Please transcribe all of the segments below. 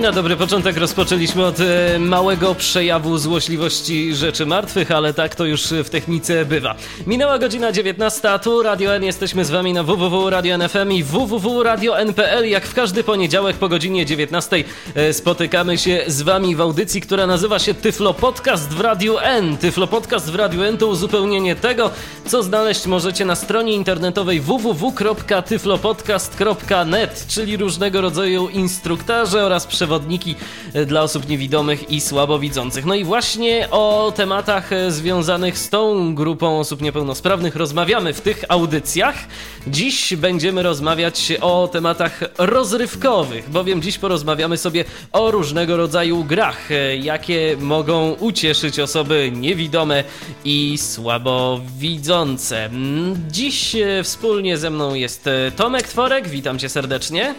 Na dobry początek rozpoczęliśmy od e, małego przejawu złośliwości rzeczy martwych, ale tak to już w technice bywa. Minęła godzina 19, tu Radio N, jesteśmy z wami na www.radio.nfm i www.radio.npl. Jak w każdy poniedziałek po godzinie 19 e, spotykamy się z wami w audycji, która nazywa się Tyflo Podcast w Radiu N. Tyflo Podcast w Radiu N to uzupełnienie tego, co znaleźć możecie na stronie internetowej www.tyflopodcast.net, czyli różnego rodzaju instruktaże oraz przewodniki e, dla osób niewidomych i słabowidzących. No i właśnie o tematach e, związanych z tą grupą osób niepełnosprawnych rozmawiamy w tych audycjach. Dziś będziemy rozmawiać o tematach rozrywkowych, bowiem dziś porozmawiamy sobie o różnego rodzaju grach, e, jakie mogą ucieszyć osoby niewidome i słabowidzące. Mm, Dziś wspólnie ze mną jest Tomek Tworek, witam cię serdecznie.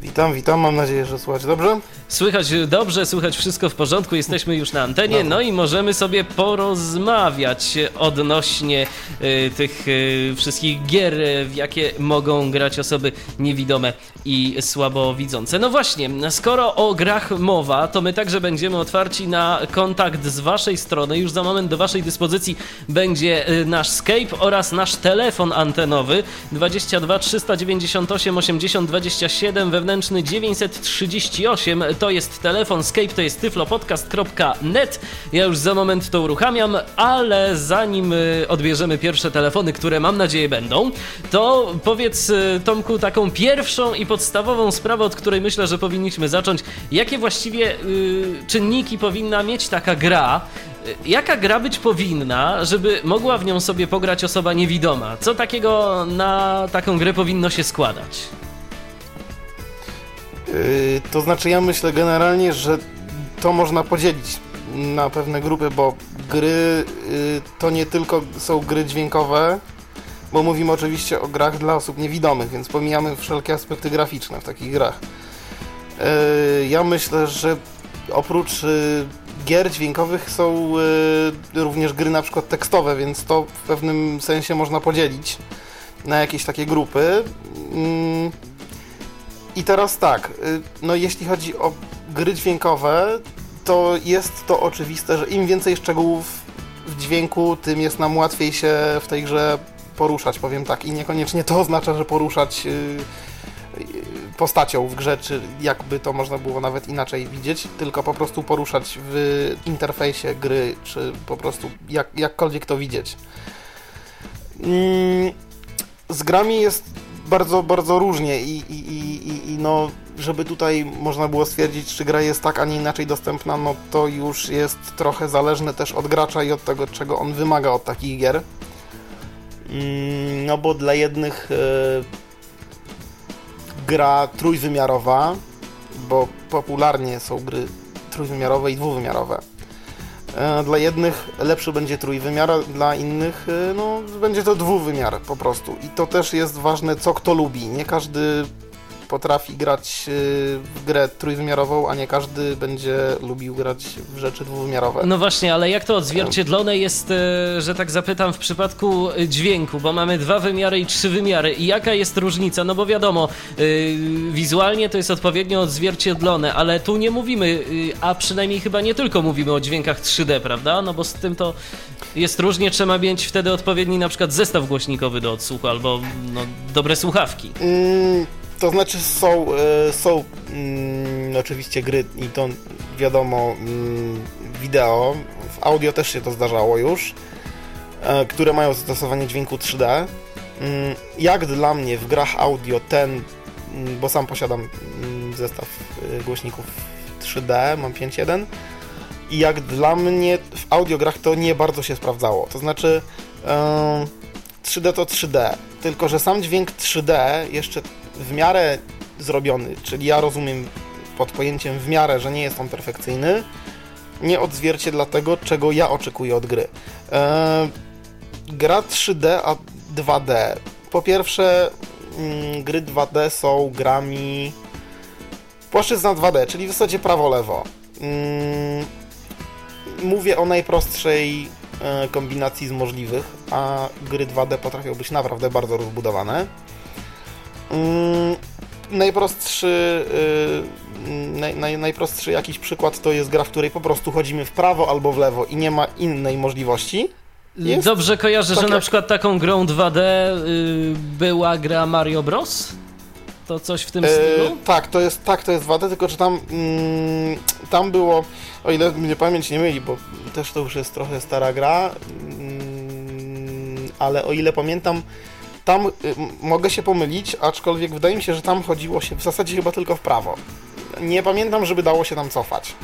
Witam, witam, mam nadzieję, że słuchać dobrze. Słychać dobrze, słychać wszystko w porządku, jesteśmy już na antenie, no i możemy sobie porozmawiać odnośnie y, tych y, wszystkich gier, w jakie mogą grać osoby niewidome i słabowidzące. No właśnie, skoro o grach mowa, to my także będziemy otwarci na kontakt z waszej strony. Już za moment do waszej dyspozycji będzie y, nasz Skype oraz nasz telefon antenowy 22 398 80 27 wewnętrzny 938 to jest telefon Skype, to jest tyflopodcast.net. Ja już za moment to uruchamiam, ale zanim y, odbierzemy pierwsze telefony, które mam nadzieję będą, to powiedz y, Tomku taką pierwszą i podstawową sprawę, od której myślę, że powinniśmy zacząć. Jakie właściwie y, czynniki powinna mieć taka gra, Jaka gra być powinna, żeby mogła w nią sobie pograć osoba niewidoma? Co takiego na taką grę powinno się składać? Yy, to znaczy, ja myślę generalnie, że to można podzielić na pewne grupy, bo gry yy, to nie tylko są gry dźwiękowe, bo mówimy oczywiście o grach dla osób niewidomych, więc pomijamy wszelkie aspekty graficzne w takich grach. Yy, ja myślę, że oprócz gier dźwiękowych są również gry na przykład tekstowe, więc to w pewnym sensie można podzielić na jakieś takie grupy. I teraz tak, yy, no jeśli chodzi o gry dźwiękowe, to jest to oczywiste, że im więcej szczegółów w dźwięku, tym jest nam łatwiej się w tej grze poruszać, powiem tak. I niekoniecznie to oznacza, że poruszać yy, postacią w grze, czy jakby to można było nawet inaczej widzieć, tylko po prostu poruszać w interfejsie gry, czy po prostu jak, jakkolwiek to widzieć. Mm, z grami jest bardzo, bardzo różnie i, i, i, i no, żeby tutaj można było stwierdzić, czy gra jest tak, a nie inaczej dostępna, no to już jest trochę zależne też od gracza i od tego, czego on wymaga od takich gier. Mm, no bo dla jednych yy, gra trójwymiarowa, bo popularnie są gry trójwymiarowe i dwuwymiarowe. E, Dla jednych lepszy będzie trójwymiar, a dla innych e, no, będzie to dwuwymiar po prostu. I to też jest ważne, co kto lubi. Nie każdy potrafi grać e, w grę trójwymiarową, a nie każdy będzie lubił grać w rzeczy dwuwymiarowe. No właśnie, ale jak to odzwierciedlone jest, e, że tak zapytam, w przypadku e, dźwięku, bo mamy dwa wymiary i trzy wymiary. I jaka jest różnica? No bo wiadomo, wizualnie to jest odpowiednio odzwierciedlone, ale tu nie mówimy, a przynajmniej chyba nie tylko mówimy o dźwiękach 3D, prawda? No bo z tym to jest różnie, trzeba mieć wtedy odpowiedni na przykład zestaw głośnikowy do odsłuchu albo no, dobre słuchawki. Mm, to znaczy są, e, są mm, oczywiście gry i to wiadomo mm, wideo, w audio też się to zdarzało już, e, które mają zastosowanie dźwięku 3D. Mm, Jak dla mnie w grach audio ten, mm, bo sam posiadam mm, zestaw e, głośników 3D, mam 5.1 i jak dla mnie w audiograch to nie bardzo się sprawdzało. To znaczy e, 3D to 3D, tylko że sam dźwięk 3D jeszcze w miarę zrobiony, czyli ja rozumiem pod pojęciem w miarę, że nie jest on perfekcyjny, nie odzwierciedla tego, czego ja oczekuję od gry. E, gra 3D, a 2D. Po pierwsze, mm, gry 2D są grami płaszczyzna 2D, czyli w zasadzie prawo-lewo. Mm, mówię o najprostszej e, kombinacji z możliwych, a gry 2D potrafią być naprawdę bardzo rozbudowane. Mm, najprostszy, yy, naj, naj, najprostszy jakiś przykład to jest gra, w której po prostu chodzimy w prawo albo w lewo i nie ma innej możliwości. Jest Dobrze kojarzę, tak że na przykład taką grą 2D y, była gra Mario Bros? To coś w tym stylu? E, tak, to jest, tak, to jest 2D, tylko że tam, mm, tam było, o ile mnie pamięć nie myli, bo też to już jest trochę stara gra, mm, ale o ile pamiętam, tam y, mogę się pomylić, aczkolwiek wydaje mi się, że tam chodziło się w zasadzie chyba tylko w prawo. Nie pamiętam, żeby dało się tam cofać.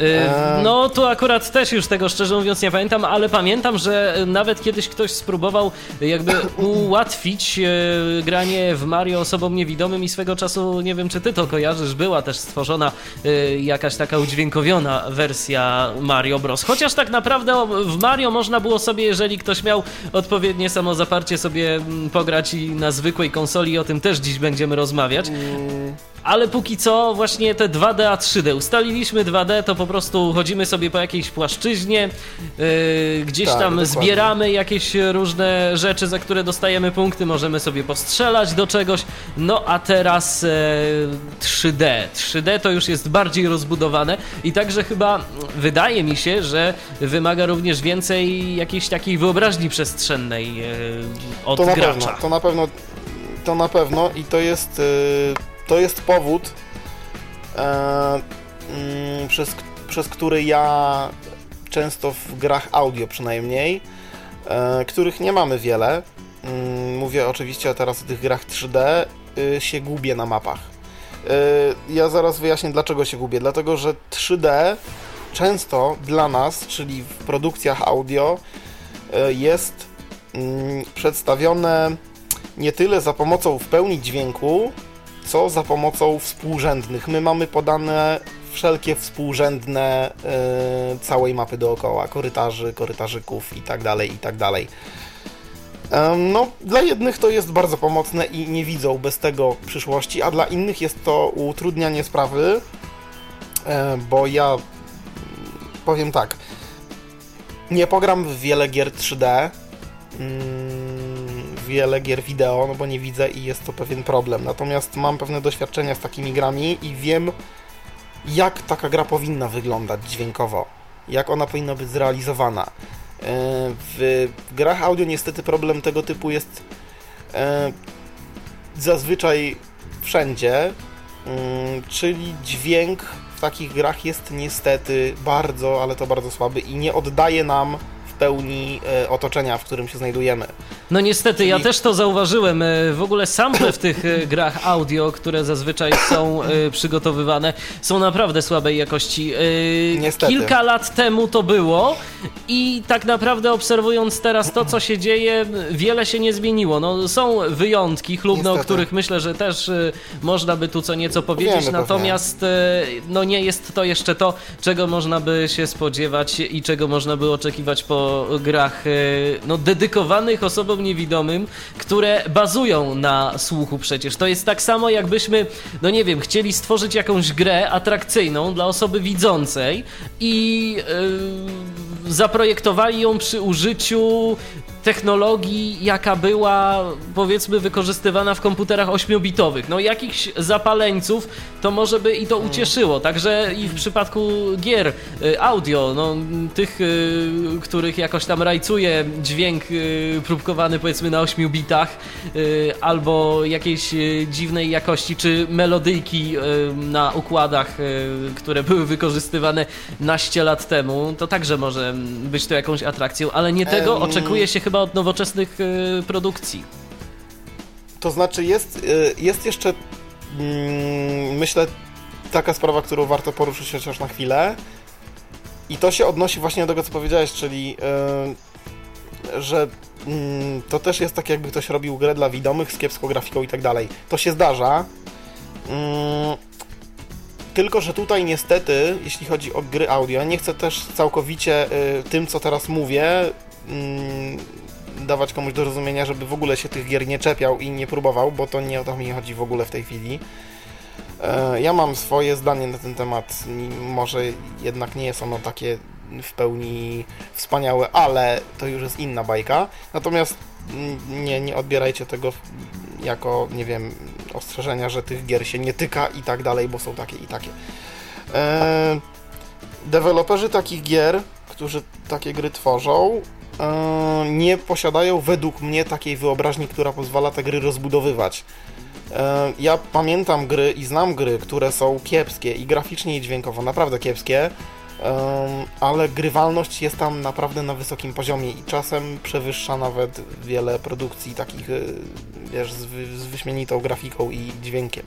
Y, no, tu akurat też już tego szczerze mówiąc nie pamiętam, ale pamiętam, że nawet kiedyś ktoś spróbował jakby ułatwić e, granie w Mario osobom niewidomym i swego czasu, nie wiem czy ty to kojarzysz, była też stworzona e, jakaś taka udźwiękowiona wersja Mario Bros. Chociaż tak naprawdę w Mario można było sobie, jeżeli ktoś miał odpowiednie samozaparcie, sobie mm, pograć i na zwykłej konsoli, o tym też dziś będziemy rozmawiać. Mm. Ale póki co właśnie te 2D a 3D. Ustaliliśmy 2D, to po prostu chodzimy sobie po jakiejś płaszczyźnie, yy, gdzieś tak, tam dokładnie. zbieramy jakieś różne rzeczy, za które dostajemy punkty, możemy sobie postrzelać do czegoś. No a teraz yy, 3D. 3D to już jest bardziej rozbudowane i także chyba wydaje mi się, że wymaga również więcej jakiejś takiej wyobraźni przestrzennej yy, od to gracza. Pewno, to na pewno, to na pewno i to jest yy, to jest powód, e, mm, przez, przez który ja często w grach audio przynajmniej, e, których nie mamy wiele, mm, mówię oczywiście teraz o tych grach 3D, y, się gubię na mapach. E, ja zaraz wyjaśnię dlaczego się gubię. Dlatego, że 3D często dla nas, czyli w produkcjach audio, e, jest mm, przedstawione nie tyle za pomocą w pełni dźwięku, co za pomocą współrzędnych. My mamy podane wszelkie współrzędne yy, całej mapy dookoła, korytarzy, korytarzyków itd., tak itd. Tak no, dla jednych to jest bardzo pomocne i nie widzą bez tego przyszłości, a dla innych jest to utrudnianie sprawy, e, bo ja powiem tak, nie pogram w wiele gier 3D, wiele gier wideo, no bo nie widzę i jest to pewien problem. Natomiast mam pewne doświadczenia z takimi grami i wiem, jak taka gra powinna wyglądać dźwiękowo, jak ona powinna być zrealizowana. E, w grach audio niestety problem tego typu jest e, zazwyczaj wszędzie, mm, czyli dźwięk w takich grach jest niestety bardzo, ale to bardzo słaby i nie oddaje nam pełni e, otoczenia, w którym się znajdujemy. No niestety, Czyli... ja też to zauważyłem. E, w ogóle sample w tych e, grach audio, które zazwyczaj są przygotowywane, są naprawdę słabej jakości. Niestety. Kilka lat temu to było i tak naprawdę obserwując teraz to, co się dzieje, wiele się nie zmieniło. No, są wyjątki, chlubne, niestety. o których myślę, że też można by tu co nieco powiedzieć, Wiemy natomiast no nie jest to jeszcze to, czego można by się spodziewać i czego można by oczekiwać po grach e, no, dedykowanych osobom niewidomym, które bazują na słuchu przecież. To jest tak samo jakbyśmy, no nie wiem, chcieli stworzyć jakąś grę atrakcyjną dla osoby widzącej i yy, zaprojektowali ją przy użyciu technologii, jaka była powiedzmy wykorzystywana w komputerach 8-bitowych. No jakichś zapaleńców to może by i to mm. ucieszyło. Także i w przypadku gier y, audio, no tych, y, których jakoś tam rajcuje dźwięk y, próbkowany powiedzmy na 8 bitach albo jakiejś dziwnej jakości, czy melodyjki na układach, które były wykorzystywane naście lat temu, to także może być to jakąś atrakcją, ale nie tego oczekuje się chyba chyba od nowoczesnych y, produkcji. To znaczy jest, y, jest jeszcze mm, myślę taka sprawa, którą warto poruszyć chociaż na chwilę i to się odnosi właśnie do tego, co powiedziałeś, czyli y, że mm, to też jest tak, jakby ktoś robił grę dla widomych z kiepską grafiką i tak dalej. To się zdarza. Mm, tylko, że tutaj niestety, jeśli chodzi o gry audio, nie chcę też całkowicie tym, co teraz mówię, dawać komuś do rozumienia, żeby w ogóle się tych gier nie czepiał i nie próbował, bo to nie o to mi chodzi w ogóle w tej chwili. E, ja mam swoje zdanie na ten temat, może jednak nie jest ono takie w pełni wspaniałe, ale to już jest inna bajka. Natomiast nie, nie odbierajcie tego jako, nie wiem, ostrzeżenia, że tych gier się nie tyka i tak dalej, bo są takie i takie. E, deweloperzy takich gier, którzy takie gry tworzą, nie posiadają według mnie takiej wyobraźni, która pozwala te gry rozbudowywać. E, ja pamiętam gry i znam gry, które są kiepskie i graficznie i dźwiękowo naprawdę kiepskie, ale grywalność jest tam naprawdę na wysokim poziomie i czasem przewyższa nawet wiele produkcji takich, wiesz, z wyśmienitą grafiką i dźwiękiem.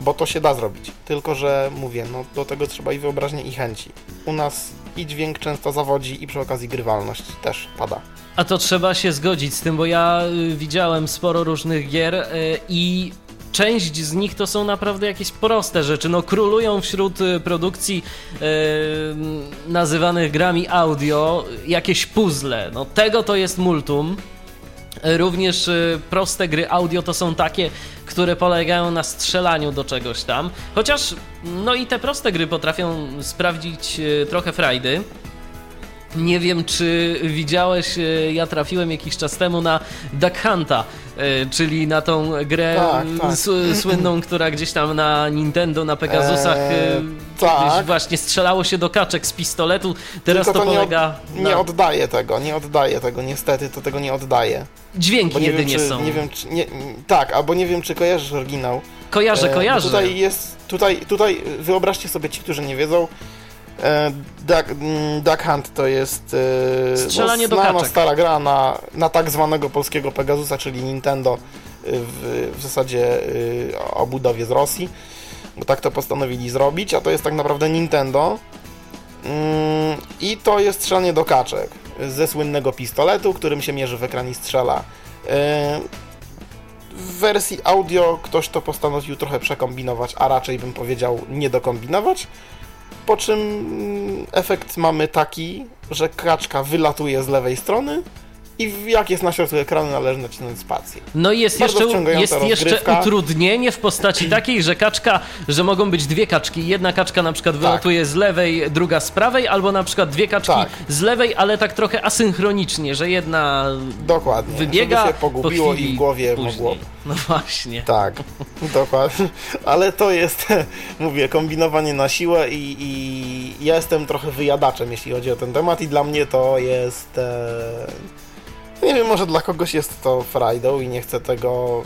Bo to się da zrobić, tylko że mówię, no do tego trzeba i wyobraźnie i chęci. U nas i dźwięk często zawodzi i przy okazji grywalność też pada. A to trzeba się zgodzić z tym, bo ja y, widziałem sporo różnych gier y, i część z nich to są naprawdę jakieś proste rzeczy. No, królują wśród y, produkcji nazywanych grami audio jakieś puzzle. No, tego to jest multum. Również proste gry audio to są takie, które polegają na strzelaniu do czegoś tam. Chociaż, no i te proste gry potrafią sprawdzić trochę frajdy. Nie wiem, czy widziałeś, e, ja trafiłem jakiś czas temu na Duck Hunta, czyli na tą grę tak, tak. słynną, która gdzieś tam na Nintendo, na Pegasusach eee, tak. właśnie strzelało się do kaczek z pistoletu. Teraz Tylko to, to polega. Nie, od, nie oddaje tego, nie oddaje tego, niestety to tego nie oddaje. Dźwięki jedynie wiem, czy, są. Nie wiem, czy, nie, tak, albo nie wiem, czy kojarzysz oryginał. Kojarzę, kojarzę. tutaj jest, tutaj, tutaj wyobraźcie sobie ci, którzy nie wiedzą, E, Duck, mm, Duck Hunt to jest e, Strzelanie no, kaczek. stara gra na, na tak zwanego polskiego Pegasusa, czyli Nintendo e, w, w zasadzie o budowie z Rosji, bo tak to postanowili zrobić, a to jest tak naprawdę Nintendo mm, i to jest strzelanie do kaczek ze słynnego pistoletu, którym się mierzy w ekran i strzela. W wersji audio ktoś to postanowił trochę przekombinować, a raczej bym powiedział nie dokombinować po czym efekt mamy taki, że kaczka wylatuje z lewej strony i jak jest na środku ekranu, należy nacisnąć spację. No i jest Bardzo jeszcze, jest jeszcze utrudnienie w postaci takiej, że kaczka, że mogą być dwie kaczki. Jedna kaczka na przykład tak. wylatuje z lewej, druga z prawej, albo na przykład dwie kaczki tak. z lewej, ale tak trochę asynchronicznie, że jedna Dokładnie. wybiega, żeby się pogubiło po i w głowie później. mogło. No właśnie. Tak, dokładnie. Ale to jest, mówię, kombinowanie na siłę i, i ja jestem trochę wyjadaczem, jeśli chodzi o ten temat i dla mnie to jest... E nie wiem, może dla kogoś jest to frajdą i nie chcę tego...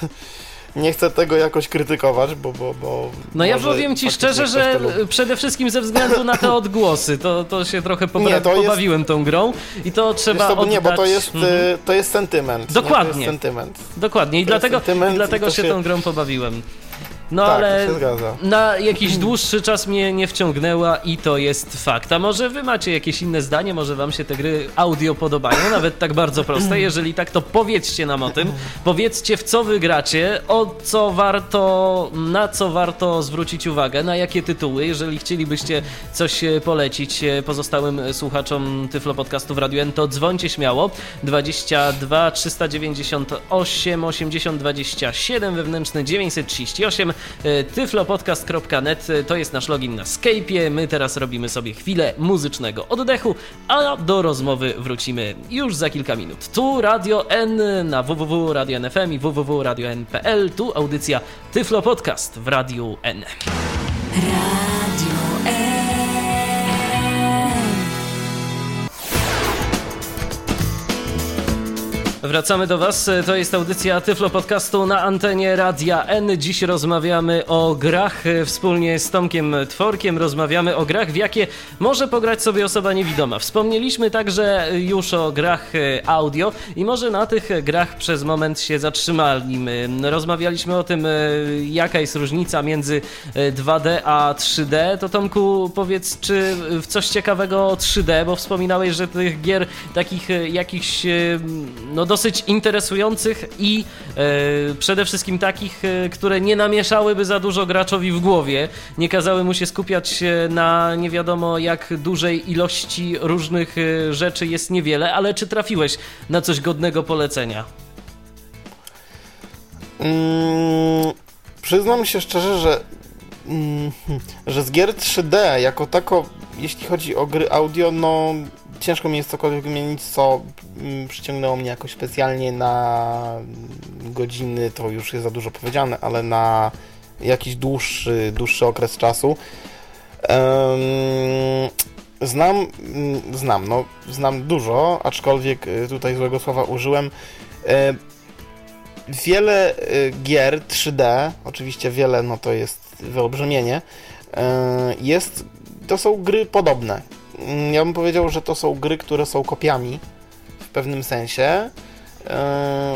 nie chcę tego jakoś krytykować, bo. bo, bo no ja powiem ci szczerze, że przede wszystkim ze względu na te odgłosy, to, to się trochę pobra- nie, to pobawiłem jest... tą grą i to trzeba. To, oddać... Nie, bo to jest, mhm. Y, to jest sentyment. Dokładnie. Nie, to jest sentyment. Dokładnie, i dlatego, i dlatego się, się tą grą pobawiłem. No tak, ale na jakiś dłuższy czas mnie nie wciągnęła i to jest fakt. A może wy macie jakieś inne zdanie, może wam się te gry audio podobają, nawet tak bardzo proste. Jeżeli tak, to powiedzcie nam o tym. Powiedzcie w co wy gracie, o co warto, na co warto zwrócić uwagę, na jakie tytuły. Jeżeli chcielibyście coś e, polecić e, pozostałym słuchaczom Tyflo Podcastu w Radio N, to dzwońcie śmiało. 22 398 80 27 wewnętrzny 938 E, tyflopodcast.net e, to jest nasz login na Skype'ie. My teraz robimy sobie chwilę muzycznego oddechu, a do rozmowy wrócimy już za kilka minut. Tu Radio N na www.radio.nfm i www.radio.n.pl. Tu audycja Tyflo Podcast w Radiu N. Radio Wracamy do Was. To jest audycja Tyflo Podcastu na antenie Radia N. Dziś rozmawiamy o grach wspólnie z Tomkiem Tworkiem. Rozmawiamy o grach, w jakie może pograć sobie osoba niewidoma. Wspomnieliśmy także już o grach audio i może na tych grach przez moment się zatrzymaliśmy. Rozmawialiśmy o tym, jaka jest różnica między 2D a 3D. To Tomku, powiedz, czy w coś ciekawego o 3D, bo wspominałeś, że tych gier takich jakichś no dosyć interesujących i e, przede wszystkim takich, e, które nie namieszałyby za dużo graczowi w głowie, nie kazały mu się skupiać na nie wiadomo jak dużej ilości różnych e, rzeczy jest niewiele, ale czy trafiłeś na coś godnego polecenia? Mm, przyznam się szczerze, że, mm, że z gier 3D jako tako, jeśli chodzi o gry audio, no ciężko mi jest cokolwiek wymienić, co mm, przyciągnęło mnie jakoś specjalnie na godziny, to już jest za dużo powiedziane, ale na jakiś dłuższy, dłuższy okres czasu. Znam, mm, znam, no, znam dużo, aczkolwiek y, tutaj złego słowa użyłem. E, wiele y, gier 3D, oczywiście wiele, no to jest wyolbrzymienie, y, jest, to są gry podobne. Mm, ja bym powiedział, że to są gry, które są kopiami w pewnym sensie.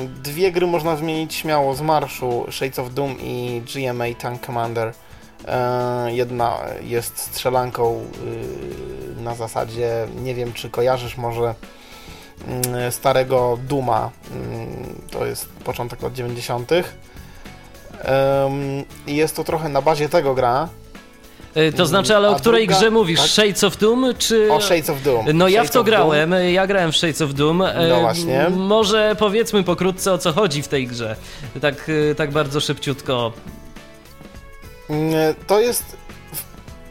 Y, dwie gry można zmienić śmiało z marszu, Shades of Doom i GMA Tank Commander. Jedna jest strzelanką na zasadzie, nie wiem czy kojarzysz może Mm, starego Duma. Mm, to jest początek lat 90. I jest to trochę na bazie tego gra. E, to znaczy, ale o której druga, grze mówisz? Tak? Shades of Doom, czy... O Shades of Doom. No ja w to grałem, Doom. ja grałem w Shades of Doom. E, no właśnie. Może powiedzmy pokrótce o co chodzi w tej grze. Tak, e, tak bardzo szybciutko. Mm, to jest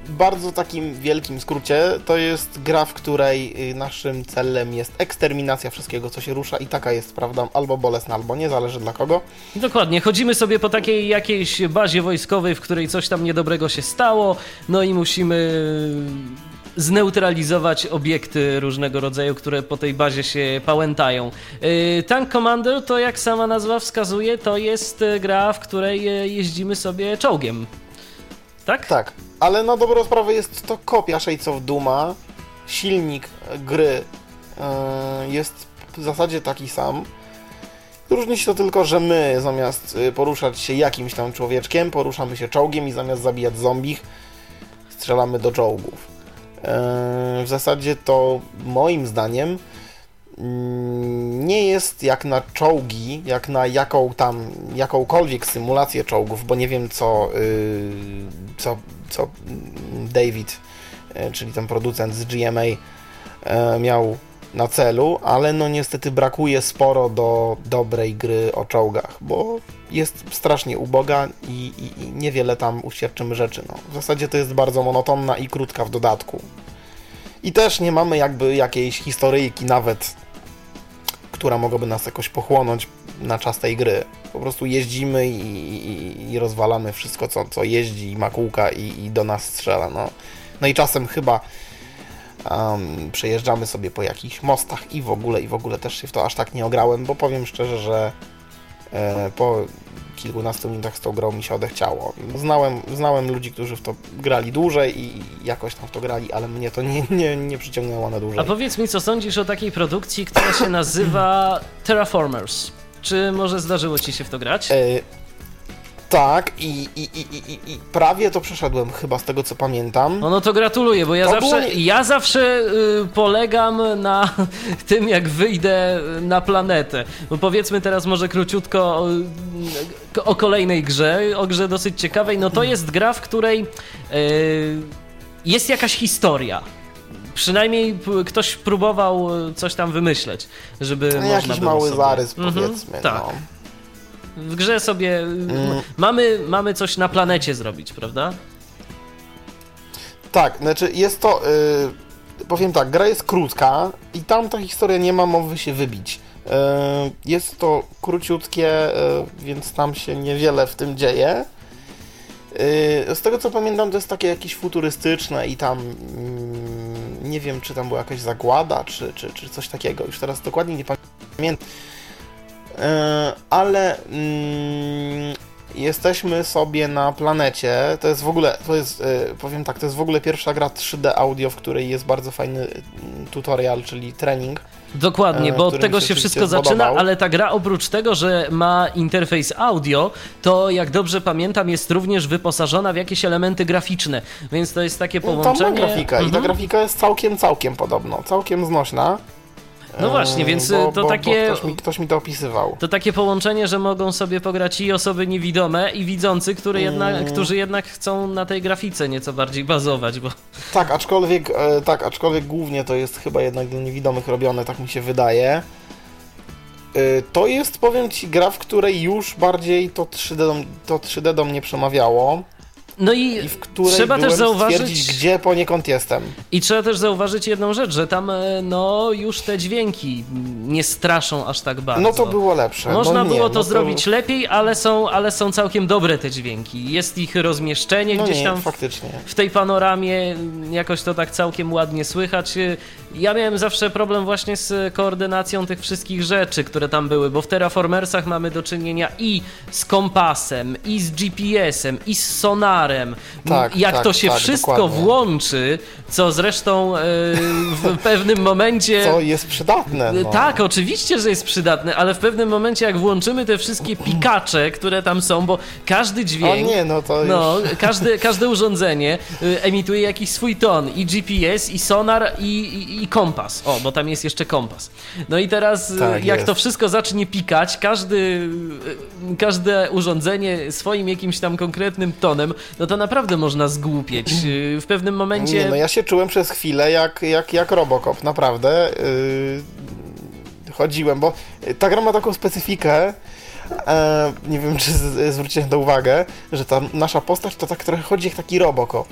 bardzo takim wielkim skrócie, to jest gra, w której y, naszym celem jest eksterminacja wszystkiego, co się rusza i taka jest prawda, albo bolesna, albo nie, zależy dla kogo. Dokładnie, chodzimy sobie po takiej jakiejś bazie wojskowej, w której coś tam niedobrego się stało, no i musimy zneutralizować obiekty różnego rodzaju, które po tej bazie się pałętają. Y, Tank Commander to jak sama nazwa wskazuje, to jest gra, w której jeździmy sobie czołgiem tak? Tak, ale na dobrą sprawę jest to kopia Shades of Duma. Silnik gry yy, jest w zasadzie taki sam. Różni się to tylko, że my zamiast y, poruszać się jakimś tam człowieczkiem, poruszamy się czołgiem i zamiast zabijać zombich, strzelamy do czołgów. Yy, w zasadzie to moim zdaniem nie jest jak na czołgi, jak na jaką tam, jakąkolwiek symulację czołgów, bo nie wiem co, yy, co, co David, yy, czyli ten producent z GMA yy, miał na celu, ale no niestety brakuje sporo do dobrej gry o czołgach, bo jest strasznie uboga i, i, i niewiele tam uświadczymy rzeczy. No. W zasadzie to jest bardzo monotonna i krótka w dodatku. I też nie mamy jakby jakiejś historyjki nawet która mogłaby nas jakoś pochłonąć na czas tej gry. Po prostu jeździmy i, i, i rozwalamy wszystko, co, co jeździ, ma kółka i, i do nas strzela. No. no i czasem chyba um, przejeżdżamy sobie po jakichś mostach i w ogóle, i w ogóle też się w to aż tak nie ograłem, bo powiem szczerze, że e, po kilkunastu minutach z tą grą mi się odechciało. Znałem, znałem ludzi, którzy w to grali dłużej i jakoś tam w to grali, ale mnie to nie, nie, nie przyciągnęło na dłużej. A powiedz mi, co sądzisz o takiej produkcji, która się nazywa Terraformers? Czy może zdarzyło Ci się w to grać? Tak, i, i, i, i, i prawie to przeszedłem, chyba z tego co pamiętam. No, no to gratuluję, bo ja to zawsze, było... ja zawsze y, polegam na tym, jak wyjdę na planetę. Bo powiedzmy teraz może króciutko o, o kolejnej grze, o grze dosyć ciekawej. No to jest gra, w której y, jest jakaś historia. Przynajmniej ktoś próbował coś tam wymyśleć, żeby no, można Jakiś mały sobie... zarys, mhm, powiedzmy. Mhm, tak. No w grze sobie mm. mamy, mamy coś na planecie zrobić, prawda? Tak, znaczy jest to, yy, powiem tak, gra jest krótka i tam ta historia nie ma mowy się wybić. Yy, jest to króciutkie, yy, więc tam się niewiele w tym dzieje. Yy, z tego co pamiętam, to jest takie jakieś futurystyczne i tam mm, nie wiem, czy tam była jakaś zagłada, czy, czy, czy coś takiego. Już teraz dokładnie nie pamiętam. E, ale mm, jesteśmy sobie na planecie. To jest w ogóle, to jest, e, powiem tak, to jest w ogóle pierwsza gra 3D audio, w której jest bardzo fajny mm, tutorial, czyli trening. Dokładnie, e, bo od tego się, się wszystko zaczyna, ale ta gra oprócz tego, że ma interfejs audio, to jak dobrze pamiętam, jest również wyposażona w jakieś elementy graficzne, więc to jest takie połączenie. Tam ma grafika mhm. i ta mhm. grafika jest całkiem, całkiem podobno, całkiem znośna. No właśnie, więc bo, to bo, takie. Bo ktoś, mi, ktoś mi to opisywał. To takie połączenie, że mogą sobie pograć i osoby niewidome, i widzący, które jednak, Mm. którzy jednak chcą na tej grafice nieco bardziej bazować, bo Tak, aczkolwiek, e, tak, aczkolwiek głównie to jest chyba jednak dla niewidomych robione, tak mi się wydaje. E, To jest, powiem Ci, gra, w której już bardziej to 3D do, to 3D do mnie przemawiało No i, i w której trzeba też zauważyć, stwierdzić, gdzie poniekąd jestem. i trzeba też zauważyć jedną rzecz, że tam e, no już te dźwięki nie straszą aż tak bardzo. No to było lepsze. Można no nie, było to no zrobić lepiej, ale są, ale są całkiem dobre te dźwięki. Jest ich rozmieszczenie No gdzieś nie, tam faktycznie. w tej panoramie, jakoś to tak całkiem ładnie słychać. Ja miałem zawsze problem właśnie z koordynacją tych wszystkich rzeczy, które tam były, bo w Terraformersach mamy do czynienia i z kompasem, i z GPS-em, i z sonarem. Tak, Jak tak, to się tak, wszystko dokładnie. włączy, co zresztą e, w pewnym momencie... Co jest przydatne. No. Tak, oczywiście, że jest przydatne, ale w pewnym momencie, jak włączymy te wszystkie pikacze, które tam są, bo każdy O dźwięk. nie, no to No, już... każde, każde urządzenie y, emituje jakiś swój ton i GPS, i sonar, i, i, i kompas. O, bo tam jest jeszcze kompas. No i teraz, y, Tak jak jest. to wszystko zacznie pikać, każdy, y, każde urządzenie swoim jakimś tam konkretnym tonem, no to naprawdę można zgłupieć. Y, W pewnym momencie. Nie, no ja się czułem przez chwilę jak, jak, jak Robocop, naprawdę. Yy, chodziłem, bo ta gra ma taką specyfikę, e, nie wiem czy zwróciłem to uwagę, że ta nasza postać to tak trochę chodzi jak taki Robocop.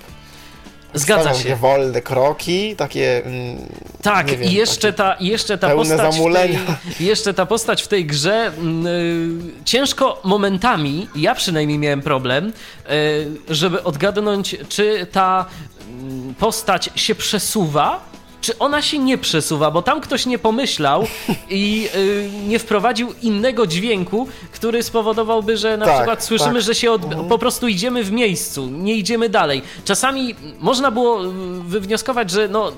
Zgadza się. takie wolne kroki, takie... Mm, Tak, wiem, i jeszcze ta, jeszcze ta pełne postać. Zamulenia. tej, jeszcze ta postać w tej grze mm, y, ciężko momentami, ja przynajmniej miałem problem, y, żeby odgadnąć, czy ta mm, postać się przesuwa. Czy ona się nie przesuwa, bo tam ktoś nie pomyślał i y, nie wprowadził innego dźwięku, który spowodowałby, że na Tak, przykład słyszymy, tak. że się od, po prostu idziemy w miejscu, nie idziemy dalej. Czasami można było y, wywnioskować, że no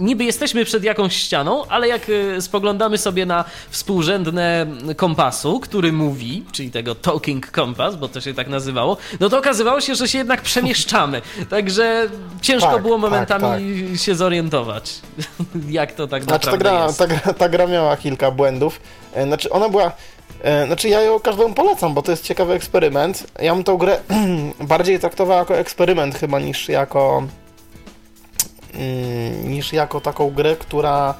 niby jesteśmy przed jakąś ścianą, ale jak y, spoglądamy sobie na współrzędne kompasu, który mówi, czyli tego talking compass, bo to się tak nazywało, no to okazywało się, że się jednak przemieszczamy. Także ciężko Tak, było tak, momentami się zorientować, jak to tak Znaczy ta naprawdę gra, jest. ta, gra, ta gra miała kilka błędów. E, Znaczy ona była... e, Znaczy ja ją każdemu polecam, bo to jest ciekawy eksperyment. Ja bym tą grę bardziej traktował jako eksperyment chyba niż jako... mm, niż jako taką grę, która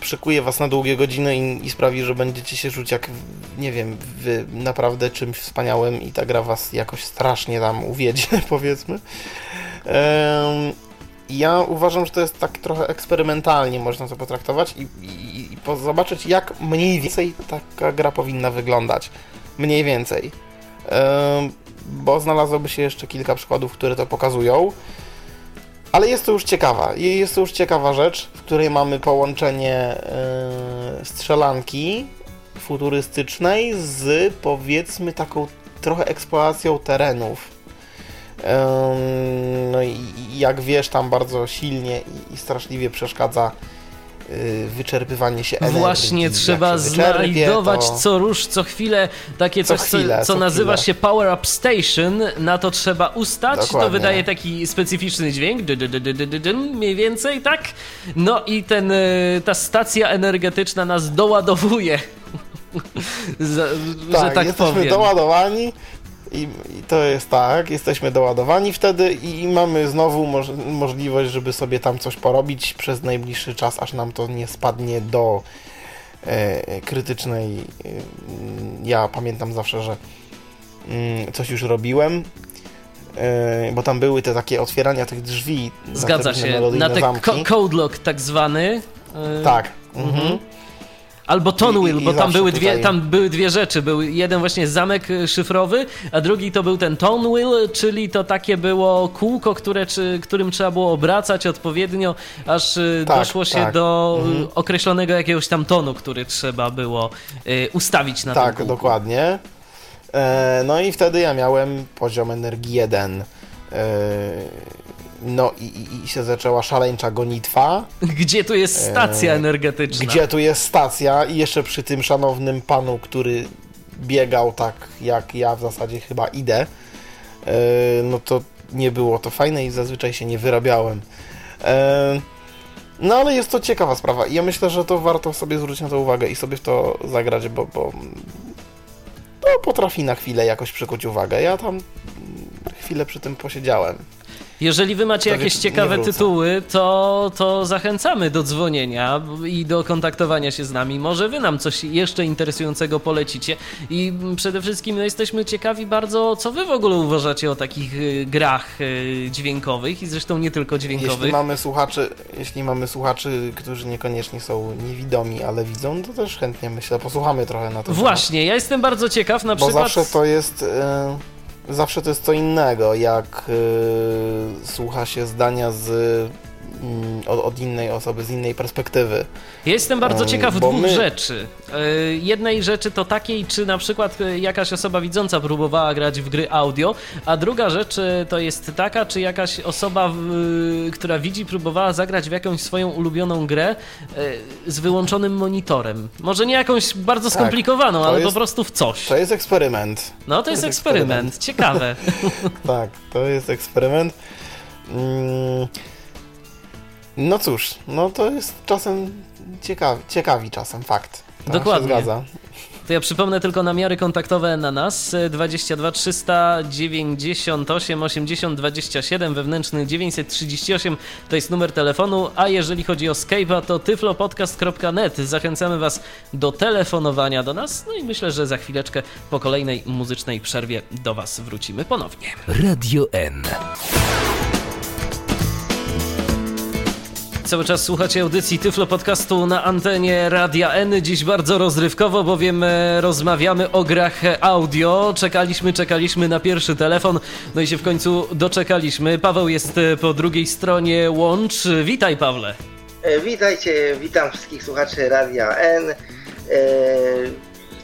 przykuje was na długie godziny i, i sprawi, że będziecie się czuć jak, nie wiem, naprawdę czymś wspaniałym i ta gra was jakoś strasznie tam uwiedzie, powiedzmy. Ja uważam, że to jest tak trochę eksperymentalnie można to potraktować i, i, i zobaczyć, jak mniej więcej taka gra powinna wyglądać. Mniej więcej. Bo znalazłoby się jeszcze kilka przykładów, które to pokazują. Ale jest to już ciekawa. Jest to już ciekawa rzecz, w której mamy połączenie e, strzelanki futurystycznej z powiedzmy taką trochę eksploracją terenów. Em, No i jak wiesz, tam bardzo silnie i, straszliwie przeszkadza wyczerpywanie się energii. Właśnie trzeba znajdować to... co rusz, co chwilę takie Co coś, chwilę, co, co co nazywa chwilę. się Power Up Station. Na to trzeba ustać. To Dokładnie. wydaje taki specyficzny dźwięk, dy, dy, dy, mniej więcej, tak? No i ten, y, ta stacja energetyczna nas doładowuje. Za- Tak, że tak jesteśmy powiem. doładowani i, i to jest tak, jesteśmy doładowani wtedy i, i mamy znowu moż, możliwość, żeby sobie tam coś porobić przez najbliższy czas, aż nam to nie spadnie do e, krytycznej. E, ja pamiętam zawsze, że mm, coś już robiłem. e, Bo tam były te takie otwierania tych drzwi. na Zgadza różne się. Na ten code lock tak zwany. y, Tak. Mhm. Albo i bo tam były, dwie, tutaj- tam były dwie rzeczy. Był jeden właśnie zamek y, szyfrowy, a drugi to był ten Tonwheel, czyli to takie było kółko, które, czy, którym trzeba było obracać odpowiednio, aż y, Tak, doszło się tak. do y, Mhm. określonego jakiegoś tam tonu, który trzeba było ustawić na Tak, dokładnie. E, no i wtedy ja miałem poziom energii 1. No i, i, i się zaczęła szaleńcza gonitwa. Gdzie tu jest stacja E, energetyczna? Gdzie tu jest stacja? I jeszcze przy tym szanownym panu, który biegał tak jak ja w zasadzie chyba idę, e, no to nie było to fajne i zazwyczaj się nie wyrabiałem. E, No ale jest to ciekawa sprawa i ja myślę, że to warto sobie zwrócić na to uwagę i sobie w to zagrać, bo, bo to potrafi na chwilę jakoś przykuć uwagę. Ja tam chwilę przy tym posiedziałem. Jeżeli wy macie To jakieś ciekawe tytuły, to, to zachęcamy do dzwonienia i do kontaktowania się z nami. Może wy nam coś jeszcze interesującego polecicie. I przede wszystkim no, jesteśmy ciekawi bardzo, co wy w ogóle uważacie o takich y, grach y, dźwiękowych i zresztą nie tylko Jeśli dźwiękowych. mamy słuchaczy, jeśli mamy słuchaczy, którzy niekoniecznie są niewidomi, ale widzą, to też chętnie myślę, posłuchamy trochę na temat. Właśnie, ja jestem bardzo ciekaw na Bo przykład... zawsze to jest. E, zawsze to jest co innego, jak e, słucha się zdania z, od, od innej osoby, z innej perspektywy. Jestem bardzo ciekaw bo dwóch my- rzeczy. Yy, Jednej rzeczy to takiej, czy na przykład y, jakaś osoba widząca próbowała grać w gry audio, a druga rzecz to jest taka, czy jakaś osoba, y, która widzi, próbowała zagrać w jakąś swoją ulubioną grę z wyłączonym monitorem. Może nie jakąś bardzo skomplikowaną, Tak, to ale po jest- prostu w coś. To jest eksperyment. No to jest jest eksperyment, ciekawe. Tak, to jest eksperyment. Mm, no cóż, no to jest czasem ciekawi, ciekawi czasem, fakt. To Dokładnie. Się zgadza. To ja przypomnę tylko namiary kontaktowe na nas y, 22 398 80 27 wewnętrzny 938 to jest numer telefonu, a jeżeli chodzi o Skype'a to tyflopodcast.net. Zachęcamy Was do telefonowania do nas, no i myślę, że za chwileczkę po kolejnej muzycznej przerwie do Was wrócimy ponownie. Radio N. Cały czas słuchacie audycji Tyflo Podcastu na antenie Radia N. Dziś bardzo rozrywkowo, bowiem e, rozmawiamy o grach audio. Czekaliśmy, czekaliśmy na pierwszy telefon, no i się w końcu doczekaliśmy. Paweł jest e, po drugiej stronie łącz. Witaj, Pawle. E, Witajcie, witam wszystkich słuchaczy Radia N.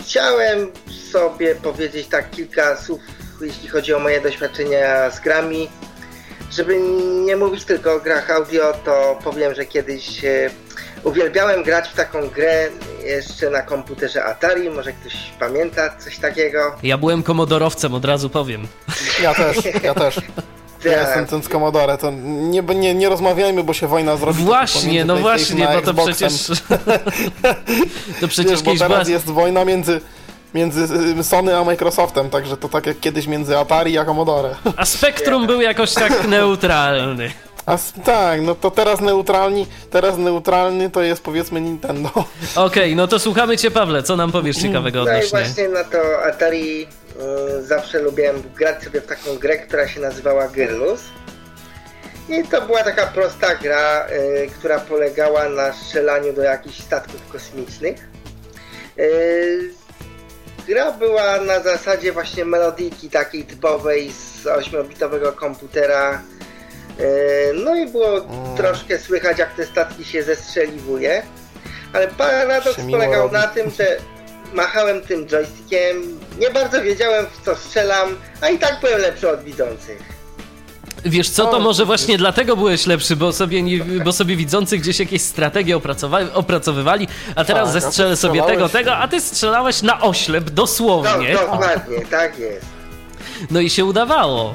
Chciałem sobie powiedzieć tak kilka słów, jeśli chodzi o moje doświadczenia z grami. Żeby nie mówić tylko o grach audio, to powiem, że kiedyś e, uwielbiałem grać w taką grę jeszcze na komputerze Atari. Może ktoś pamięta coś takiego? Ja byłem komodorowcem, od razu powiem. Ja też, ja też. Ja Tak. jestem ten z Commodore, to nie, nie, nie rozmawiajmy, bo się wojna zrobi. Właśnie, no właśnie, bo to przecież... to przecież Wiesz, bo kiedyś była... teraz jest wojna między, między y, Sony a Microsoftem, także to tak jak kiedyś między Atari a Commodore. A Spektrum był jakoś tak neutralny. A tak, no to teraz neutralni, teraz neutralny to jest powiedzmy Nintendo. Okej, no to słuchamy Cię, Pawle. Co nam powiesz ciekawego No i odnośnie? właśnie na to Atari y, zawsze lubiłem grać sobie w taką grę, która się nazywała Girlus. I to była taka prosta gra, y, która polegała na strzelaniu do jakichś statków kosmicznych. Y, gra była na zasadzie właśnie melodiki takiej typowej z 8-bitowego komputera. Y, no i było troszkę słychać jak te statki się zestrzeliwuje. Ale paradoks polegał robi. na tym, że machałem tym joystickiem, nie bardzo wiedziałem w co strzelam, a i tak byłem lepszy od widzących. Wiesz co, to może właśnie dlatego byłeś lepszy, bo sobie, nie, bo sobie widzący gdzieś jakieś strategie opracowywali, a teraz Tak, a ty zestrzelę sobie tego, tego, a ty strzelałeś na oślep, Do, dosłownie. dokładnie, tak jest. No i się udawało.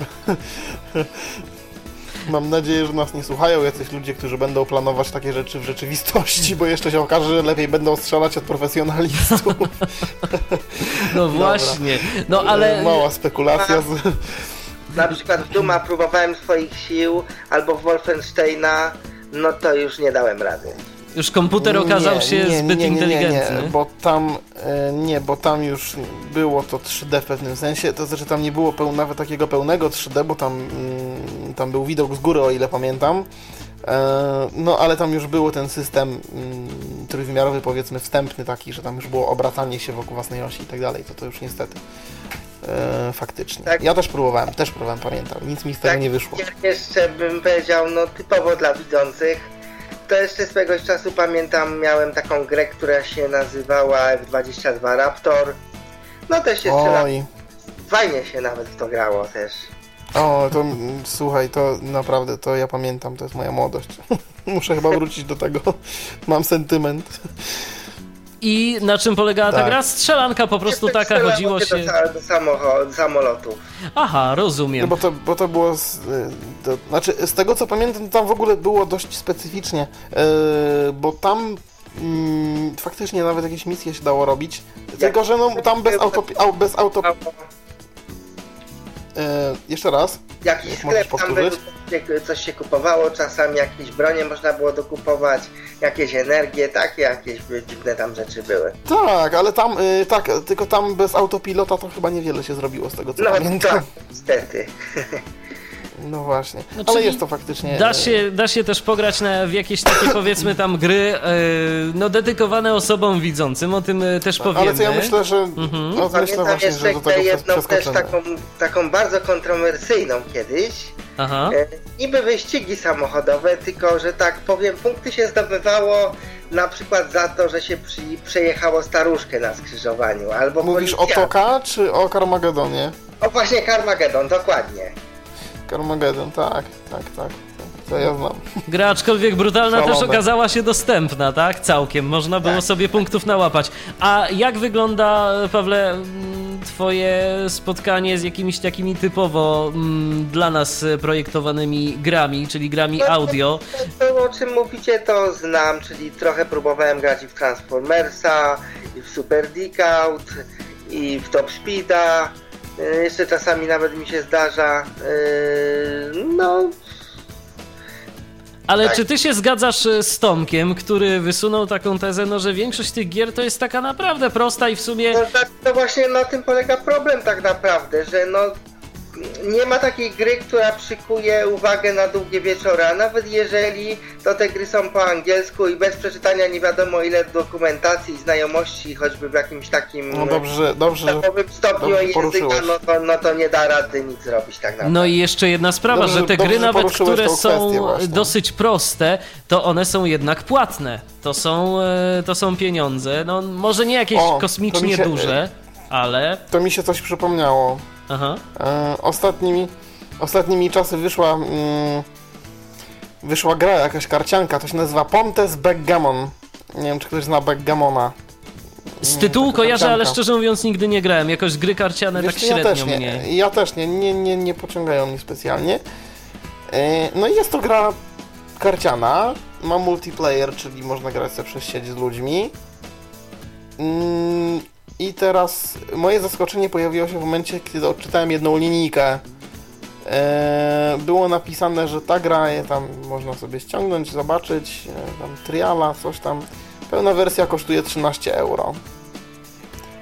Mam nadzieję, że nas nie słuchają jacyś ludzie, którzy będą planować takie rzeczy w rzeczywistości, bo jeszcze się okaże, że lepiej będą strzelać od profesjonalistów. No właśnie. No ale Mała spekulacja z... Na przykład w Duma próbowałem swoich sił, albo w Wolfensteina, no to już nie dałem rady. już komputer okazał Nie, się nie, zbyt nie, nie, nie, inteligentny. Nie, bo tam, e, nie, bo tam już było to 3D w pewnym sensie, to znaczy tam nie było peł, nawet takiego pełnego 3D, bo tam, mm, tam był widok z góry, o ile pamiętam. E, no, ale tam już było ten system mm, trójwymiarowy, powiedzmy, wstępny taki, że tam już było obracanie się wokół własnej osi i tak dalej, to to już niestety e, faktycznie. Tak. Ja też próbowałem, też próbowałem, pamiętam, nic mi z tego Tak, nie wyszło. Ja jeszcze bym powiedział, no typowo dla widzących. To jeszcze swego czasu pamiętam, miałem taką grę, która się nazywała F22 Raptor. No też się. Oj, Fajnie się nawet w to grało też. O, to słuchaj, to naprawdę, to ja pamiętam, to jest moja młodość. Muszę chyba wrócić do tego. Mam sentyment. I na czym polegała ta Tak. gra? Strzelanka po prostu Jeszcze taka, chodziło do, się... sa- do, samocho- do samolotu. Aha, No rozumiem. bo to, bo to było. Z, y, to, znaczy, z tego co pamiętam, tam w ogóle było dość specyficznie, y, bo tam mm, faktycznie nawet jakieś misje się dało robić. Tylko, że no, tam bez auto. Au, bez auto Y, jeszcze raz. Jakiś sklep tam był, coś się kupowało, czasami jakieś bronie można było dokupować, jakieś energie, takie jakieś dziwne tam rzeczy były. Tak, ale tam, y, tak, tylko tam bez autopilota to chyba niewiele się zrobiło z tego co No pamiętam. tak, niestety. No właśnie. No, ale jest to faktycznie. Da y, się, da się też pograć na, w jakieś takie powiedzmy tam gry e, no dedykowane osobom widzącym, o tym e, też powiemy. Ale to ja myślę, że. Mhm. No, myślę Pamiętam właśnie, jeszcze że do tego jedną też taką, taką bardzo kontrowersyjną kiedyś. Aha. E, niby wyścigi samochodowe, tylko że tak powiem, punkty się zdobywało na przykład za to, że się przy, przejechało staruszkę na skrzyżowaniu, albo Mówisz o policja- Toka czy o Carmagedonie? O właśnie Carmageddon, dokładnie. Carmageddon, tak, tak, tak. tak. To ja znam. Gra aczkolwiek brutalna też Szalone. okazała się dostępna, tak? Całkiem. Można było Tak. sobie punktów nałapać. A jak wygląda, Pawle, mm, twoje spotkanie z jakimiś takimi typowo mm, dla nas projektowanymi grami, czyli grami No audio? To, to, o czym mówicie, to znam, czyli trochę próbowałem grać i w Transformersa, i w Super Dick Out, i w Top Speeda. Yy, Jeszcze czasami nawet mi się zdarza. Yy, No, Ale Tak. czy ty się zgadzasz e, z Tomkiem, który wysunął taką tezę, no że większość tych gier to jest taka naprawdę prosta i w sumie... to, to, to właśnie na tym polega problem tak naprawdę, że no nie ma takiej gry, która przykuje uwagę na długie wieczory, a nawet jeżeli to te gry są po angielsku i bez przeczytania nie wiadomo ile dokumentacji i znajomości, choćby w jakimś takim No dobrze, dobrze, podstawowym stopniu dobrze języka, no to, no to nie da rady nic zrobić tak naprawdę. No i jeszcze jedna sprawa, Dobrze, że te gry nawet, które są dosyć proste, to one są jednak płatne. To są, e, to są pieniądze, no może nie jakieś O, kosmicznie mi się- duże, ale... to mi się coś przypomniało. Aha. E, ostatnimi, ostatnimi czasy wyszła mm, wyszła gra, jakaś karcianka, to się nazywa Pontes Backgammon. Nie wiem, czy ktoś zna Backgammona. Z tytułu kojarzę, ale szczerze mówiąc nigdy nie grałem. Jakoś gry karciane Wiesz tak ja średnio też nie, mnie. Ja też nie, nie, nie, nie pociągają mnie specjalnie. E, No i jest to gra karciana, ma multiplayer, czyli można grać sobie przez sieć z ludźmi. I teraz moje zaskoczenie pojawiło się w momencie, kiedy odczytałem jedną linijkę. E, Było napisane, że ta gra je tam można sobie ściągnąć, zobaczyć, e, tam triala, coś tam. Pełna wersja kosztuje 13 euro.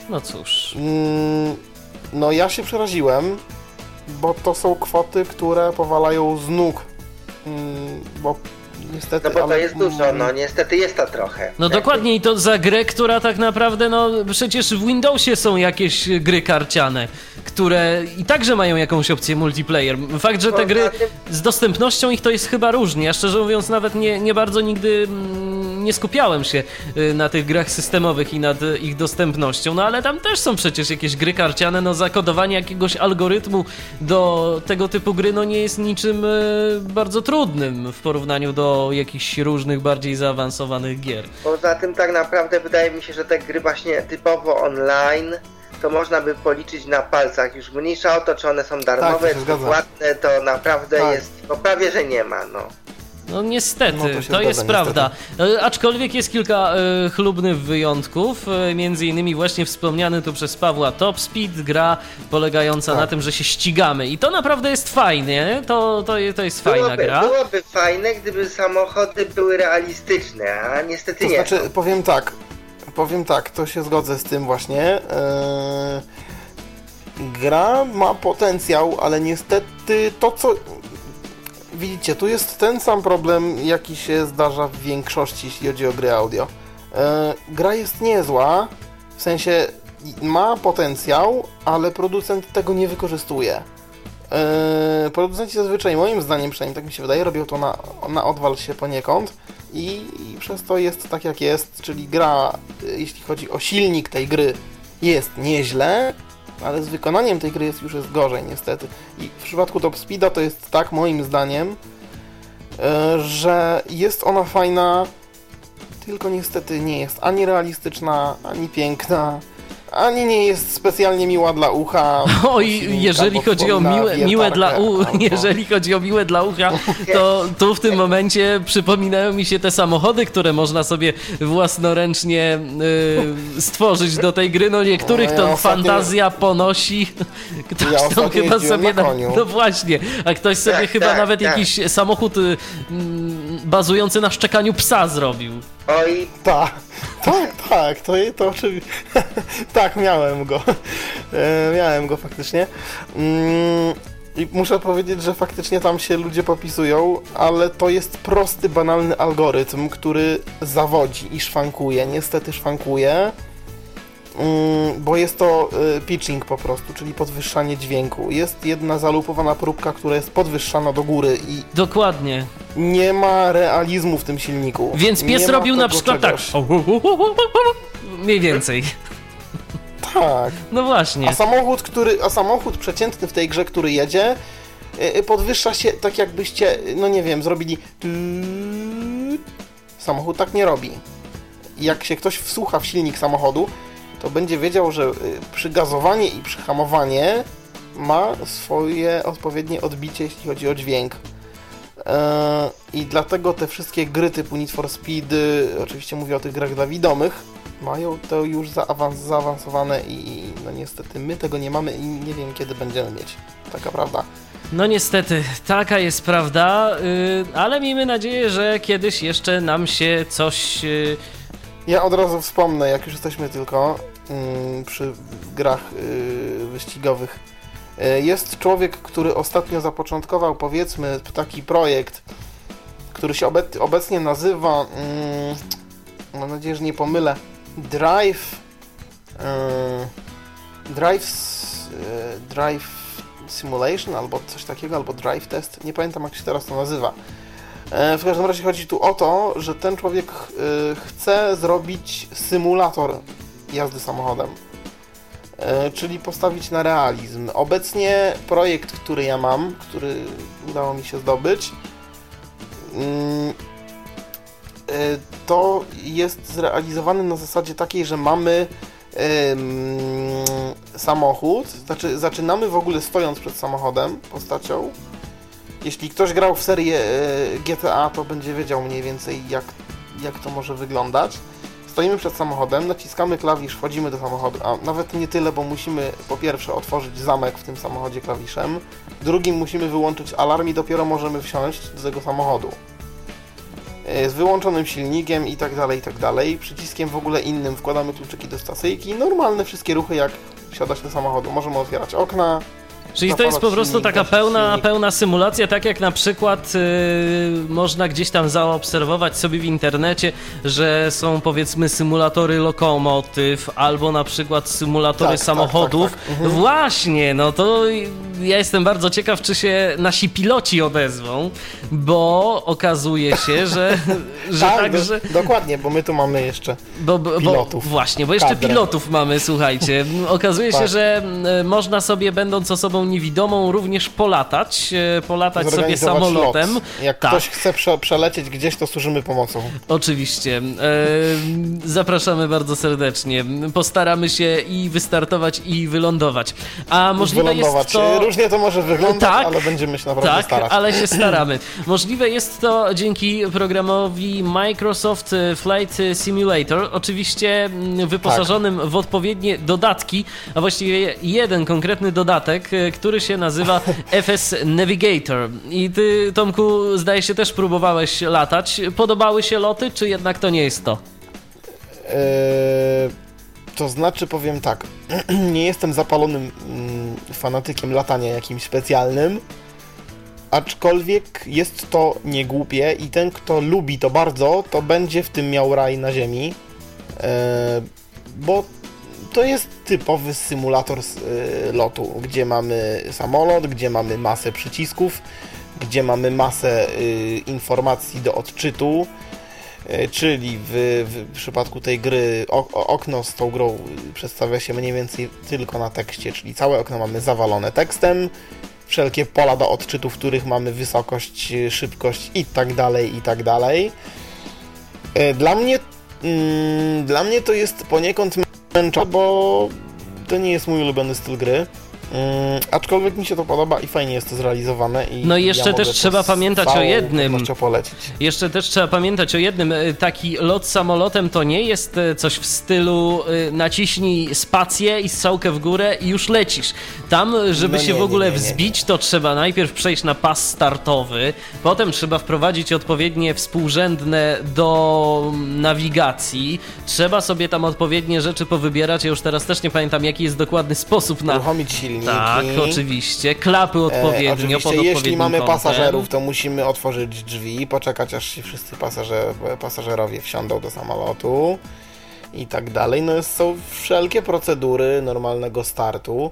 No cóż. Mm, No ja się przeraziłem, bo to są kwoty, które powalają z nóg. Mm, Bo niestety. No bo to ale- jest dużo, no niestety jest to trochę. No dokładnie i to za grę, która tak naprawdę, no przecież w Windowsie są jakieś gry karciane, które i także mają jakąś opcję multiplayer. Fakt, że te gry z dostępnością ich to jest chyba różnie. Ja szczerze mówiąc nawet nie, nie bardzo nigdy mm, nie skupiałem się y, na tych grach systemowych i nad ich dostępnością, no ale tam też są przecież jakieś gry karciane, no zakodowanie jakiegoś algorytmu do tego typu gry no nie jest niczym y, bardzo trudnym w porównaniu do jakichś różnych bardziej zaawansowanych gier. Poza tym tak naprawdę wydaje mi się, że te gry właśnie typowo online to można by policzyć na palcach. Już mniejsza o to, czy one są darmowe, Tak, to się czy płatne, to naprawdę Tak. jest, no prawie, że nie ma, no. No niestety, No to to, zgadza, jest niestety. prawda. E, Aczkolwiek jest kilka e, chlubnych wyjątków, e, między innymi właśnie wspomniany tu przez Pawła Top Speed, gra polegająca Tak. na tym, że się ścigamy i to naprawdę jest fajnie, to, to, to jest fajna byłoby, gra. byłoby fajne, gdyby samochody były realistyczne, a niestety To nie. znaczy, są. powiem tak. Powiem tak, to się zgodzę z tym właśnie. Eee, gra ma potencjał, ale niestety to co. Widzicie, tu jest ten sam problem, jaki się zdarza w większości, jeśli chodzi o gry audio. Eee, gra jest niezła, w sensie ma potencjał, ale producent tego nie wykorzystuje. Eee, producenci zazwyczaj, moim zdaniem przynajmniej tak mi się wydaje, robią to na, na odwal się poniekąd i, i przez to jest tak jak jest, czyli gra, y, jeśli chodzi o silnik tej gry, jest nieźle, ale z wykonaniem tej gry jest już jest gorzej niestety. I w przypadku Top Speeda to jest tak moim zdaniem, e, że jest ona fajna tylko niestety nie jest ani realistyczna, ani piękna, ani nie jest specjalnie miła dla ucha. Oj, jeżeli chodzi o miłe, miłe dla u, albo... jeżeli chodzi o miłe dla ucha, to tu w tym momencie przypominają mi się te samochody, które można sobie własnoręcznie y, stworzyć do tej gry. No niektórych no, ja to ostatnio... fantazja ponosi. Ktoś ja tam chyba sobie na, No właśnie, a ktoś sobie tak, chyba tak, nawet tak. jakiś samochód y, bazujący na szczekaniu psa zrobił. Oj. Tak, tak, tak, to, to oczywiście. tak, miałem go. E, miałem go faktycznie. Mm, I muszę powiedzieć, że faktycznie tam się ludzie popisują, ale to jest prosty, banalny algorytm, który zawodzi i szwankuje. Niestety szwankuje. Mm, bo jest to y, pitching po prostu, czyli podwyższanie dźwięku. Jest jedna zalupowana próbka, która jest podwyższana do góry i... Dokładnie. Nie ma realizmu w tym silniku. Więc pies nie robił na przykład tak. czegoś. tak. Mniej więcej. Tak. No właśnie. A samochód, który, a samochód przeciętny w tej grze, który jedzie, y, y, podwyższa się tak jakbyście, no nie wiem, zrobili... Samochód tak nie robi. Jak się ktoś wsłucha w silnik samochodu, to będzie wiedział, że y, przygazowanie i przyhamowanie ma swoje odpowiednie odbicie, jeśli chodzi o dźwięk. E, I dlatego te wszystkie gry typu Need for Speed, oczywiście mówię o tych grach dla widomych, mają to już zaawans zaawansowane i no niestety my tego nie mamy i nie wiem kiedy będziemy mieć. Taka prawda. No niestety, taka jest prawda, y, ale miejmy nadzieję, że kiedyś jeszcze nam się coś y, ja od razu wspomnę, jak już jesteśmy tylko yy, przy grach yy, wyścigowych. Yy, jest człowiek, który ostatnio zapoczątkował, powiedzmy, taki projekt, który się obec obecnie nazywa, mm, mam nadzieję, że nie pomylę, Drive. Yy, drive, yy, drive Simulation albo coś takiego, albo Drive Test. Nie pamiętam, jak się teraz to nazywa. E, w każdym razie chodzi tu o to, że ten człowiek e, chce zrobić symulator jazdy samochodem. E, czyli postawić na realizm. Obecnie projekt, który ja mam, który udało mi się zdobyć, mm, to jest zrealizowany na zasadzie takiej, że mamy samochód, znaczy zaczynamy w ogóle stojąc przed samochodem, postacią, jeśli ktoś grał w serię e, GTA, to będzie wiedział mniej więcej jak, jak to może wyglądać. Stoimy przed samochodem, naciskamy klawisz, wchodzimy do samochodu, a nawet nie tyle, bo musimy po pierwsze otworzyć zamek w tym samochodzie klawiszem, drugim musimy wyłączyć alarm i dopiero możemy wsiąść do tego samochodu. E, z wyłączonym silnikiem i tak dalej, i tak dalej. Przyciskiem w ogóle innym wkładamy kluczyki do stacyjki. Normalne wszystkie ruchy jak wsiadać do samochodu. Możemy otwierać okna, Czyli to jest po prostu taka pełna, pełna symulacja, tak jak na przykład yy, można gdzieś tam zaobserwować sobie w internecie, że są powiedzmy symulatory lokomotyw albo na przykład symulatory tak, tak samochodów. Tak, tak, mhm. Właśnie, no to ja jestem bardzo ciekaw, czy się nasi piloci odezwą, bo okazuje się, że, że tak, także... Do, dokładnie, bo my tu mamy jeszcze bo, bo, pilotów. Właśnie, bo jeszcze Kadrę. pilotów mamy, słuchajcie. Okazuje się, tak. że można sobie będąc osobą niewidomą również polatać, e, polatać sobie samolotem. Lot. Jak tak. ktoś chce prze przelecieć gdzieś, to służymy pomocą. Oczywiście. E, zapraszamy bardzo serdecznie. Postaramy się i wystartować, i wylądować. A możliwe jest to... Różnie to może wyglądać, tak, ale będziemy się naprawdę tak, starać. ale się staramy. Możliwe jest to dzięki programowi Microsoft Flight Simulator, oczywiście mm, wyposażonym tak. w odpowiednie dodatki, a właściwie jeden konkretny dodatek, e, który się nazywa FS Navigator. I ty, Tomku, zdaje się też próbowałeś latać. Podobały się loty, czy jednak to nie jest to? Eee, to znaczy, powiem tak, nie jestem zapalonym mm, fanatykiem latania jakimś specjalnym, aczkolwiek jest to niegłupie i ten, kto lubi to bardzo, to będzie w tym miał raj na ziemi, eee, bo to jest typowy symulator y, lotu, gdzie mamy samolot, gdzie mamy masę przycisków, gdzie mamy masę y, informacji do odczytu, y, czyli w, w, przypadku tej gry okno z tą grą przedstawia się mniej więcej tylko na tekście, czyli całe okno mamy zawalone tekstem, wszelkie pola do odczytu, w których mamy wysokość, szybkość i tak dalej, i tak dalej. Dla mnie Mm, dla mnie to jest poniekąd męczące, bo to nie jest mój ulubiony styl gry. Mm, aczkolwiek mi się to podoba i fajnie jest to zrealizowane. I no i jeszcze ja też trzeba pamiętać o jednym. Jeszcze też trzeba pamiętać o jednym. e, Taki lot samolotem to nie jest e, coś w stylu e, naciśnij spację i strzałkę w górę i już lecisz. Tam, żeby No się nie, w ogóle nie, nie, wzbić, to trzeba najpierw przejść na pas startowy, potem trzeba wprowadzić odpowiednie współrzędne do nawigacji. Trzeba sobie tam odpowiednie rzeczy powybierać. Ja już teraz też nie pamiętam, jaki jest dokładny sposób na. Uruchomić silniki. Tak, oczywiście. Klapy E, odpowiednio, pod oczywiście, jeśli mamy kątem. pasażerów, to musimy otworzyć drzwi, poczekać aż się wszyscy pasażer, pasażerowie wsiądą do samolotu i tak dalej. No są wszelkie procedury normalnego startu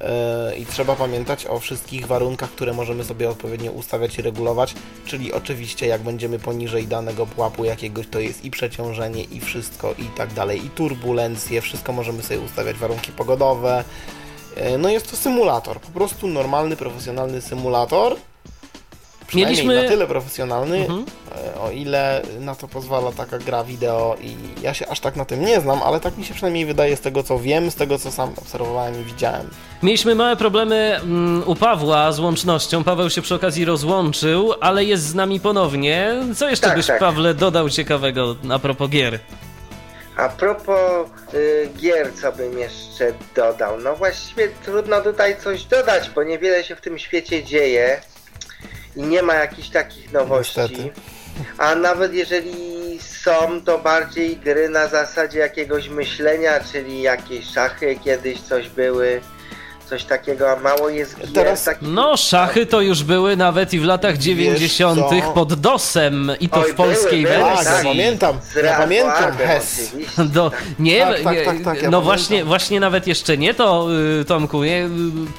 e, i trzeba pamiętać o wszystkich warunkach, które możemy sobie odpowiednio ustawiać i regulować, czyli oczywiście jak będziemy poniżej danego pułapu jakiegoś, to jest i przeciążenie i wszystko i tak dalej, i turbulencje, wszystko możemy sobie ustawiać, warunki pogodowe, E, No jest to symulator, po prostu normalny, profesjonalny symulator. Przynajmniej Mieliśmy- na tyle profesjonalny, Mhm. e, o ile na to pozwala taka gra wideo i ja się aż tak na tym nie znam, ale tak mi się przynajmniej wydaje z tego co wiem, z tego co sam obserwowałem i widziałem. Mieliśmy małe problemy mm, u Pawła z łącznością. Paweł się przy okazji rozłączył, ale jest z nami ponownie. Co jeszcze Tak, byś, tak. Pawle, dodał ciekawego a propos gier? A propos y, gier, co bym jeszcze dodał? No właściwie trudno tutaj coś dodać, bo niewiele się w tym świecie dzieje i nie ma jakichś takich nowości. Niestety. A nawet jeżeli są, to bardziej gry na zasadzie jakiegoś myślenia, czyli jakieś szachy kiedyś coś były, coś takiego, a mało jest gier Teraz- takich... No, szachy to już były nawet i w latach 90. co? pod DOSem i to Oj, w polskiej były, były, Tak, ja wersji. pamiętam, ja pamiętam HES. Do, tak. nie, Tak, tak, tak, tak, ja no pamiętam. właśnie, właśnie nawet jeszcze nie to, y, Tomku, nie? Y,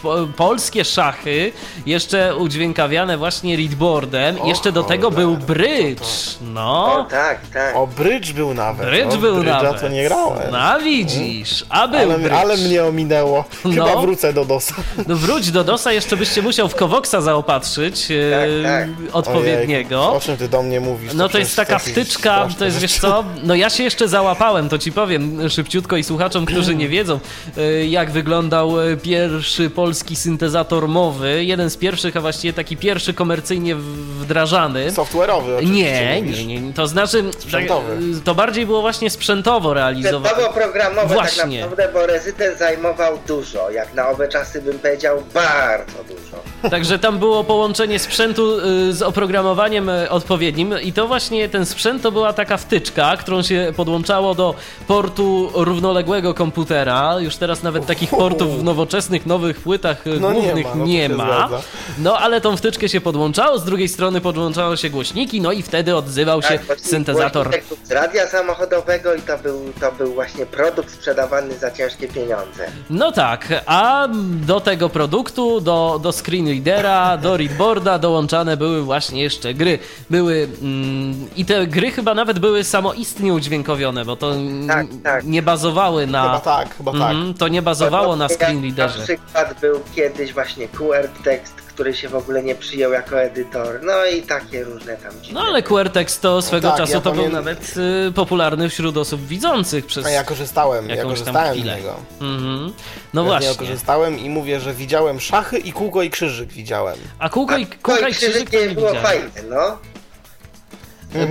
Po, polskie szachy, jeszcze udźwiękawiane właśnie readboardem, O jeszcze do tego był bridge, O no. tak, tak. O, Bridge był nawet. Bridge o, był nawet. to nie grałem. No widzisz, a był ale, ale mnie ominęło. Chyba No. wrócę do DOSa. No wróć do DOSa, jeszcze byś się musiał w Kowoksa zaopatrzyć e, tak. odpowiedniego. Ojejku, O czym ty do mnie mówisz? No to jest taka wtyczka, to jest wiesz co, no ja się jeszcze załapałem, to ci powiem szybciutko i słuchaczom, którzy nie wiedzą, e, jak wyglądał e, pierwszy polski syntezator mowy, jeden z pierwszych, a właściwie taki pierwszy komercyjnie wdrażany. Software'owy Nie, nie, nie, to znaczy, Sprzętowy. tak, to bardziej było właśnie sprzętowo realizowane. Sprzętowo programowe Właśnie. tak naprawdę, bo rezydent zajmował dużo, jak na owe czasy bym powiedział bardzo dużo. Także tam było połączenie sprzętu y, z oprogramowaniem y, odpowiednim i to właśnie ten sprzęt to była taka wtyczka, którą się podłączało do portu równoległego komputera. Już teraz nawet takich portów w nowoczesnych, nowych płytach y, No nie głównych ma, no nie ma. No ale tą wtyczkę się podłączało, z drugiej strony podłączało się głośniki, no i wtedy odzywał się Tak, syntezator. Z radia samochodowego i to był, to był właśnie produkt sprzedawany za ciężkie pieniądze. No tak, a do tego produktu, do, do screen readera, do readboarda dołączane były właśnie jeszcze gry. Były mm, i te gry chyba nawet były samoistnie udźwiękowione, bo to mm, Tak, tak. nie bazowały na. Chyba tak, chyba tak. Mhm, to nie bazowało na screen Na readerze. przykład był kiedyś właśnie QR tekst, który się w ogóle nie przyjął jako edytor. No i takie różne tam dziwne. No ale QRText to swego tak, czasu ja to był nawet y, popularny wśród osób widzących przez A ja korzystałem, ja korzystałem z niego. Mhm. No Ja właśnie. korzystałem i mówię, że widziałem szachy i kółko i krzyżyk widziałem. A kółko i, no kółka i krzyżyk nie było widziałem. fajne, no.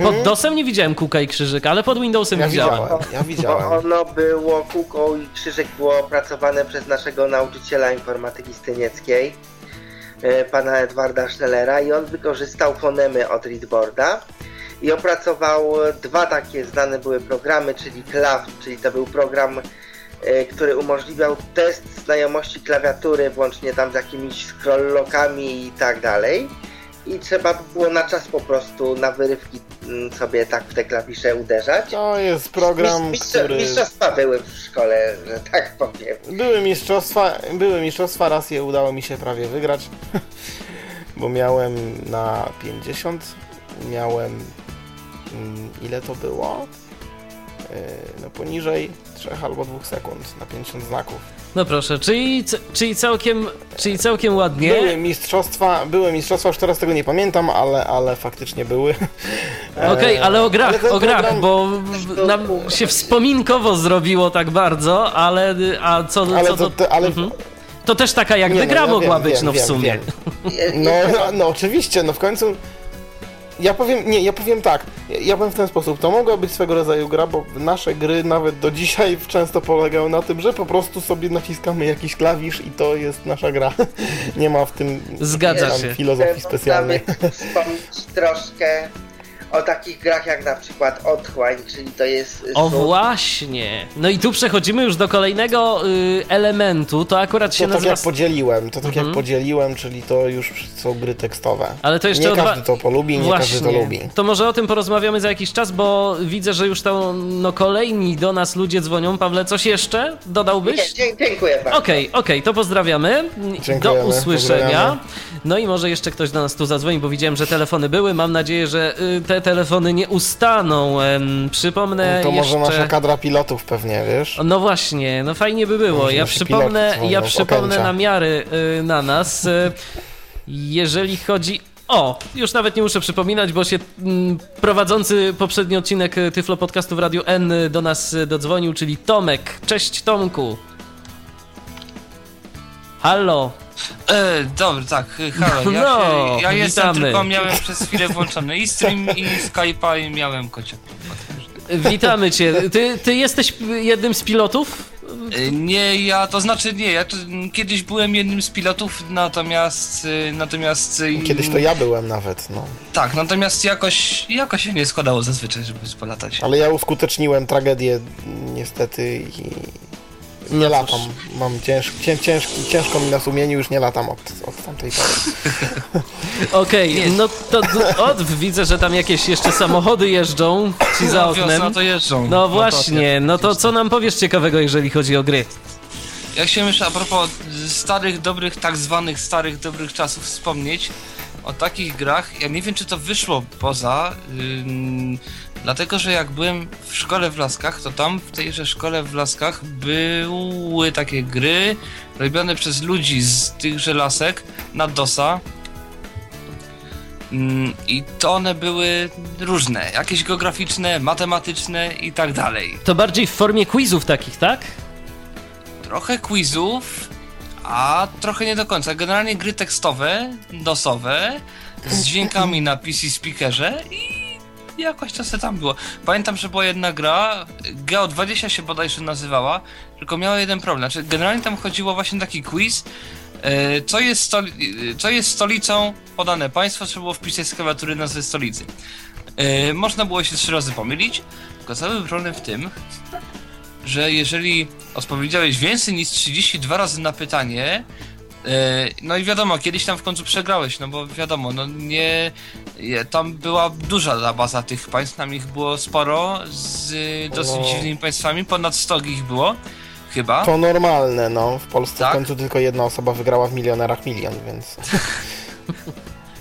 Pod DOSem nie widziałem kółka i krzyżyk, ale pod Windowsem Ja widziałem. widziałem, ja Bo widziałem. ono było, kółko i krzyżyk było opracowane przez naszego nauczyciela informatyki stynieckiej, pana Edwarda Schnellera i on wykorzystał fonemy od readboarda i opracował dwa takie znane były programy, czyli KLAW, czyli to był program, e, który umożliwiał test znajomości klawiatury, włącznie tam z jakimiś scroll-lockami i tak dalej. I trzeba było na czas po prostu na wyrywki mm, sobie tak w te klawisze uderzać. To jest program, Mistrz- który... Mistrzostwa były w szkole, że tak powiem. Były mistrzostwa, były mistrzostwa, raz je udało mi się prawie wygrać, bo miałem na 50, miałem, mm, ile to było? Yy, No poniżej 3 albo 2 sekund na 50 znaków. No proszę, czyli, czyli, całkiem, czyli całkiem ładnie. Były mistrzostwa, były mistrzostwa, już teraz tego nie pamiętam, ale, ale faktycznie były. Okej, ale o grach, ale o grach, program- bo nam się wspominkowo zrobiło tak bardzo, ale a co, Ale co to, to, ale, Mhm. to też taka jakby Nie, no, gra ja mogła wiem, być, wiem, no w wiem, sumie. wiem. No, no oczywiście, no w końcu. Ja powiem, nie, ja powiem tak. Ja, ja powiem w ten sposób. To mogła być swego rodzaju gra, bo nasze gry nawet do dzisiaj często polegały na tym, że po prostu sobie naciskamy jakiś klawisz i to jest nasza gra. Nie ma w tym Zgadza się. filozofii specjalnej. Można by wspomnieć troszkę o takich grach jak na przykład Otchłań, czyli to jest... O słów- właśnie. No i tu przechodzimy już do kolejnego y, elementu, to akurat się To tak nazywa... jak podzieliłem, to tak Mhm. jak podzieliłem, czyli to już są gry tekstowe. Ale to jeszcze nie o każdy to polubi, nie każdy to lubi. To może o tym porozmawiamy za jakiś czas, bo widzę, że już to no kolejni do nas ludzie dzwonią. Pawle, coś jeszcze Nie, dodałbyś? dzie- dziękuję bardzo. Okej, okej, to pozdrawiamy. Do Dziękujemy, usłyszenia. pozdrawiamy. No i może jeszcze ktoś do nas tu zadzwoni, bo widziałem, że telefony były. Mam nadzieję, że y, te telefony nie ustaną. Przypomnę To może jeszcze... nasza kadra pilotów pewnie, wiesz? No właśnie, no fajnie by było. Może Ja przypomnę, ja przypomnę namiary y, na nas. Y, jeżeli chodzi. O, już nawet nie muszę przypominać, bo się mm, prowadzący poprzedni odcinek y, Tyflo Podcastu w Radiu N do nas dodzwonił, czyli Tomek. Cześć Tomku. Halo. E, dobra, tak, halo, ja, No, się, ja jestem, witamy. tylko miałem przez chwilę włączony i stream, i Skype'a i miałem kociak. Witamy cię. Ty, ty jesteś jednym z pilotów? E, Nie, ja, to znaczy nie, ja to, kiedyś byłem jednym z pilotów, natomiast, e, natomiast... e, Kiedyś to ja byłem nawet, no. Tak, natomiast jakoś, jakoś się nie składało zazwyczaj, żeby polatać. Ale ja uskuteczniłem tragedię niestety i nie latam. Mam cięż, cię, cięż, ciężko mi na sumieniu, już nie latam od, od tamtej pory. Okej, no to od, widzę, że tam jakieś jeszcze samochody jeżdżą ci za No, oknem. wiosna to jeżdżą. No właśnie, no to co nam powiesz ciekawego, jeżeli chodzi o gry? Ja chciałem jeszcze a propos starych, dobrych, tak zwanych starych, dobrych czasów wspomnieć o takich grach. Ja nie wiem, czy to wyszło poza, ym, dlatego że jak byłem w szkole w Laskach, to tam w tejże szkole w Laskach były takie gry robione przez ludzi z tychże lasek na DOSa. Ym, I to one były różne, jakieś geograficzne, matematyczne i tak dalej. To bardziej w formie quizów takich, tak? trochę quizów, a trochę nie do końca. Generalnie gry tekstowe, dosowe, z dźwiękami na PC speakerze i jakoś to tam było. Pamiętam, że była jedna gra, Geo20 się bodajże nazywała, tylko miała jeden problem. Znaczy, generalnie tam chodziło właśnie taki quiz, e, co jest, stoli- e, co jest stolicą podane państwo, trzeba było wpisać z klawiatury nazwę stolicy. E, Można było się trzy razy pomylić, tylko cały problem w tym, że jeżeli odpowiedziałeś więcej niż 32 razy na pytanie, no i wiadomo, kiedyś tam w końcu przegrałeś, no bo wiadomo, no nie, tam była duża ta baza tych państw, tam ich było sporo, z dosyć No. dziwnymi państwami, ponad 100 ich było, chyba. To normalne, no. W Polsce Tak? w końcu tylko jedna osoba wygrała w milionerach milion, więc,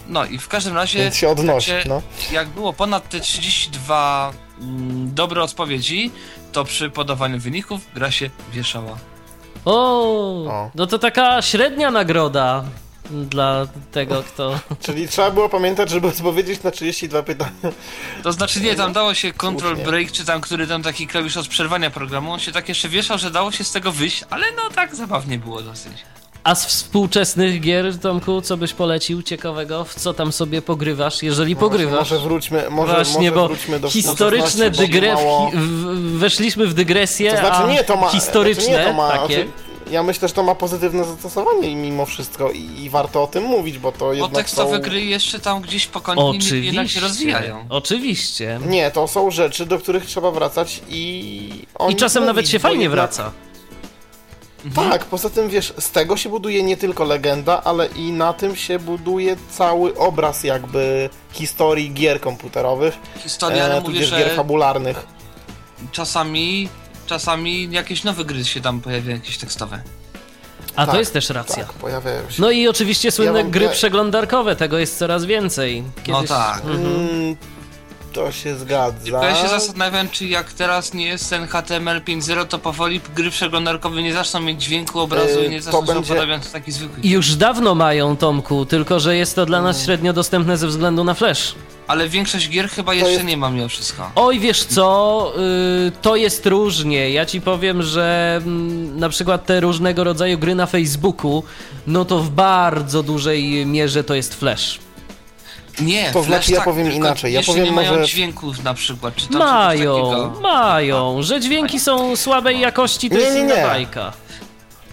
No i w każdym razie, więc się odnosi, się- no. jak było ponad te 32 mm, dobre odpowiedzi, to przy podawaniu wyników gra się wieszała. O, O. no to taka średnia nagroda dla tego, kto... Czyli trzeba było pamiętać, żeby odpowiedzieć na 32 pytania. To znaczy nie, tam dało się control Słusznie. break, czy tam który tam taki klawisz od przerwania programu, on się tak jeszcze wieszał, że dało się z tego wyjść, ale no tak zabawnie było dosyć. A z współczesnych gier, Tomku, co byś polecił ciekawego? W co tam sobie pogrywasz, jeżeli pogrywasz? Może wróćmy, może, Właśnie, może bo wróćmy do historyczne bo dygrewki, mało- w, weszliśmy w dygresję, To znaczy nie, to ma... historyczne znaczy nie, to ma, takie. ja myślę, że to ma pozytywne zastosowanie mimo wszystko i, i warto o tym mówić, bo to Bo jednak tekstowe są... gry jeszcze tam gdzieś po kątnie jednak się rozwijają. oczywiście. Nie, to są rzeczy, do których trzeba wracać i... I czasem nawet się bo fajnie jednak- Tak, poza tym wiesz, z tego się buduje nie tylko legenda, ale i na tym się buduje cały obraz jakby historii gier komputerowych, Historia, ale e, mówię, tudzież gier fabularnych. czasami, czasami jakieś nowe gry się tam pojawiają, jakieś tekstowe. A to Tak, jest też racja. Tak, pojawiają się. No i oczywiście słynne mam- gry ja- przeglądarkowe, tego jest coraz więcej. No tak. Mhm. Mm, to się zgadza. Tylko ja się zastanawiam, czy jak teraz nie jest ten HTML 5.0, to powoli gry przeglądarkowe nie zaczną mieć dźwięku, obrazu Yy, i nie to zaczną się będzie- taki zwykły. Już dawno mają, Tomku, tylko że jest to dla nas średnio dostępne ze względu na Flash. Ale większość gier chyba jeszcze jest... nie ma mimo wszystko. Oj, wiesz co, yy, to jest różnie. Ja ci powiem, że yy, na przykład te różnego rodzaju gry na Facebooku, no to w bardzo dużej mierze to jest Flash. Nie, to znaczy ja tak, powiem inaczej. Ja powiem nie może... mają dźwięków na przykład, czy tam Mają, mają. Że dźwięki są słabej jakości, to nie, jest nie, inna bajka.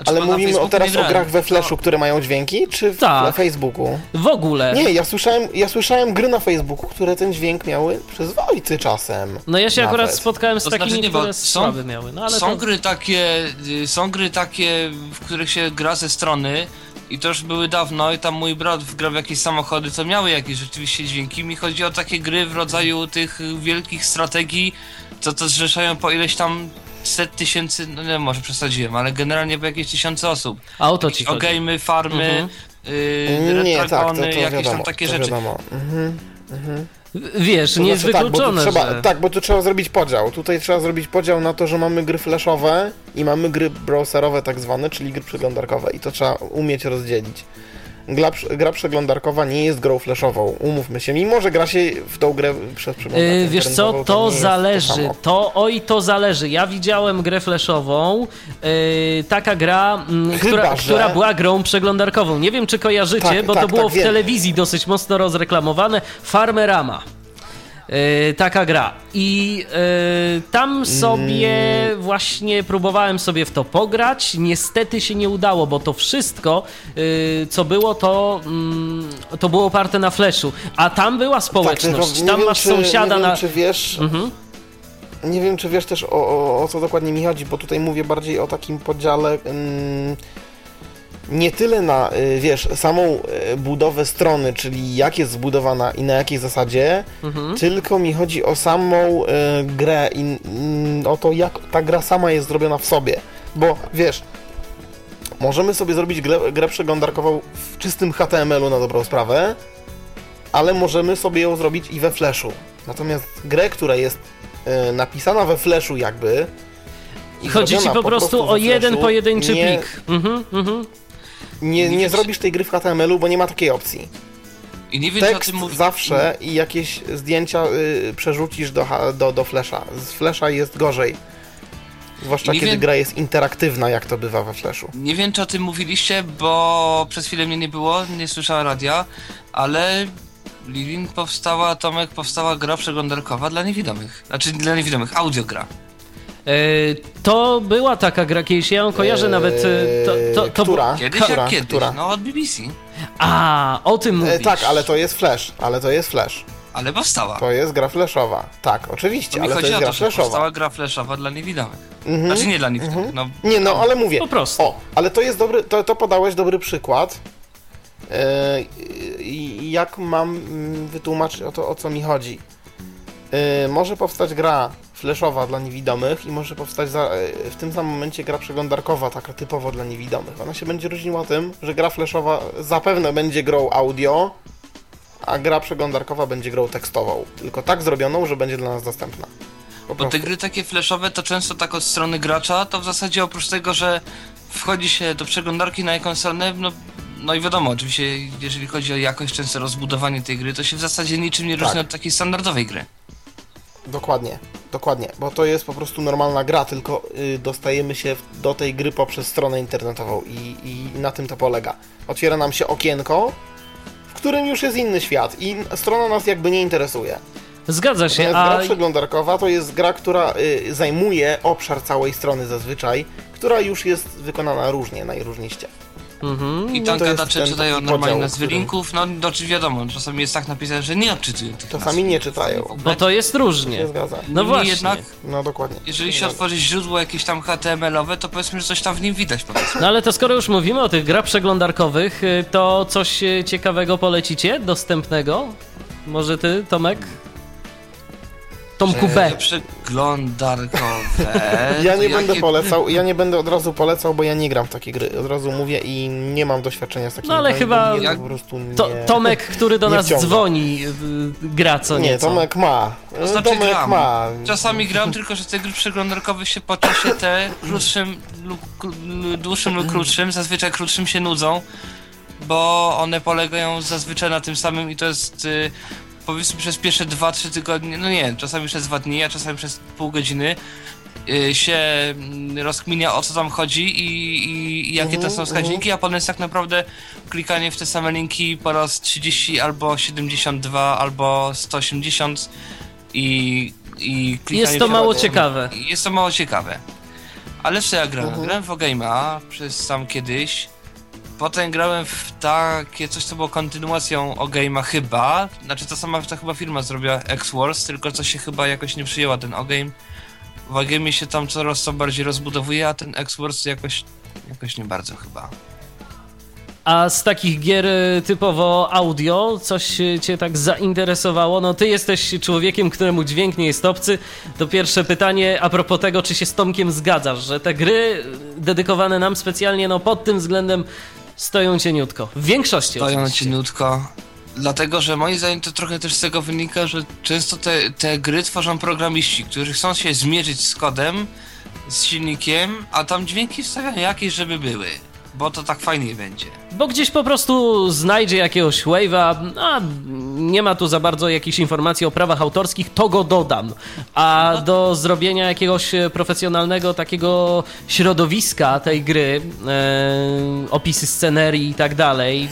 Znaczy, Ale mówimy o teraz o grach we Flashu, które mają dźwięki, czy w, tak. na Facebooku? W ogóle. Nie, ja słyszałem, ja słyszałem gry na Facebooku, które ten dźwięk miały przyzwoity czasem. No ja się nawet. akurat spotkałem z to takimi, znaczy, nie, które są, słaby miały. No, ale są to... gry takie, y, są gry takie, w których się gra ze strony i to już były dawno i tam mój brat grał w jakieś samochody, co miały jakieś rzeczywiście dźwięki. Mi chodzi o takie gry w rodzaju tych wielkich strategii, co to zrzeszają po ileś tam set tysięcy, no nie może przesadziłem, ale generalnie po jakieś tysiące osób. Auto ci O gamey, farmy, mhm. yy, nie, tak, to, to jakieś wiadomo, tam takie rzeczy. Wiadomo. Mhm, mhm. Wiesz, nie jest wykluczone, tak, bo trzeba, że... Tak, bo tu trzeba zrobić podział. Tutaj trzeba zrobić podział na to, że mamy gry flashowe i mamy gry browserowe tak zwane, czyli gry przeglądarkowe i to trzeba umieć rozdzielić gra, gra przeglądarkowa nie jest grą flashową, umówmy się. Mimo, że gra się w tą grę przez przeglądarkę yy, Wiesz co, to, to zależy. To, to, oj, to zależy. Ja widziałem grę flashową, yy, taka gra, yy, która, że... która była grą przeglądarkową. Nie wiem, czy kojarzycie, tak, bo tak, to było tak, w wiem. telewizji dosyć mocno rozreklamowane. Farmerama. Yy, taka gra. I yy, tam sobie mm. właśnie próbowałem sobie w to pograć. Niestety się nie udało, bo to wszystko, yy, co było, to, mm, to było oparte na flashu. A tam była społeczność. Tak, tam wiem, masz czy, sąsiada nie na. Wiem, czy wiesz. Mhm. Nie wiem, czy wiesz też o, o, o, co dokładnie mi chodzi, bo tutaj mówię bardziej o takim podziale. Mm, nie tyle na, y, wiesz, samą y, budowę strony, czyli jak jest zbudowana i na jakiej zasadzie, mhm. tylko mi chodzi o samą y, grę i o to, jak ta gra sama jest zrobiona w sobie. Bo, wiesz, możemy sobie zrobić grę, grę przeglądarkową w czystym HTML-u na dobrą sprawę, ale możemy sobie ją zrobić i we Flashu. Natomiast grę, która jest napisana we Flashu jakby, i chodzi ci po, po prostu, prostu o jeden pojedynczy nie, plik. Mhm, mhm nie, nie, nie zrobisz tej gry w HTML-u, bo nie ma takiej opcji. I nie wiem, Tekst zawsze i jakieś zdjęcia y, przerzucisz do, do, do Flasha. Z Flasha jest gorzej. Zwłaszcza kiedy wiem... gra jest interaktywna, jak to bywa we Flashu. Nie wiem, czy o tym mówiliście, bo przez chwilę mnie nie było, nie słyszałem radia, ale Living powstała, Tomek, powstała gra przeglądarkowa dla niewidomych. Znaczy dla niewidomych, audiogra. E, to była taka gra kiedyś, ja ją kojarzę eee, nawet. To, to, to która? Kiedyś która? jak kiedyś, która? no od BBC. A, o tym mówisz. E, tak, ale to jest Flash, ale to jest Flash. Ale powstała. To jest gra flashowa. Tak, oczywiście, to ale to jest gra to, flashowa. powstała gra flashowa dla niewidomych. -hmm. Znaczy nie dla niewidomych, mm -hmm. no. Nie, no, ale mówię. Po prostu. O, ale to jest dobry, to, to podałeś dobry przykład. Yy, jak mam mm, wytłumaczyć o to, o co mi chodzi? Yy, może powstać gra flashowa dla niewidomych i może powstać za, w tym samym momencie gra przeglądarkowa, taka typowo dla niewidomych. Ona się będzie różniła tym, że gra flashowa zapewne będzie grą audio, a gra przeglądarkowa będzie grą tekstową. Tylko tak zrobioną, że będzie dla nas dostępna. Bo te gry takie flashowe to często tak od strony gracza, to w zasadzie oprócz tego, że wchodzi się do przeglądarki na jakąś stronę, no, no i wiadomo, oczywiście jeżeli chodzi o jakość, często rozbudowanie tej gry, to się w zasadzie niczym nie różni tak. od takiej standardowej gry. Dokładnie, dokładnie, bo to jest po prostu normalna gra, tylko y, dostajemy się do tej gry poprzez stronę internetową i, i na tym to polega. Otwiera nam się okienko, w którym już jest inny świat i strona nas jakby nie interesuje. Zgadza się, Natomiast a... gra przeglądarkowa to jest gra, która y, zajmuje obszar całej strony zazwyczaj, która już jest wykonana różnie, najróżniejsze. Mhm. I tam no gadacze czytają normalnie nazwy który... linków, no oczywiście wiadomo, czasami jest tak napisane, że nie odczytują tych Czasami nie czytają. Bo to jest różnie. Się zgadza. No właśnie. jednak, no dokładnie. Jeżeli się otworzy źródło jakieś tam HTML-owe, to powiedzmy, że coś tam w nim widać powiedzmy. No ale to skoro już mówimy o tych grach przeglądarkowych, y, to coś y, ciekawego polecicie, dostępnego? Może ty, Tomek? Tomku B. Przeglądarkowe. ja nie będę polecał, ja nie będę od razu polecał, bo ja nie gram w takie gry. Od razu mówię i nie mam doświadczenia z takimi No ale chyba jak... po prostu nie, to, Tomek, który do nas wciąga. dzwoni, y, gra co Nie, nieco. Tomek ma. To znaczy Tomek gram. ma. Czasami gram, tylko że te gry przeglądarkowe się po czasie te krótszym lub dłuższym lub krótszym, zazwyczaj krótszym się nudzą, bo one polegają zazwyczaj na tym samym i to jest y, powiedzmy przez pierwsze 2-3 tygodnie, no nie, czasami przez dwa dni, a czasami przez pół godziny y, się mm, rozkminia o co tam chodzi i, i, i jakie to są wskaźniki, a potem jest tak naprawdę klikanie w te same linki po raz 30 albo 72 albo 180 i, i klikanie Jest to w- mało ciekawe. Jest to mało ciekawe. Ale co ja grałem? Grałem w Ogame'a przez sam kiedyś. Potem grałem w takie coś, co było kontynuacją Ogame'a chyba. Znaczy ta sama ta chyba firma zrobiła X-Wars, tylko co się chyba jakoś nie przyjęła ten Ogame. W Ogame'ie się tam coraz to bardziej rozbudowuje, a ten X-Wars jakoś, jakoś nie bardzo chyba. A z takich gier y, typowo audio, coś y, cię tak zainteresowało? No ty jesteś człowiekiem, któremu dźwięk nie jest obcy. To pierwsze pytanie a propos tego, czy się z Tomkiem zgadzasz, że te gry y, dedykowane nam specjalnie, no pod tym względem stoją cieniutko. W większości Stoją oczywiście. cieniutko. Dlatego, że moim zdaniem to trochę też z tego wynika, że często te, te gry tworzą programiści, którzy chcą się zmierzyć z kodem, z silnikiem, a tam dźwięki wstawiają jakieś, żeby były. Bo to tak fajnie będzie. Bo gdzieś po prostu znajdzie jakiegoś wave'a, a nie ma tu za bardzo jakichś informacji o prawach autorskich, to go dodam. A do zrobienia jakiegoś e, profesjonalnego takiego środowiska tej gry, e, opisy scenerii i tak dalej,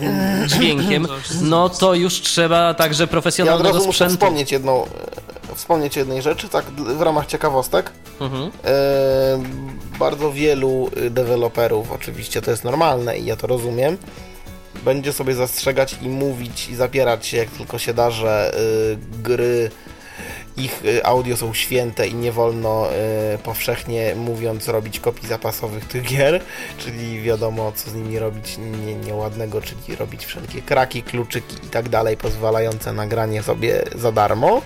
dźwiękiem, no to już trzeba także Ja od profesjonalnego muszę sprzętu. wspomnieć jedną, e, wspomnieć jednej rzeczy, tak w ramach ciekawostek. Mhm. E, bardzo wielu y, deweloperów, oczywiście to jest normalne i ja to rozumiem, będzie sobie zastrzegać i mówić i zapierać się jak tylko się da, że y, gry ich y, audio są święte i nie wolno y, powszechnie mówiąc robić kopii zapasowych tych gier, czyli wiadomo co z nimi robić nie, nieładnego, czyli robić wszelkie kraki, kluczyki i tak dalej pozwalające na granie sobie za darmo.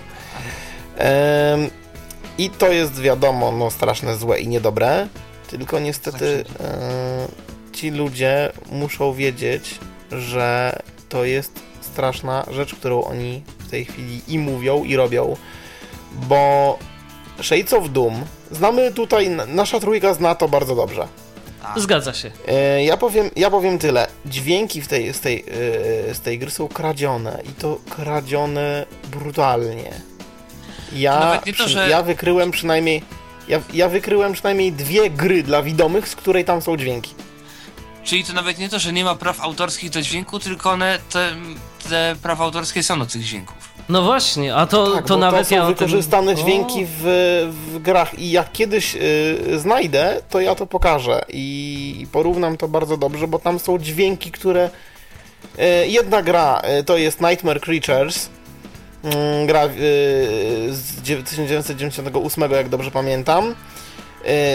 I to jest wiadomo, no straszne, złe i niedobre, tylko niestety e, ci ludzie muszą wiedzieć, że to jest straszna rzecz, którą oni w tej chwili i mówią, i robią, bo Shades of Doom, znamy tutaj, nasza trójka zna to bardzo dobrze. Zgadza się. E, Ja powiem, ja powiem tyle. Dźwięki w tej, z, tej, e, z tej gry są kradzione i to kradzione brutalnie. Ja, Nawet nie to, przy- że- ja wykryłem przynajmniej ja, ja wykryłem przynajmniej dwie gry dla widomych, z której tam są dźwięki. Czyli to nawet nie to, że nie ma praw autorskich do dźwięku, tylko one, te, te prawa autorskie są do tych dźwięków. No właśnie, a to, Tak, to bo nawet to są ja tym- wykorzystane O. dźwięki w, w grach i jak kiedyś y, znajdę, to ja to pokażę i, i porównam to bardzo dobrze, bo tam są dźwięki, które... Y, jedna gra y, to jest Nightmare Creatures, gra y, z dziew- 1998, jak dobrze pamiętam,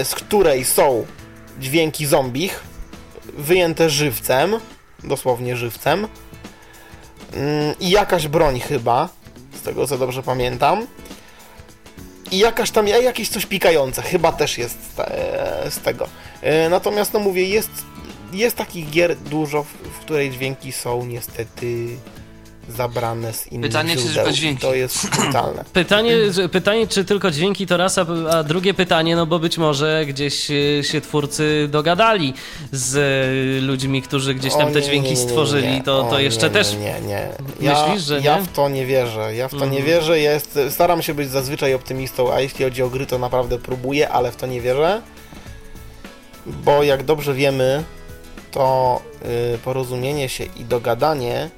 y, z której są dźwięki zombich, wyjęte żywcem, dosłownie żywcem, mm, i jakaś broń chyba, z tego co dobrze pamiętam. I jakaś tam, jakieś coś pikające, chyba też jest z, te, z tego. E, Natomiast, no mówię, jest, jest takich gier dużo, w, w której dźwięki są niestety zabrane z innych Pytanie, czy źródeł. tylko dźwięki? To jest brutalne. Pytanie, pytanie, czy tylko dźwięki to raz, a, a drugie pytanie, no bo być może gdzieś e, się twórcy dogadali z e, ludźmi, którzy gdzieś tam O, te dźwięki nie, nie, nie, stworzyli, nie. to, O, to jeszcze nie, też... Nie, nie, nie. Ja, Myślisz, że ja nie? w to nie wierzę. Ja w to nie Mhm. wierzę. Ja jest, staram się być zazwyczaj optymistą, a jeśli chodzi o gry, to naprawdę próbuję, ale w to nie wierzę. Bo jak dobrze wiemy, to y, porozumienie się i dogadanie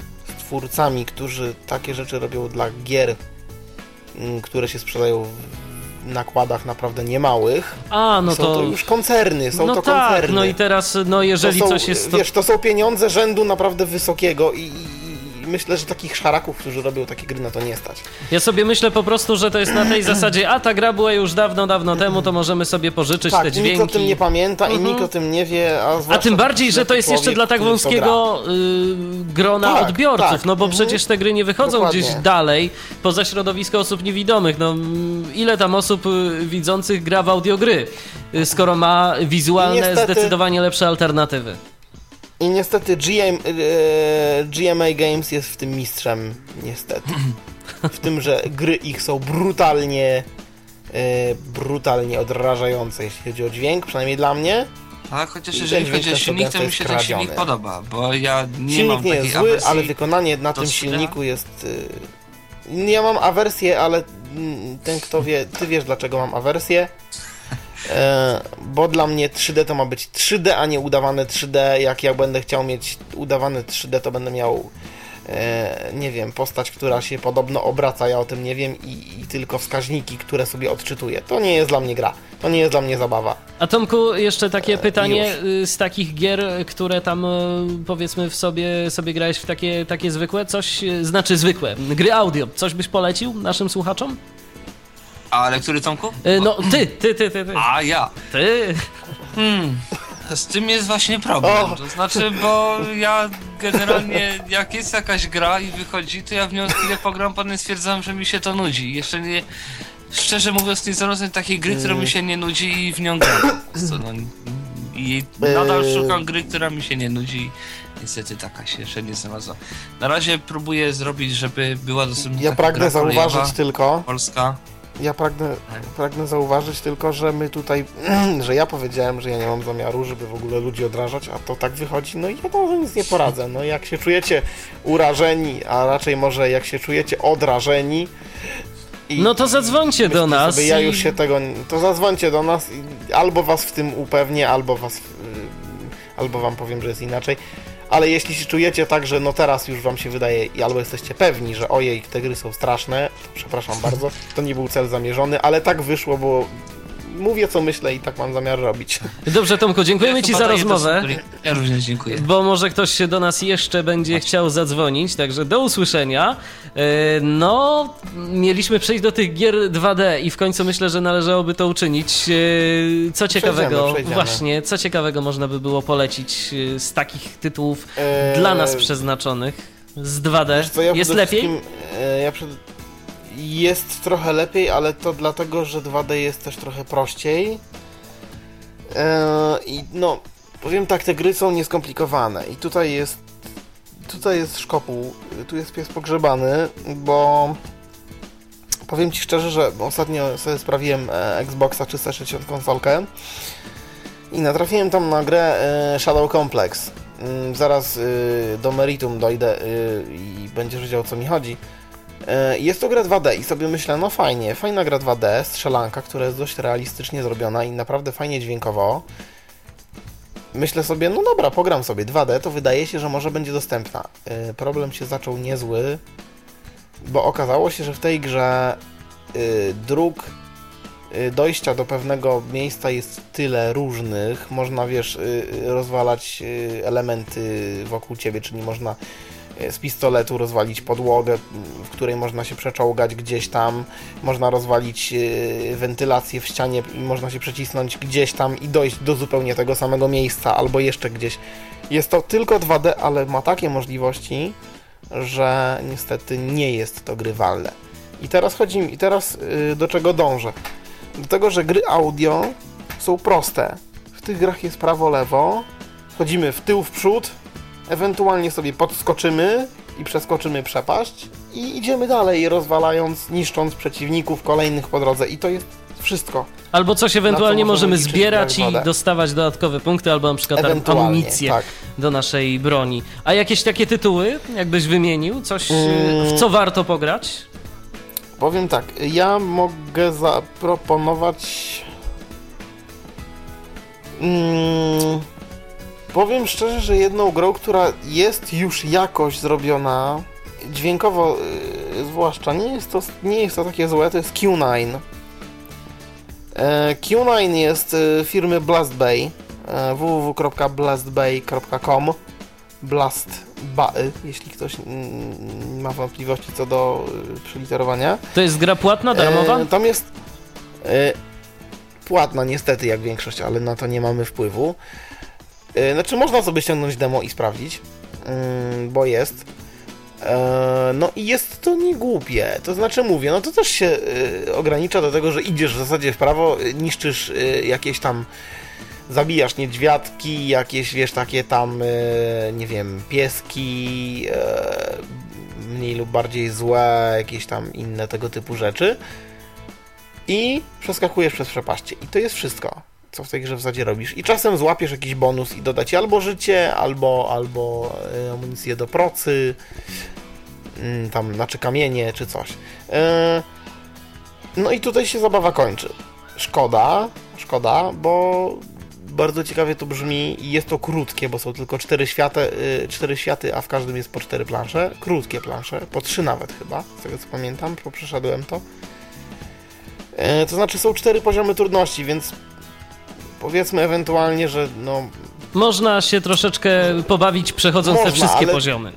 twórcami, którzy takie rzeczy robią dla gier, y, które się sprzedają w nakładach naprawdę niemałych, A, no są to... to już koncerny, są no to tak, koncerny. no i teraz, no jeżeli to są, coś jest... To... Wiesz, to są pieniądze rzędu naprawdę wysokiego i myślę, że takich szaraków, którzy robią takie gry, na to nie stać. Ja sobie myślę po prostu, że to jest na tej zasadzie, a ta gra była już dawno, dawno temu, to możemy sobie pożyczyć tak, te i nikt o dźwięki. tym nie pamięta i Mhm. nikt o tym nie wie, a A tym bardziej, że to jest jeszcze dla tak wąskiego y, grona Tak, odbiorców, tak, no bo mhm. przecież te gry nie wychodzą Dokładnie. gdzieś dalej, poza środowisko osób niewidomych. No, mm, ile tam osób y, widzących gra w audiogry, y, skoro ma wizualne, Niestety- zdecydowanie lepsze alternatywy. I niestety GM, e, GMA Games jest w tym mistrzem, niestety. W tym, że gry ich są brutalnie, e, brutalnie odrażające, jeśli chodzi o dźwięk, przynajmniej dla mnie. Tak, chociaż jeżeli chodzi o silnik, to mi się ten silnik kradziony. podoba, bo ja nie Silnik mam nie jest zły, ale wykonanie na tym silniku jest y, Ja mam awersję, ale mm, ten kto wie, ty wiesz dlaczego mam awersję. E, bo dla mnie 3D to ma być 3D, a nie udawane 3D. Jak ja będę chciał mieć udawane 3D, to będę miał e, nie wiem, postać, która się podobno obraca, ja o tym nie wiem i, i tylko wskaźniki, które sobie odczytuję. To nie jest dla mnie gra, to nie jest dla mnie zabawa. A Tomku, jeszcze takie E, pytanie już. y, z takich gier, które tam y, powiedzmy w sobie, sobie grałeś w takie, takie zwykłe, coś, y, znaczy zwykłe, gry audio, coś byś polecił naszym słuchaczom? Ale który Tomku? Y, No, ty, ty, ty, ty, ty, A ja. ty. Hmm. Z tym jest właśnie problem. O! To znaczy, bo ja generalnie jak jest jakaś gra i wychodzi, to ja w nią chwilę pogram, potem stwierdzam, że mi się to nudzi. Jeszcze nie. Szczerze mówiąc, nie znalazłem takiej gry, która mi się nie nudzi i w nią gram. Co, no, I nadal Eee. szukam gry, która mi się nie nudzi. Niestety taka się jeszcze nie znalazła. Na razie próbuję zrobić, żeby była dostępna Ja pragnę gra kolejowa, zauważyć tylko, Polska. Ja pragnę, pragnę zauważyć tylko, że my tutaj, że ja powiedziałem, że ja nie mam zamiaru, żeby w ogóle ludzi odrażać, a to tak wychodzi, no i ja to nic nie poradzę. No jak się czujecie urażeni, a raczej może jak się czujecie odrażeni, i, No to zadzwońcie do nas Sobie, ja już się tego. To zadzwońcie do nas. i Albo was w tym upewnię, albo was. y, Albo wam powiem, że jest inaczej. Ale jeśli się czujecie tak, że no teraz już wam się wydaje, albo jesteście pewni, że ojej, te gry są straszne, przepraszam bardzo, to nie był cel zamierzony, ale tak wyszło, bo mówię co myślę i tak mam zamiar robić. Dobrze, Tomku, dziękujemy Ja Ci za rozmowę. Ja również dziękuję. Bo może ktoś się do nas jeszcze będzie chciał zadzwonić, także do usłyszenia. E, No, mieliśmy przejść do tych gier 2D i w końcu myślę, że należałoby to uczynić. E, Co ciekawego, przejdziemy. właśnie, co ciekawego można by było polecić e, z takich tytułów Eee, dla nas przeznaczonych z 2D? Wiesz co, ja Jest lepiej? Ja przed... Jest trochę lepiej, ale to dlatego, że 2D jest też trochę prościej. E, I no, powiem tak, te gry są nieskomplikowane i tutaj jest tutaj jest szkopuł, tu jest pies pogrzebany, bo powiem Ci szczerze, że ostatnio sobie sprawiłem e, Xboxa 360 konsolkę i natrafiłem tam na grę e, Shadow Complex. Mm, Zaraz y, do meritum dojdę y, i będziesz wiedział o co mi chodzi. E, Jest to gra 2D i sobie myślę, no fajnie, fajna gra 2D, strzelanka, która jest dość realistycznie zrobiona i naprawdę fajnie dźwiękowo. Myślę sobie, no dobra, pogram sobie 2D, to wydaje się, że może będzie dostępna. E, Problem się zaczął niezły, bo okazało się, że w tej grze y, dróg dojścia do pewnego miejsca jest tyle różnych. Można, wiesz, rozwalać elementy wokół ciebie, czyli można z pistoletu rozwalić podłogę, w której można się przeczołgać gdzieś tam. Można rozwalić y, wentylację w ścianie i można się przecisnąć gdzieś tam i dojść do zupełnie tego samego miejsca, albo jeszcze gdzieś. Jest to tylko 2D, ale ma takie możliwości, że niestety nie jest to grywalne. I teraz chodzi mi, i teraz y, do czego dążę? Do tego, że gry audio są proste. W tych grach jest prawo-lewo, chodzimy w tył, w przód, ewentualnie sobie podskoczymy i przeskoczymy przepaść i idziemy dalej, rozwalając, niszcząc przeciwników kolejnych po drodze. I to jest wszystko. Albo coś ewentualnie możemy możemy zbierać i dostawać dodatkowe punkty, albo na przykład amunicję tak. do naszej broni. A jakieś takie tytuły, jakbyś wymienił? Coś, y, w co warto pograć? Powiem tak, ja mogę zaproponować. Mm, powiem szczerze, że jedną grą, która jest już jakoś zrobiona, dźwiękowo y, zwłaszcza, nie jest, to, nie jest to takie złe, to jest Q9. E, Q9 jest y, firmy Blast Bay, e, www.blastbay.com Blast Bay, jeśli ktoś ma wątpliwości co do y, przyliterowania. To jest gra płatna, darmowa? E, tam jest e, płatna niestety jak większość, ale na to nie mamy wpływu. Znaczy można sobie ściągnąć demo i sprawdzić, mm, bo jest. E, no i jest to niegłupie. To znaczy mówię, no to też się e, ogranicza do tego, że idziesz w zasadzie w prawo, e, niszczysz jakieś tam zabijasz niedźwiadki, jakieś wiesz takie tam nie wiem, pieski e, mniej lub bardziej złe, jakieś tam inne tego typu rzeczy i przeskakujesz przez przepaście i to jest wszystko co w tej grze w zasadzie robisz i czasem złapiesz jakiś bonus i doda ci albo życie, albo, albo e, amunicję do procy mm, tam, znaczy kamienie czy coś. E, no i tutaj się zabawa kończy. Szkoda, szkoda, bo bardzo ciekawie to brzmi i jest to krótkie, bo są tylko cztery światy, y, cztery światy, a w każdym jest po cztery plansze. Krótkie plansze, po trzy nawet chyba, z tego co pamiętam, bo przeszedłem to. E, to znaczy są cztery poziomy trudności, więc powiedzmy ewentualnie, że no... Można się troszeczkę pobawić przechodząc Można, te wszystkie ale- poziomy.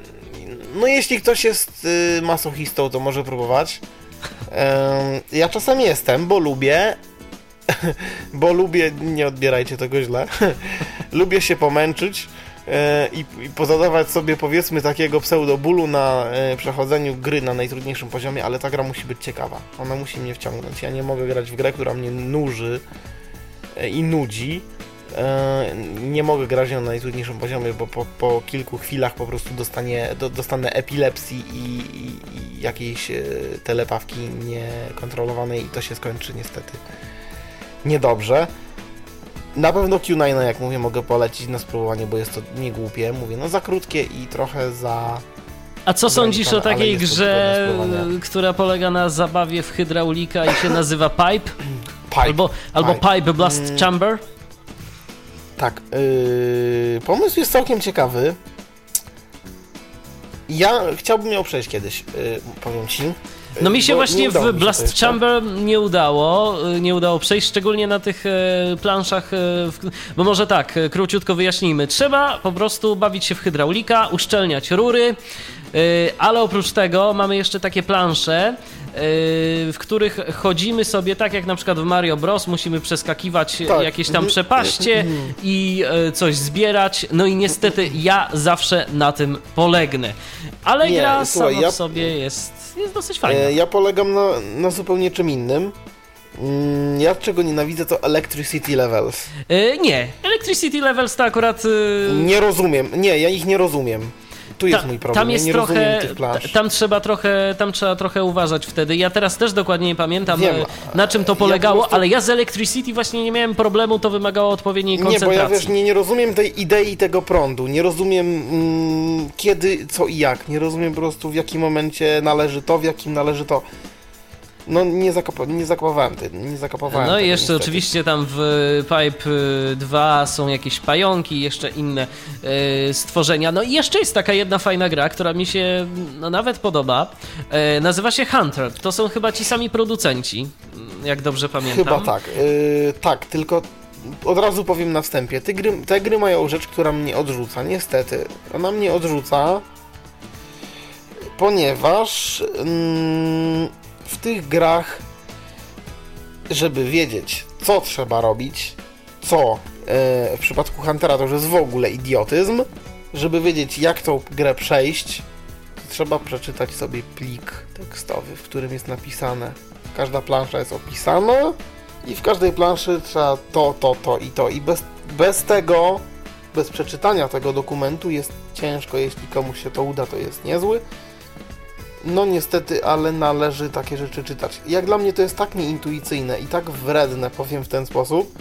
No jeśli ktoś jest y, masochistą, to może próbować. Em, ja czasem jestem, bo lubię, bo lubię, nie odbierajcie tego źle, lubię się pomęczyć e, i, i pozadawać sobie powiedzmy takiego pseudobólu na e, przechodzeniu gry na najtrudniejszym poziomie, ale ta gra musi być ciekawa. Ona musi mnie wciągnąć. Ja nie mogę grać w grę, która mnie nuży i nudzi. E, Nie mogę grać na najtrudniejszym poziomie, bo po, po kilku chwilach po prostu dostanie, do, dostanę epilepsji i, i, i jakiejś e, telepawki niekontrolowanej i to się skończy niestety niedobrze. Na pewno Q9, jak mówię, mogę polecić na spróbowanie, bo jest to niegłupie. Mówię, no za krótkie i trochę za... A co sądzisz o takiej grze, która polega na zabawie w hydraulika i się nazywa Pipe? Pipe. Albo, albo Pipe. Pipe Blast Mm. Chamber? Tak, yy, pomysł jest całkiem ciekawy. Ja chciałbym ją przejść kiedyś, yy, powiem ci. No mi się Bo właśnie w się Blast jeszcze. Chamber nie udało, y, nie udało przejść, szczególnie na tych e, planszach, e, w, bo może tak, króciutko wyjaśnijmy. Trzeba po prostu bawić się w hydraulika, uszczelniać rury, ale oprócz tego mamy jeszcze takie plansze, w których chodzimy sobie tak jak na przykład w Mario Bros. Musimy przeskakiwać Tak. jakieś tam Mhm. przepaście i e, coś zbierać. No i niestety ja zawsze na tym polegnę. Ale Nie, gra słuchaj, sama ja- w sobie jest, jest dosyć fajna. E, ja polegam na, na zupełnie czym innym. Mm, Ja czego nienawidzę to Electricity Levels. E, nie, Electricity Levels to akurat. Nie rozumiem, nie, ja ich nie rozumiem. Tu jest ta- mój problem, tam jest ja nie trochę. Tam trzeba trochę, tam trzeba trochę uważać wtedy. Ja teraz też dokładnie nie pamiętam Wiem, e, na czym to ja polegało, po prostu- ale ja z Electricity właśnie nie miałem problemu, to wymagało odpowiedniej Nie, bo koncentracji. ja wiesz, nie, nie rozumiem tej idei tego prądu. Nie rozumiem mm, kiedy, co i jak. Nie rozumiem po prostu w jakim momencie należy to, w jakim należy to. No nie, zakop nie zakopowałem ty, nie zakopowałem No i tego, jeszcze niestety. oczywiście tam w Pipe y, 2 są jakieś pająki, jeszcze inne y, stworzenia. No i jeszcze jest taka jedna fajna gra, która mi się no, nawet podoba. Y, nazywa się Hunter. To są chyba ci sami producenci, y, jak dobrze pamiętam. Chyba tak. Yy, tak, tylko od razu powiem na wstępie. Te gry, te gry mają rzecz, która mnie odrzuca. Niestety. Ona mnie odrzuca, ponieważ mm, w tych grach, żeby wiedzieć, co trzeba robić, co e, w przypadku Huntera to już jest w ogóle idiotyzm, żeby wiedzieć, jak tą grę przejść, trzeba przeczytać sobie plik tekstowy, w którym jest napisane. Każda plansza jest opisana i w każdej planszy trzeba to, to, to i to. I bez, bez tego, bez przeczytania tego dokumentu jest ciężko. Jeśli komuś się to uda, to jest niezły. No niestety, ale należy takie rzeczy czytać. Jak dla mnie to jest tak nieintuicyjne i tak wredne, powiem w ten sposób,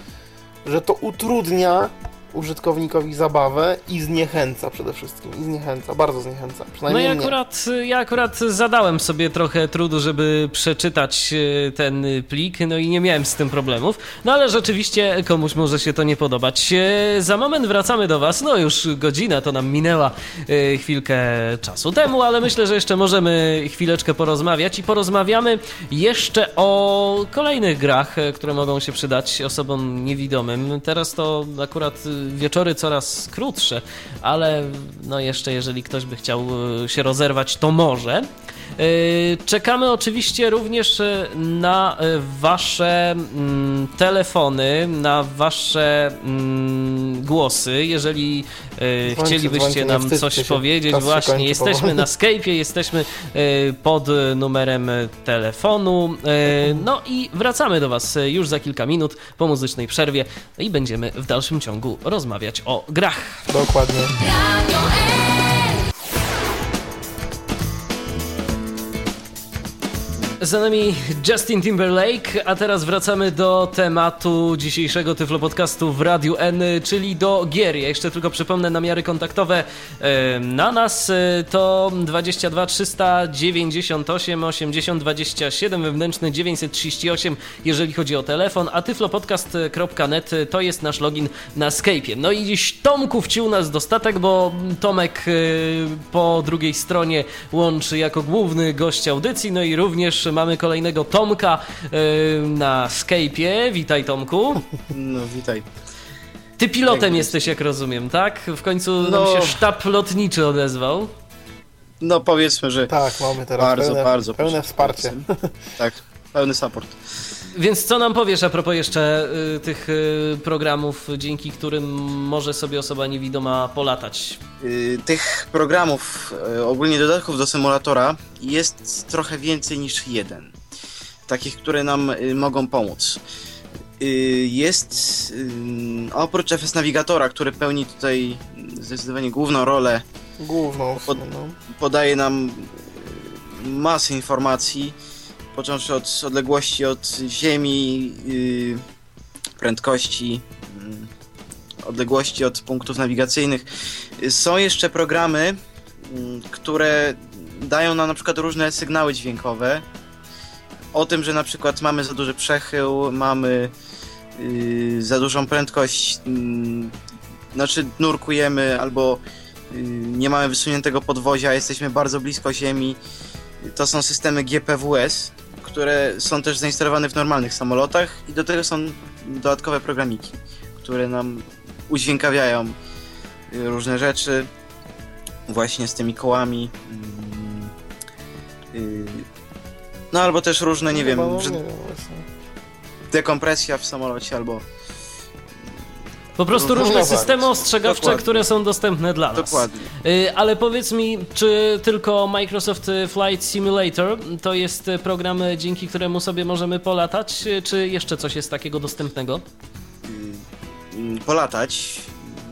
że to utrudnia użytkownikowi zabawę i zniechęca przede wszystkim. I zniechęca, bardzo zniechęca. No Przynajmniej ja mnie. akurat, ja akurat zadałem sobie trochę trudu, żeby przeczytać e, ten plik, no i nie miałem z tym problemów. No ale rzeczywiście komuś może się to nie podobać. E, Za moment wracamy do Was. No już godzina to nam minęła e, chwilkę czasu temu, ale myślę, że jeszcze możemy chwileczkę porozmawiać i porozmawiamy jeszcze o kolejnych grach, które mogą się przydać osobom niewidomym. Teraz to akurat wieczory coraz krótsze, ale no jeszcze jeżeli ktoś by chciał e, się rozerwać, to może. E, Czekamy oczywiście również e, na e, Wasze mm, telefony, na Wasze mm, głosy. Jeżeli Dzwońcie, chcielibyście dzwońcie, nam coś się. powiedzieć, właśnie kończy jesteśmy powoli. na Skype'ie, jesteśmy pod numerem telefonu. No i wracamy do Was już za kilka minut po muzycznej przerwie i będziemy w dalszym ciągu rozmawiać o grach. Dokładnie. Za nami Justin Timberlake, a teraz wracamy do tematu dzisiejszego Tyflo Podcastu w Radiu N, czyli do gier. Ja jeszcze tylko przypomnę namiary kontaktowe na nas to 22 398 80 27 wewnętrzny 938, jeżeli chodzi o telefon, a tyflopodcast.net to jest nasz login na Skype'ie. No i dziś Tomku wciął nas dostatek, bo Tomek e, po drugiej stronie łączy jako główny gość audycji, no i również mamy kolejnego Tomka e, na Skype'ie. Witaj Tomku. No witaj. Ty pilotem jesteś, jak rozumiem, tak? W końcu no, nam się sztab lotniczy odezwał. No powiedzmy, że. Tak, mamy teraz bardzo, pełne, bardzo pełne wsparcie. Tak, pełny support. Więc co nam powiesz a propos jeszcze y, tych y, programów, dzięki którym może sobie osoba niewidoma polatać? Y, tych programów, y, ogólnie dodatków do symulatora jest trochę więcej niż jeden. Takich, które nam y, mogą pomóc. Y, jest oprócz FS Navigatora, który pełni tutaj zdecydowanie główną rolę. Główną. Pod. Podaje nam masę informacji począwszy od odległości od Ziemi, yy, prędkości, yy, odległości od punktów nawigacyjnych. Są jeszcze programy, yy, które dają nam na przykład różne sygnały dźwiękowe o tym, że na przykład mamy za duży przechył, mamy yy, za dużą prędkość, yy, znaczy nurkujemy albo yy, nie mamy wysuniętego podwozia, jesteśmy bardzo blisko Ziemi. To są systemy GPWS, które są też zainstalowane w normalnych samolotach i do tego są dodatkowe programiki, które nam udźwiękawiają y, różne rzeczy właśnie z tymi kołami. Mm, y, no albo też różne, nie wiem, że dekompresja w samolocie albo po prostu różne systemy ostrzegawcze, Dokładnie. które są dostępne dla nas. Dokładnie. Y, ale powiedz mi, czy tylko Microsoft Flight Simulator to jest program, dzięki któremu sobie możemy polatać, czy jeszcze coś jest takiego dostępnego? Mm, polatać.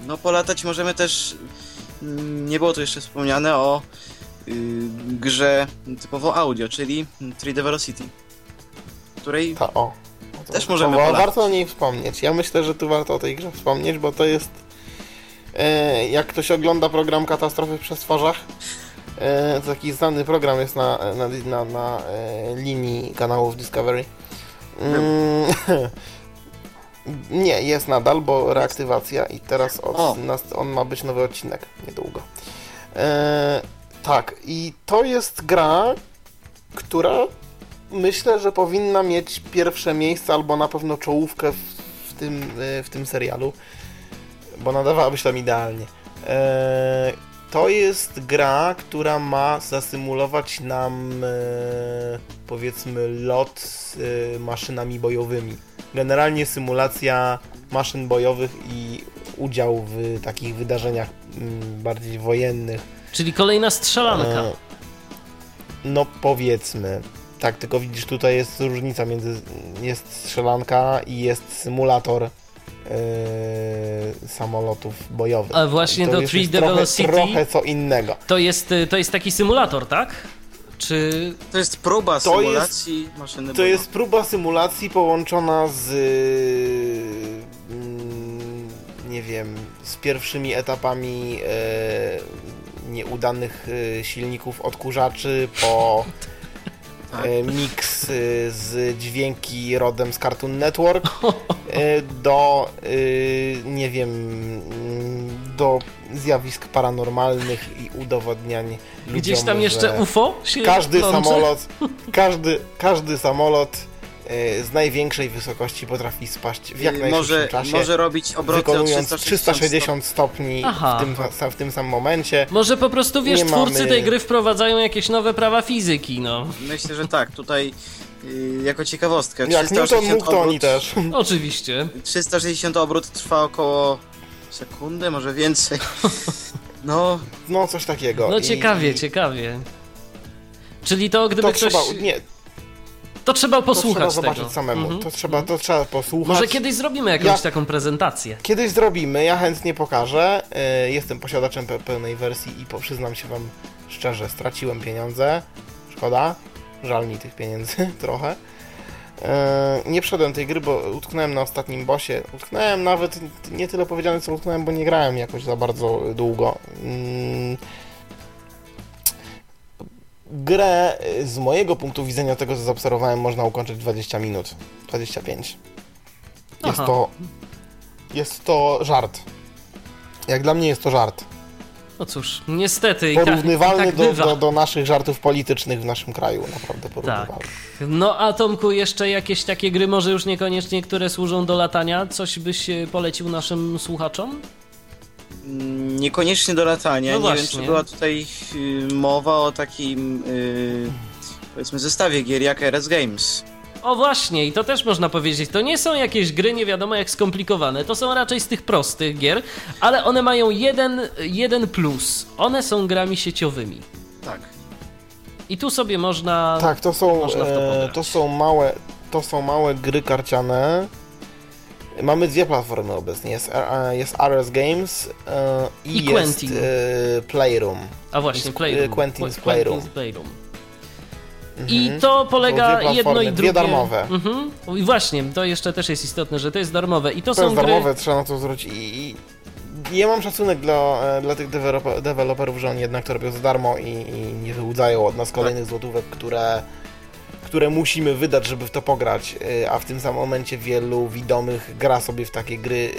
No polatać możemy też, mm, nie było to jeszcze wspomniane o y, grze typowo audio, czyli 3D Velocity, której Ta, o. Też możemy bo Warto o niej wspomnieć. Ja myślę, że tu warto o tej grze wspomnieć, bo to jest e, jak ktoś ogląda program Katastrofy w przestworzach, e, to taki znany program jest na, na, na, na e, linii kanałów Discovery. Mm, nie, jest nadal, bo reaktywacja i teraz od, on ma być nowy odcinek niedługo. E, tak, i to jest gra, która myślę, że powinna mieć pierwsze miejsce albo na pewno czołówkę w, w tym, e, w tym serialu, bo nadawałaby się tam idealnie. Eee, to jest gra, która ma zasymulować nam e, powiedzmy lot z e, maszynami bojowymi. Generalnie symulacja maszyn bojowych i udział w takich wydarzeniach m, mm, bardziej wojennych. Czyli kolejna strzelanka. E, no powiedzmy. Tak, tylko widzisz, tutaj jest różnica między. Jest strzelanka i jest symulator. Yy, samolotów bojowych. A właśnie to, to 3D trochę, Velocity. Trochę co innego. To jest, y, to jest taki symulator, tak? Czy... To jest próba to symulacji jest, maszyny To bojowej. jest próba symulacji połączona z. Mm, nie wiem, z pierwszymi etapami e, nieudanych e, silników odkurzaczy po. tak. E, mix e, z dźwięki rodem z Cartoon Network e, do, nie wiem, do zjawisk paranormalnych i udowodniań Gdzieś ludziom, tam jeszcze UFO się Każdy samolot, każdy, każdy samolot z największej wysokości potrafi spaść w jak najszybszym może, czasie. Może robić obroty wykonując 360, 360 stopni w tym, w tym, samym momencie. Może po prostu, wiesz, Nie twórcy mamy... tej gry wprowadzają jakieś nowe prawa fizyki, no. Myślę, że tak. Tutaj yy, jako ciekawostka. Jak Newton mógł, to oni też. Oczywiście. 360 obrót trwa około sekundy, może więcej. No, no coś takiego. No ciekawie, I... ciekawie. Czyli to gdyby to ktoś... Trzeba, nie, to trzeba posłuchać to trzeba zobaczyć samemu. Mhm. To, trzeba, to trzeba posłuchać. Może kiedyś zrobimy jakąś ja... taką prezentację. Kiedyś zrobimy, ja chętnie pokażę. Y, jestem posiadaczem pe pełnej wersji i przyznam się wam szczerze, straciłem pieniądze. Szkoda. Żal mi tych pieniędzy trochę. E, nie przeszedłem tej gry, bo utknąłem na ostatnim bossie. Utknąłem nawet, nie tyle powiedziane co utknąłem, bo nie grałem jakoś za bardzo długo. Mm. Grę y, z mojego punktu widzenia, tego co zaobserwowałem, można ukończyć 20 minut. 25. Jest Aha. to. Jest to żart. Jak dla mnie jest to żart. No cóż, niestety tak, Porównywalny tak do, bywa. do, do naszych żartów politycznych w naszym kraju. Naprawdę porównywalny. Tak. No a Tomku, jeszcze jakieś takie gry, może już niekoniecznie, które służą do latania? Coś byś e, polecił naszym słuchaczom? Mm, Niekoniecznie do latania. No nie wiem, właśnie. czy była tutaj y, mowa o takim y, powiedzmy zestawie gier jak RS Games. O właśnie, i to też można powiedzieć. To nie są jakieś gry nie wiadomo jak skomplikowane. To są raczej z tych prostych gier, ale one mają jeden, jeden plus. One są grami sieciowymi. Tak. I tu sobie można. Tak, to są, Można w to e, to są małe, to są małe gry karciane. Mamy dwie platformy obecnie. Jest, e, jest RS Games e, i, I jest e, Playroom. A właśnie, Playroom. e, Quentin's Qu- Playroom. Quentin's Playroom. Mhm. I to polega dwie jedno i dwie drugie. darmowe. Mhm. I właśnie, to jeszcze też jest istotne, że to jest darmowe. I to, To są jest gry. darmowe, trzeba na to zwrócić. I, i ja mam szacunek dla, e, dla tych deweloper, deweloperów, że oni jednak to robią za darmo i, i nie wyłudzają od nas kolejnych złotówek, które, które musimy wydać, żeby w to pograć. E, A w tym samym momencie wielu widomych gra sobie w takie gry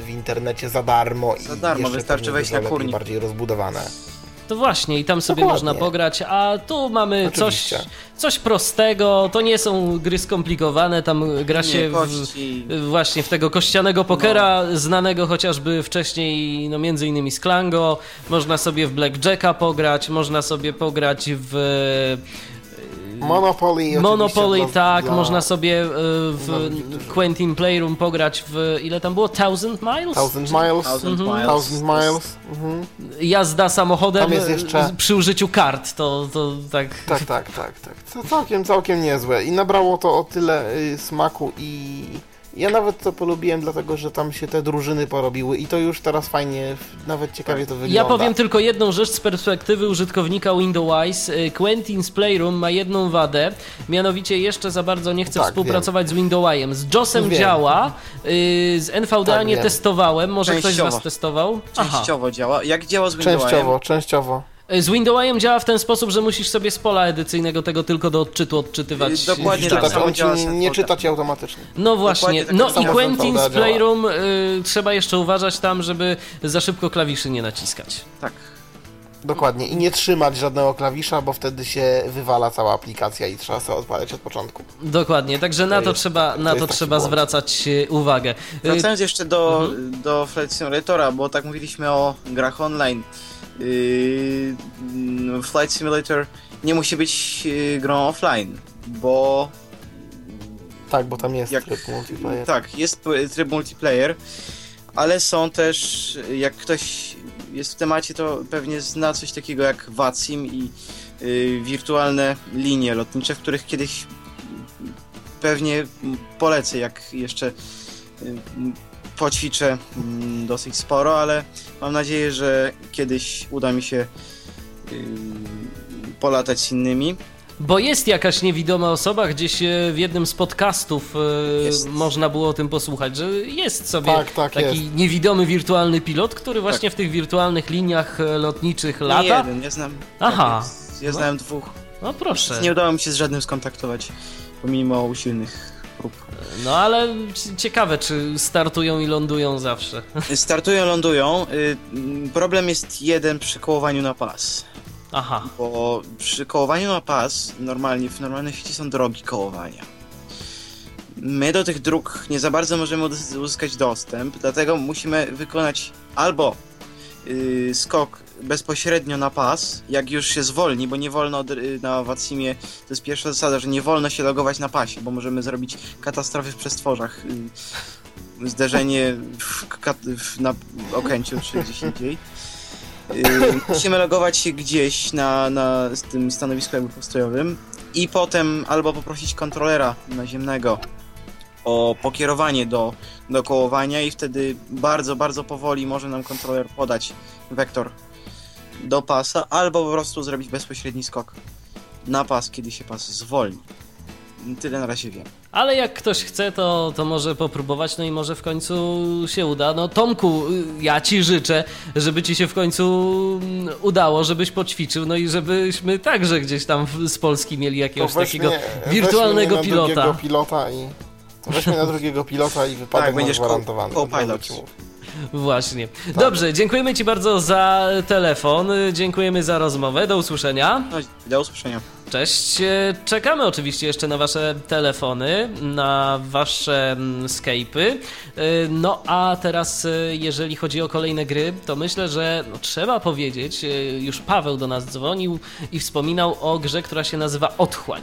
e, w internecie za darmo. Za i darmo, wystarczy wejść na kurnik. bardziej rozbudowane. To właśnie, i tam sobie Dokładnie. można pograć, a tu mamy coś, Oczywiście. coś prostego, to nie są gry skomplikowane, tam gra się Nie, w, właśnie w tego kościanego pokera, znanego chociażby wcześniej, no między innymi z Klango, można sobie w Blackjacka pograć, można sobie pograć w Monopoly Monopoly, dla- tak, dla można sobie e, w Quentin Playroom pograć w, ile tam było, Thousand Miles? Thousand Miles. Thousand Mhm. Miles. Thousand Miles. Mhm. Jazda samochodem Tam jest e, jeszcze- przy użyciu kart, to, to tak... Tak, tak, tak, tak. Co całkiem, całkiem niezłe. I nabrało to o tyle y, smaku i ja nawet to polubiłem, dlatego że tam się te drużyny porobiły i to już teraz fajnie, nawet ciekawie to wygląda. Ja powiem tylko jedną rzecz z perspektywy użytkownika Windows. Y, Quentin's Playroom ma jedną wadę, mianowicie jeszcze za bardzo nie chce Tak, współpracować z Windowsem. Z JOSem Wiem. działa, y, z NVDA Tak, nie wiem. testowałem, może ktoś z Częściowo. Was testował? Aha. Częściowo działa. Jak działa z Windowsem? Częściowo, częściowo. Y, Z Windowsem działa w ten sposób, że musisz sobie z pola edycyjnego tego tylko do odczytu odczytywać. Y, dokładnie tak on ci działa nie, czyta ci automatycznie. No właśnie, tak no i z Quentin's Senfolda działa. Playroom y, trzeba jeszcze uważać tam, żeby za szybko klawiszy nie naciskać. Tak. Dokładnie. I nie trzymać żadnego klawisza, bo wtedy się wywala cała aplikacja i trzeba sobie odpalać od początku. Dokładnie, także na To to, jest- trzeba, to na to trzeba błąd. zwracać uwagę. Wracając jeszcze do, Mhm. do Flight Simulatora, bo tak mówiliśmy o grach online. Yy, mm, Flight Simulator nie musi być yy, grą offline, bo Tak, bo tam jest Jak- tryb multiplayer. tak, jest tryb multiplayer, ale są też, jak ktoś jest w temacie, to pewnie zna coś takiego jak VATSIM i yy, wirtualne linie lotnicze, w których kiedyś pewnie polecę, jak jeszcze poćwiczę mm, dosyć sporo, ale mam nadzieję, że kiedyś uda mi się yy, polatać z innymi. Bo jest jakaś niewidoma osoba, gdzieś e, w jednym z podcastów e, Jest. można było o tym posłuchać, że jest sobie Tak, tak, taki jest. niewidomy wirtualny pilot, który właśnie w tych wirtualnych liniach e, lotniczych Nie lata. jeden, ja znam. Aha. tak. Ja znałem dwóch. No proszę. Nie udało mi się z żadnym skontaktować, pomimo usilnych prób. No ale ciekawe, czy startują i lądują zawsze. Startują, lądują. Y, Problem jest jeden przy kołowaniu na pas. Aha. Bo przy kołowaniu na pas, normalnie, w normalnej sieci są drogi kołowania. My do tych dróg nie za bardzo możemy uz- uzyskać dostęp, dlatego musimy wykonać albo y, skok bezpośrednio na pas, jak już się zwolni, bo nie wolno y, na Watsimie, to jest pierwsza zasada, że nie wolno się logować na pasie, bo możemy zrobić katastrofy w przestworzach. Y, zderzenie w, w, na Okęciu czy gdzieś indziej. Y, musimy logować się gdzieś na, na tym stanowisku jakby postojowym i potem albo poprosić kontrolera naziemnego o pokierowanie do, do kołowania i wtedy bardzo, bardzo powoli może nam kontroler podać wektor do pasa, albo po prostu zrobić bezpośredni skok. na pas, kiedy się pas zwolni. Tyle na razie wiem. Ale jak ktoś chce, to, to może popróbować, no i może w końcu się uda. No Tomku, ja ci życzę, żeby ci się w końcu mm, udało, żebyś poćwiczył, no i żebyśmy także gdzieś tam z Polski mieli jakiegoś takiego mnie- wirtualnego pilota. pilota i... Weźmy na drugiego pilota i wypadek Tak, będziesz co- gwarantowany. co-pilot. Będę ci Właśnie. Dobrze, dziękujemy ci bardzo za telefon, dziękujemy za rozmowę, do usłyszenia. Do usłyszenia. Cześć. Czekamy oczywiście jeszcze na Wasze telefony, na Wasze mm, Skype'y. E, No a teraz, e, jeżeli chodzi o kolejne gry, to myślę, że no, trzeba powiedzieć, e, już Paweł do nas dzwonił i wspominał o grze, która się nazywa Otchłań.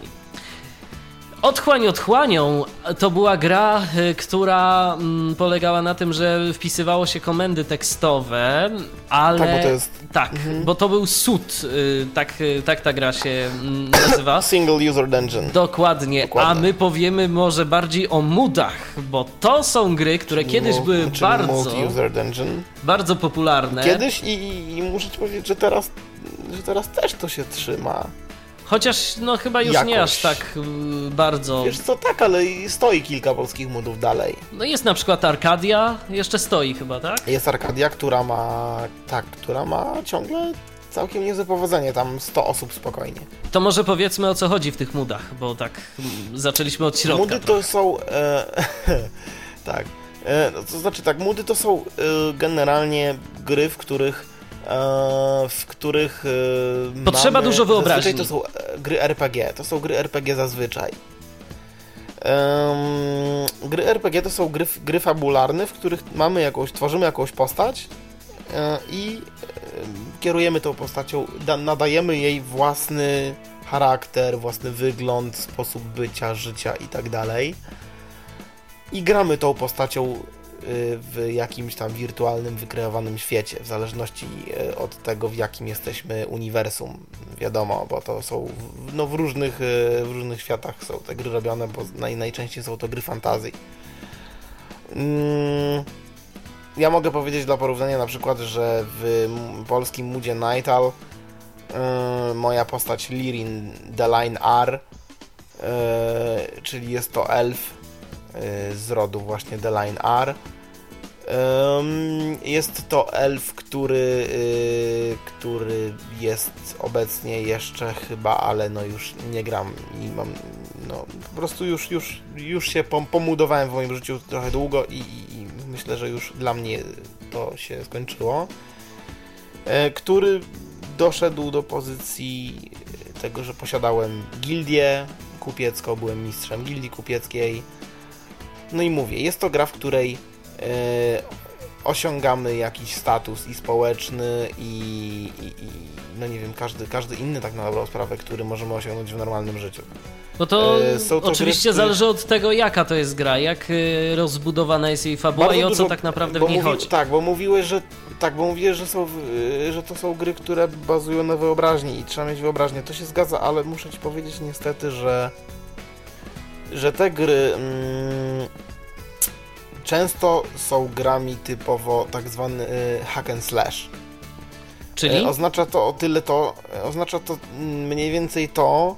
Otchłań Otchłanią to była gra, y, która mm, polegała na tym, że wpisywało się komendy tekstowe, ale... Tak, bo to jest- Tak, bo to był sud, y, tak, y, tak ta gra się mm, nazywa. Single User Dungeon. Dokładnie. Dokładnie. a my powiemy może bardziej o mudach, bo to są gry, które kiedyś Mu- były czyli bardzo, Multi-User Dungeon. bardzo popularne. Kiedyś i, i, i muszę ci powiedzieć, że teraz, że teraz też to się trzyma. Chociaż no chyba już nie Jakoś. aż tak y, bardzo. Wiesz co, tak, ale stoi kilka polskich modów dalej. No jest na przykład Arkadia, jeszcze stoi chyba, tak? Jest Arkadia, która ma, tak, która ma ciągle całkiem niezłe powodzenie, tam 100 osób spokojnie. To może powiedzmy o co chodzi w tych mudach, bo tak mm, zaczęliśmy od środka. Mudy to są, e, tak, e, no to znaczy tak, mudy to są e, generalnie gry, w których w których e, Potrzeba mamy, dużo wyobraźni. Zazwyczaj to są e, gry RPG, to są gry RPG zazwyczaj. Em, gry RPG to są gry, gry fabularne, w których mamy jakąś, tworzymy jakąś postać e, i e, kierujemy tą postacią, da, nadajemy jej własny charakter, własny wygląd, sposób bycia, życia i tak dalej. I gramy tą postacią y, w jakimś tam wirtualnym, wykreowanym świecie, w zależności y, od tego, w jakim jesteśmy uniwersum. Wiadomo, bo to są no, w, różnych, y, w różnych światach są te gry robione, bo naj, najczęściej są to gry fantazji. Mm, ja mogę powiedzieć dla porównania na przykład, że w polskim Moodzie Nightal y, moja postać Lirin Deline R, y, czyli jest to elf y, z rodu właśnie Deline R. Ym, Jest to elf, który, y, który jest obecnie jeszcze chyba, ale no już nie gram i mam, no po prostu już, już, już się pom- pomudowałem w moim życiu trochę długo i, i, i myślę, że już dla mnie to się skończyło. E, Który doszedł do pozycji tego, że posiadałem gildię kupiecką, byłem mistrzem gildii kupieckiej. No i mówię, jest to gra, w której e, osiągamy jakiś status i społeczny i, i, i no nie wiem, każdy, każdy inny tak na dobrą sprawę, który możemy osiągnąć w normalnym życiu. Bo to, E, są to oczywiście gry, zależy od tego, jaka to jest gra, jak y, rozbudowana jest jej fabuła i o co dużo- tak naprawdę w niej mówi- chodzi. Tak, bo mówiłeś, że tak, bo mówiłeś, że są, w- że to są gry, które bazują na wyobraźni i trzeba mieć wyobraźnię. To się zgadza, ale muszę ci powiedzieć niestety, że że te gry mm, często są grami typowo tak zwany y, hack and slash. Czyli? E, Oznacza to o tyle to, e, oznacza to mm, mniej więcej to,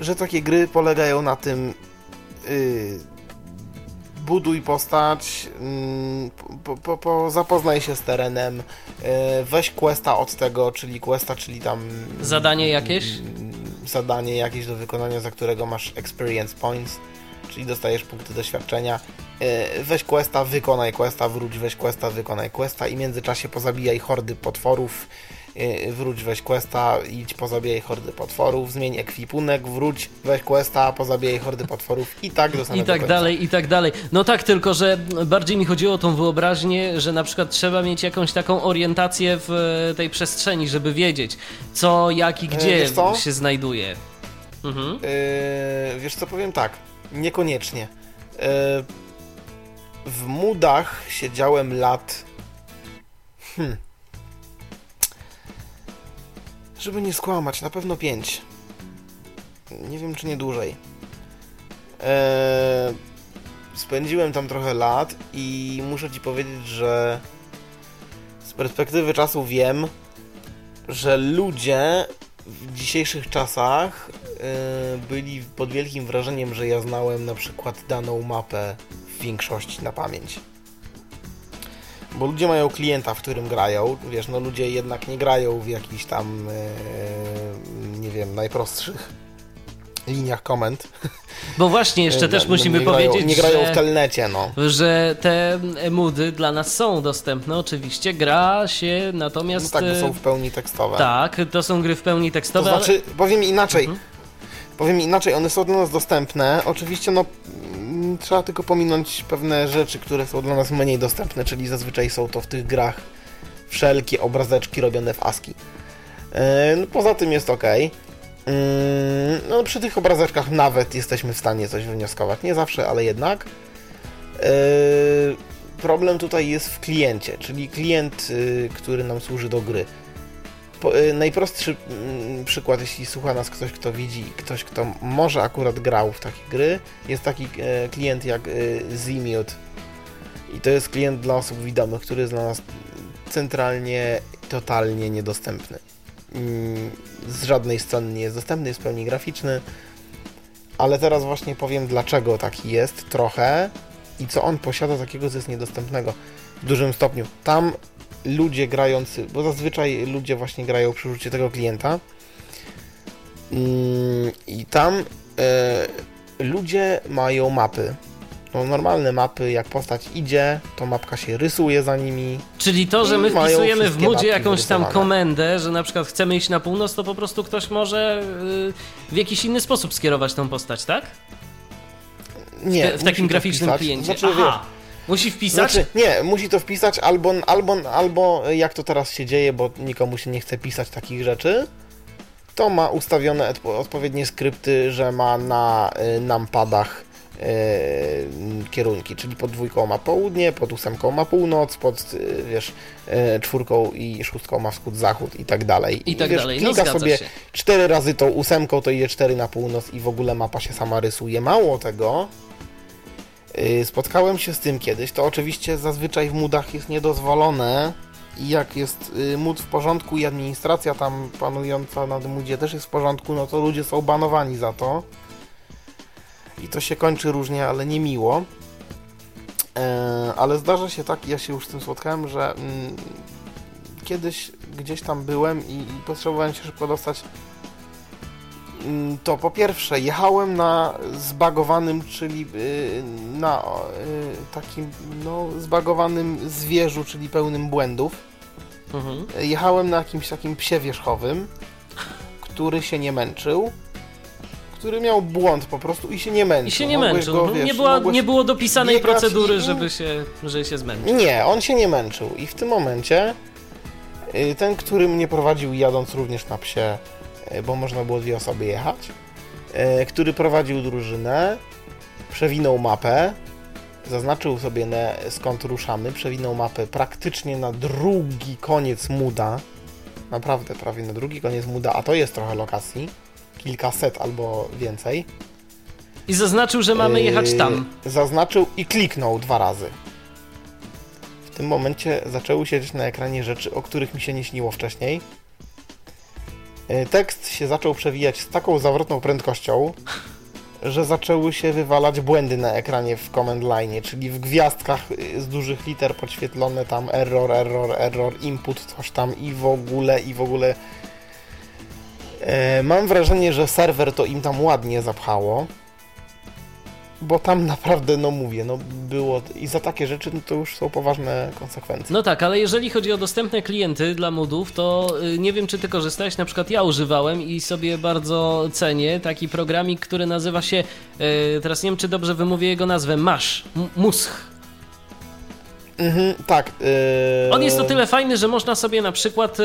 że takie gry polegają na tym y, buduj postać, mm, po, po, po, zapoznaj się z terenem, y, weź questa od tego, czyli questa, czyli tam Zadanie jakieś? mm, zadanie jakieś do wykonania, za którego masz experience points, czyli dostajesz punkty doświadczenia. E, Weź questa, wykonaj questa, wróć, weź questa, wykonaj questa i w międzyczasie pozabijaj hordy potworów. e, Wróć, weź questa, idź, pozabijaj hordy potworów, zmień ekwipunek, wróć, weź questa, pozabijaj hordy potworów i tak do I samego tak końca. dalej, i tak dalej. No tak, tylko że bardziej mi chodziło o tą wyobraźnię, że na przykład trzeba mieć jakąś taką orientację w e, tej przestrzeni, żeby wiedzieć, co, jak i gdzie wiesz co? się znajduje. Mhm. Yy, wiesz co, powiem tak, niekoniecznie. Yy, w mudach siedziałem lat... Hmm. Żeby nie skłamać, na pewno pięć. Nie wiem, czy nie dłużej. Yy, spędziłem tam trochę lat i muszę ci powiedzieć, że z perspektywy czasu wiem, że ludzie w dzisiejszych czasach e, byli pod wielkim wrażeniem, że ja znałem na przykład daną mapę w większości na pamięć. Bo ludzie mają klienta, w którym grają. Wiesz, no ludzie jednak nie grają w jakichś tam, e, nie wiem, najprostszych liniach komend. Bo właśnie, jeszcze E, też no, musimy nie grają, powiedzieć, Nie grają że... w telnecie, no. że te emudy dla nas są dostępne. Oczywiście gra się No natomiast. tak, bo e, są w pełni tekstowe. Tak, to są gry w pełni To tekstowe. znaczy, powiem inaczej. Mhm. Powiem inaczej, one są dla nas dostępne. Oczywiście, no, mm, trzeba tylko pominąć pewne rzeczy, które są dla nas mniej dostępne, czyli zazwyczaj są to w tych grach wszelkie obrazeczki robione w ASCII. Yy, no, poza tym jest ok. No, przy tych obrazeczkach nawet jesteśmy w stanie coś wnioskować. Nie zawsze, ale jednak. Yy, problem tutaj jest w kliencie, czyli klient, yy, który nam służy do gry. Najprostszy mm, przykład, jeśli słucha nas ktoś, kto widzi, ktoś, kto może akurat grał w takie gry, jest taki klient jak Zimute. I to jest klient dla osób widomych, który jest dla nas centralnie, totalnie niedostępny. Mm, Z żadnej strony nie jest dostępny, jest w pełni graficzny. Ale teraz właśnie powiem, dlaczego taki jest trochę i co on posiada takiego, co jest niedostępnego w dużym stopniu. Tam ludzie grający, bo zazwyczaj ludzie właśnie grają przy użyciu tego klienta Mm, i tam e, ludzie mają mapy. No, normalne mapy, jak postać idzie, to mapka się rysuje za nimi. Czyli to, że my wpisujemy w mapki jakąś tam komendę, że na przykład chcemy iść na północ, to po prostu ktoś może y, w jakiś inny sposób skierować tą postać, tak? Nie, w musi takim graficznym wpisać. kliencie. Znaczy, Aha, musi wpisać? Znaczy, nie, musi to wpisać albo, albo, albo jak to teraz się dzieje, bo nikomu się nie chce pisać takich rzeczy, to ma ustawione odpo- odpowiednie skrypty, że ma na y, y, kierunki, czyli pod dwójką ma południe, pod ósemką ma północ, pod y, wiesz, y, czwórką i szóstką ma wschód-zachód i tak dalej. I tak wiesz, dalej. No klika zgadza sobie się. cztery razy tą ósemką, to idzie cztery na północ i w ogóle mapa się sama rysuje. Mało tego, spotkałem się z tym kiedyś, to oczywiście zazwyczaj w mudach jest niedozwolone i jak jest mód w porządku i administracja tam panująca nad mudzie też jest w porządku, no to ludzie są banowani za to. I to się kończy różnie, ale nie miło. E, ale zdarza się tak, ja się już z tym spotkałem, że mm, kiedyś gdzieś tam byłem i, i potrzebowałem się szybko dostać. Mm, To po pierwsze, jechałem na zbagowanym, czyli y, na y, takim no, zbagowanym zwierzu, czyli pełnym błędów. Mhm. Jechałem na jakimś takim psie wierzchowym, który się nie męczył, który miał błąd po prostu i się nie męczył. I się nie męczył. Go, mhm. wiesz, nie, była, nie było dopisanej procedury, i- żeby się, że się zmęczył. Nie, on się nie męczył i w tym momencie y, ten, który mnie prowadził jadąc również na psie, y, bo można było dwie osoby jechać, y, który prowadził drużynę, przewinął mapę, zaznaczył sobie na, skąd ruszamy, przewinął mapę praktycznie na drugi koniec muda, naprawdę prawie na drugi koniec muda, a to jest trochę lokacji, kilkaset albo więcej. I zaznaczył, że mamy jechać tam. Yy, Zaznaczył i kliknął dwa razy. W tym momencie zaczęły się na ekranie rzeczy, o których mi się nie śniło wcześniej. Yy, Tekst się zaczął przewijać z taką zawrotną prędkością, że zaczęły się wywalać błędy na ekranie w command line, czyli w gwiazdkach yy, z dużych liter podświetlone tam error, error, error, input, coś tam i w ogóle, i w ogóle. Yy, Mam wrażenie, że serwer to im tam ładnie zapchało. Bo tam naprawdę, no mówię, no było i za takie rzeczy no to już są poważne konsekwencje. No tak, ale jeżeli chodzi o dostępne klienty dla modów, to y, nie wiem, czy ty korzystałeś, na przykład ja używałem i sobie bardzo cenię taki programik, który nazywa się, y, teraz nie wiem, czy dobrze wymówię jego nazwę, Mash, M- Musch. Mhm, tak. Yy... On jest o tyle fajny, że można sobie na przykład, y,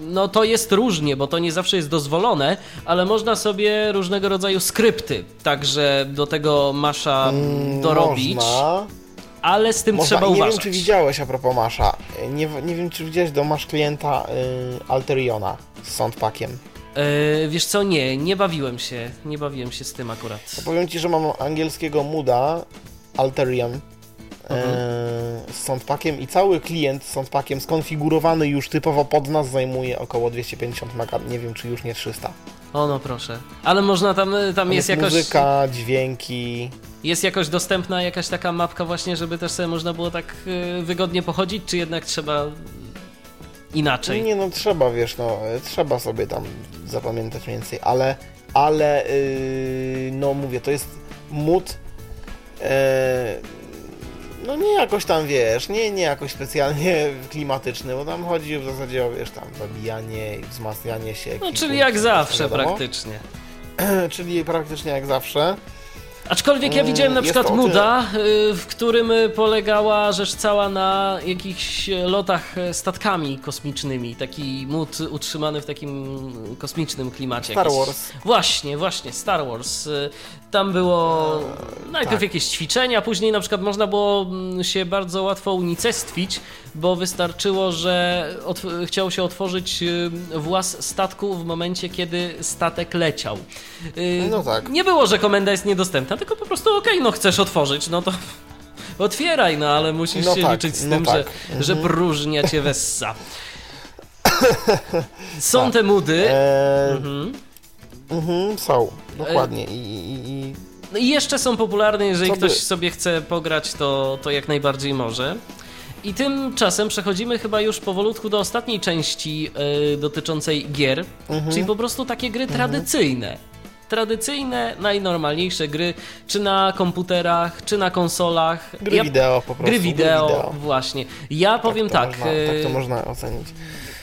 no to jest różnie, bo to nie zawsze jest dozwolone, ale można sobie różnego rodzaju skrypty także do tego Masza Mm, dorobić, Można, ale z tym można. trzeba I nie uważać. wiem, czy widziałeś a propos Masza. Nie, nie wiem, czy widziałeś, do masz klienta yy, Alteriona z soundpackiem. Y, wiesz co, nie, nie bawiłem się, nie bawiłem się z tym akurat. Powiem ci, że mam angielskiego muda Alterion z soundpackiem i cały klient z soundpackiem skonfigurowany już typowo pod nas zajmuje około 250 MB, nie wiem czy już nie 300. O no proszę. Ale można tam, tam Tam jest jest jakoś... muzyka, dźwięki. Jest jakoś dostępna jakaś taka mapka właśnie, żeby też sobie można było tak y, wygodnie pochodzić, czy jednak trzeba inaczej? Nie no, trzeba, wiesz, no, e, trzeba sobie tam zapamiętać więcej, ale, ale, yy, no mówię, to jest mód, e, no nie jakoś tam, wiesz, nie, nie jakoś specjalnie klimatyczny, bo tam chodzi w zasadzie o, wiesz, tam zabijanie i wzmacnianie się. No czyli jak to zawsze praktycznie. czyli praktycznie jak zawsze. Aczkolwiek ja Mm, widziałem na przykład Muda, y, w którym y, polegała rzecz cała na jakichś e, lotach statkami kosmicznymi. Taki mód utrzymany w takim kosmicznym klimacie. Star Wars. Właśnie, właśnie, Star Wars. Y, Tam było najpierw tak. jakieś ćwiczenia, później na przykład można było mm, się bardzo łatwo unicestwić, bo wystarczyło, że chciało się otworzyć y, włas statku w momencie, kiedy statek leciał. Y, No tak. Nie było, że komenda jest niedostępna, tylko po prostu okej, no chcesz otworzyć, no to otwieraj, no ale musisz No się tak, liczyć z no tym, tak. że, że próżnia cię wessa. Są Tak. te mudy. E, Mhm. mhm, są, dokładnie. I, i, i No i jeszcze są popularne, jeżeli by- ktoś sobie chce pograć, to, to jak najbardziej może. I tymczasem przechodzimy chyba już powolutku do ostatniej części y, dotyczącej gier, Mhm. czyli po prostu takie gry tradycyjne. Tradycyjne, najnormalniejsze gry, czy na komputerach, czy na konsolach. gry Ja- wideo po prostu. Gry wideo, właśnie. Ja powiem to tak. Można, y, tak to można ocenić.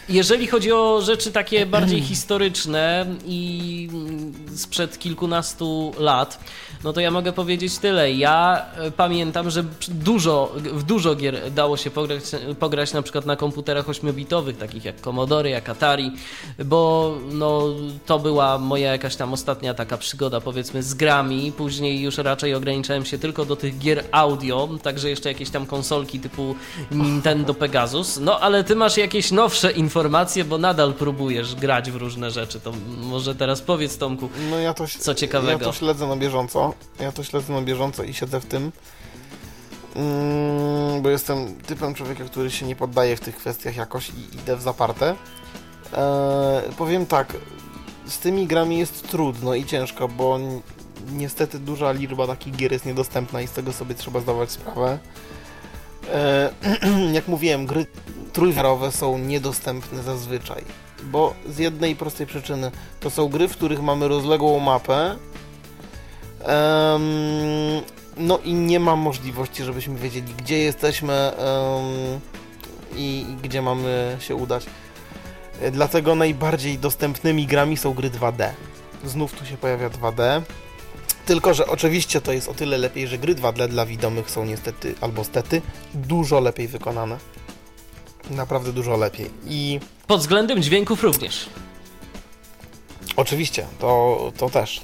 jeżeli chodzi o rzeczy takie bardziej historyczne i sprzed kilkunastu lat, no to ja mogę powiedzieć tyle. Ja e, pamiętam, że dużo, w dużo gier dało się pograć, pograć na przykład na komputerach 8-bitowych, takich jak Commodore, jak Atari, bo no, to była moja jakaś tam ostatnia taka przygoda powiedzmy z grami. Później już raczej ograniczałem się tylko do tych gier audio, także jeszcze jakieś tam konsolki typu Nintendo Pegasus. No ale ty masz jakieś nowsze informacje, bo nadal próbujesz grać w różne rzeczy. To może teraz powiedz Tomku. No ja to, Co ciekawego? Ja to śledzę na bieżąco. Ja to śledzę na bieżąco i siedzę w tym. Mm, bo jestem typem człowieka, który się nie poddaje w tych kwestiach jakoś i idę w zaparte. E, powiem tak, z tymi grami jest trudno i ciężko, bo ni- niestety duża liczba takich gier jest niedostępna i z tego sobie trzeba zdawać sprawę. E, jak mówiłem, gry trójwymiarowe są niedostępne zazwyczaj, bo z jednej prostej przyczyny to są gry, w których mamy rozległą mapę. Em, no i nie ma możliwości, żebyśmy wiedzieli, gdzie jesteśmy em, i, i gdzie mamy się udać. Dlatego najbardziej dostępnymi grami są gry 2D. Znów tu się pojawia 2D. Tylko, że oczywiście to jest o tyle lepiej, że gry 2D dla widomych są niestety, albo stety, dużo lepiej wykonane. Naprawdę dużo lepiej. I Pod względem dźwięków również. Oczywiście, to, to też.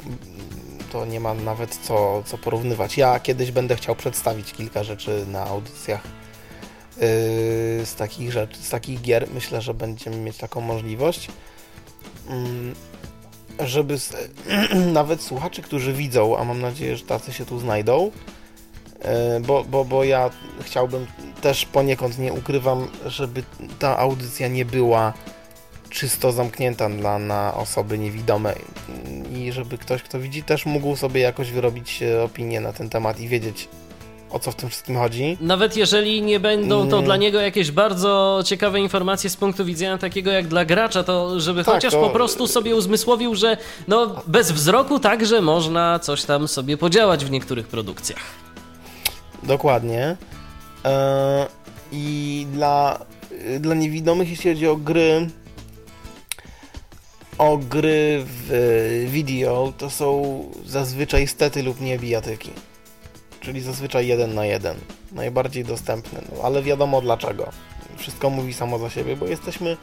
To nie ma nawet co, co porównywać. Ja kiedyś będę chciał przedstawić kilka rzeczy na audycjach yy, z takich rzeczy, z takich gier. Myślę, że będziemy mieć taką możliwość. Mm, żeby s- nawet słuchacze, którzy widzą, a mam nadzieję, że tacy się tu znajdą, bo, bo, bo ja chciałbym też poniekąd, nie ukrywam, żeby ta audycja nie była czysto zamknięta dla, na osoby niewidome i żeby ktoś, kto widzi, też mógł sobie jakoś wyrobić e, opinię na ten temat i wiedzieć, o co w tym wszystkim chodzi. Nawet jeżeli nie będą to Mm. dla niego jakieś bardzo ciekawe informacje z punktu widzenia takiego jak dla gracza, to żeby Tak, chociaż to- po prostu sobie uzmysłowił, że no bez wzroku także można coś tam sobie podziałać w niektórych produkcjach. Dokładnie. E, I dla, dla niewidomych, jeśli chodzi o gry, o gry w e, video, to są zazwyczaj stety lub nie bijatyki. Czyli zazwyczaj jeden na jeden. Najbardziej dostępne, no, ale wiadomo dlaczego. Wszystko mówi samo za siebie, bo jesteśmy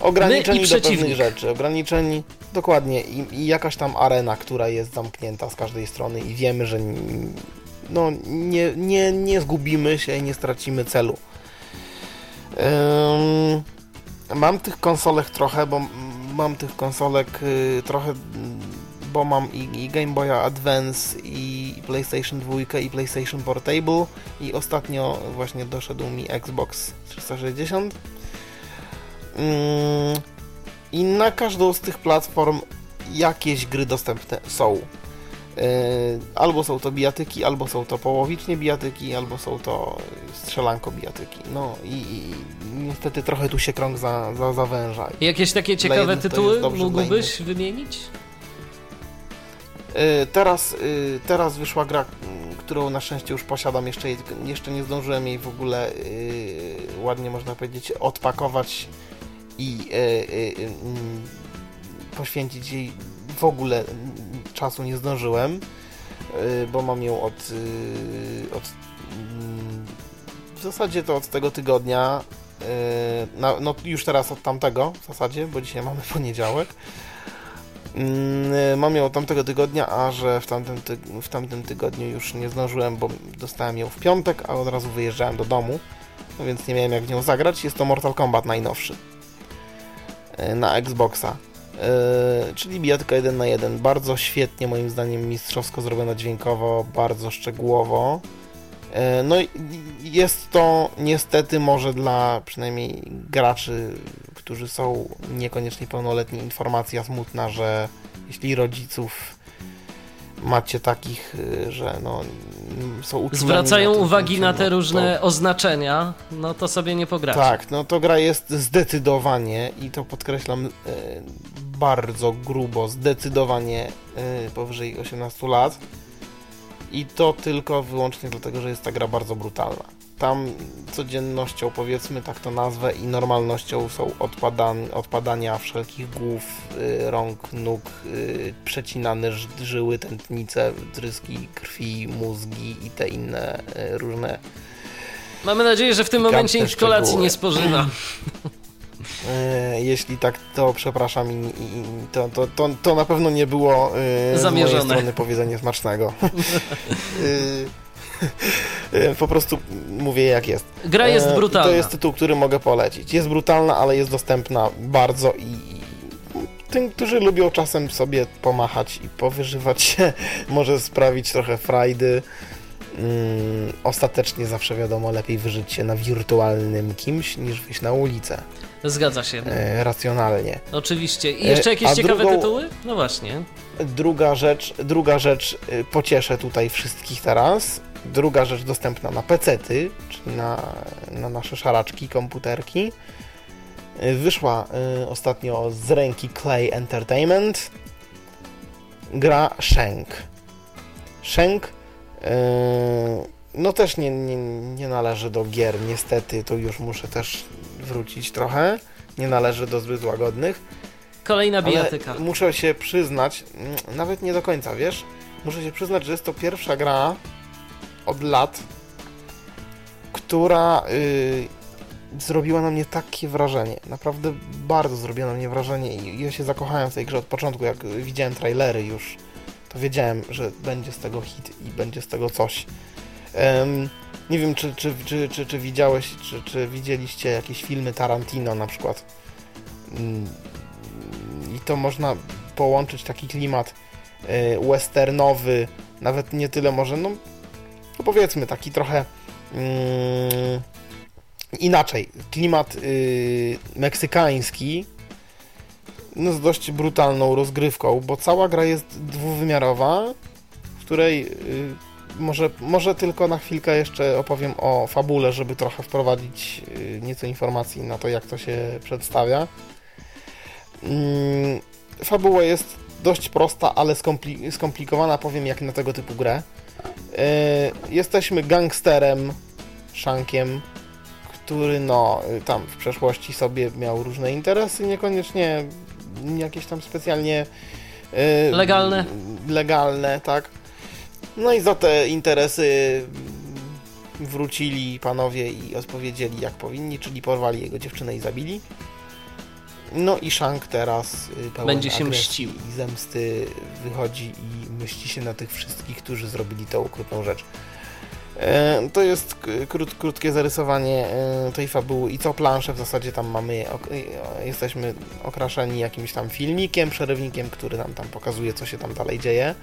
ograniczeni do pewnych rzeczy. Ograniczeni, dokładnie. I, I jakaś tam arena, która jest zamknięta z każdej strony i wiemy, że no, nie, nie, nie zgubimy się i nie stracimy celu. Ym, mam tych konsolek trochę, bo mam tych konsolek y, trochę, bo mam i, i Game Boya Advance i PlayStation 2 i PlayStation Portable i ostatnio właśnie doszedł mi Xbox 360. Mm, I na każdą z tych platform jakieś gry dostępne są. Yy, albo są to bijatyki, albo są to połowicznie bijatyki, albo są to strzelanko bijatyki. No i, i niestety trochę tu się krąg za, za, zawęża. Jakieś takie ciekawe tytuły mógłbyś wymienić? Yy, teraz, yy, teraz wyszła gra, którą na szczęście już posiadam, jeszcze, jeszcze nie zdążyłem jej w ogóle ładnie można powiedzieć odpakować i mm, poświęcić jej w ogóle czasu nie zdążyłem, y, bo mam ją od, y, od mm, w zasadzie to od tego tygodnia, y, no już teraz od tamtego w zasadzie, bo dzisiaj mamy poniedziałek. Mm, mam ją od tamtego tygodnia, a że w tamtym, ty w tamtym tygodniu już nie zdążyłem, bo dostałem ją w piątek, a od razu wyjeżdżałem do domu, no więc nie miałem jak w nią zagrać. Jest to Mortal Kombat najnowszy na Xboxa. Yy, czyli bijatyka 1 na 1. Bardzo świetnie, moim zdaniem, mistrzowsko zrobiona dźwiękowo, bardzo szczegółowo. Yy, no i jest to niestety może dla przynajmniej graczy, którzy są niekoniecznie pełnoletni, informacja smutna, że jeśli rodziców macie takich, y, że no, są uczuleni Zwracają na uwagi na te różne to... oznaczenia, no to sobie nie pogracie. Tak, no to gra jest zdecydowanie i to podkreślam bardzo grubo, zdecydowanie y, powyżej 18 lat. I to tylko wyłącznie dlatego, że jest ta gra bardzo brutalna. Tam codziennością, powiedzmy tak to nazwę, i normalnością są odpadan odpadania wszelkich głów, y, rąk, nóg, y, przecinane żyły, tętnice, tryski krwi, mózgi i te inne y, różne. Mamy nadzieję, że w tym momencie nikt kolacji nie spożywa. E, jeśli tak, to przepraszam i, i to, to, to, to, na pewno nie było e, Zamierzone. z mojej strony powiedzenie smacznego. E, po prostu mówię jak jest. Gra jest brutalna. To jest tytuł, który mogę polecić. Jest brutalna, ale jest dostępna bardzo i tym, którzy lubią czasem sobie pomachać i powyżywać się, może sprawić trochę frajdy. Mm, ostatecznie zawsze wiadomo, lepiej wyżyć się na wirtualnym kimś niż wyjść na ulicę. Zgadza się. E, racjonalnie. Oczywiście. I jeszcze jakieś A ciekawe drugą, tytuły? No właśnie. Druga rzecz, druga rzecz, y, pocieszę tutaj wszystkich teraz. Druga rzecz dostępna na PC-ty, czyli na, na nasze szaraczki, komputerki. Y, wyszła y, ostatnio z ręki Clay Entertainment gra Shank. Shank no też nie, nie, nie należy do gier, niestety, to już muszę też wrócić trochę. Nie należy do zbyt łagodnych. Kolejna bijatyka. muszę się przyznać, nawet nie do końca, wiesz? Muszę się przyznać, że jest to pierwsza gra od lat, która yy, zrobiła na mnie takie wrażenie. Naprawdę bardzo zrobiła na mnie wrażenie i ja się zakochałem w tej grze od początku. Jak widziałem trailery już, to wiedziałem, że będzie z tego hit i będzie z tego coś. Nie wiem, czy, czy, czy, czy, czy widziałeś, czy, czy widzieliście jakieś filmy Tarantino na przykład. Mm, I to można połączyć taki klimat y, westernowy, nawet nie tyle może, no, no powiedzmy taki trochę mm, inaczej. Klimat y, meksykański, no z dość brutalną rozgrywką, bo cała gra jest dwuwymiarowa, w której y, może, może tylko na chwilkę jeszcze opowiem o fabule, żeby trochę wprowadzić y, nieco informacji na to, jak to się przedstawia. Mm, fabuła jest dość prosta, ale skompli skomplikowana, powiem jak na tego typu grę. Y, jesteśmy gangsterem, szankiem, który no tam w przeszłości sobie miał różne interesy, niekoniecznie jakieś tam specjalnie y, legalne. Legalne, tak no i za te interesy wrócili panowie i odpowiedzieli jak powinni, czyli porwali jego dziewczynę i zabili. No i Shank teraz y, będzie się mścił i zemsty wychodzi i myśli się na tych wszystkich, którzy zrobili tę okrutną rzecz. E, to jest krót, krótkie zarysowanie e, tej fabuły i co planszę w zasadzie tam mamy, e, jesteśmy okraszeni jakimś tam filmikiem, przerywnikiem, który nam tam pokazuje, co się tam dalej dzieje.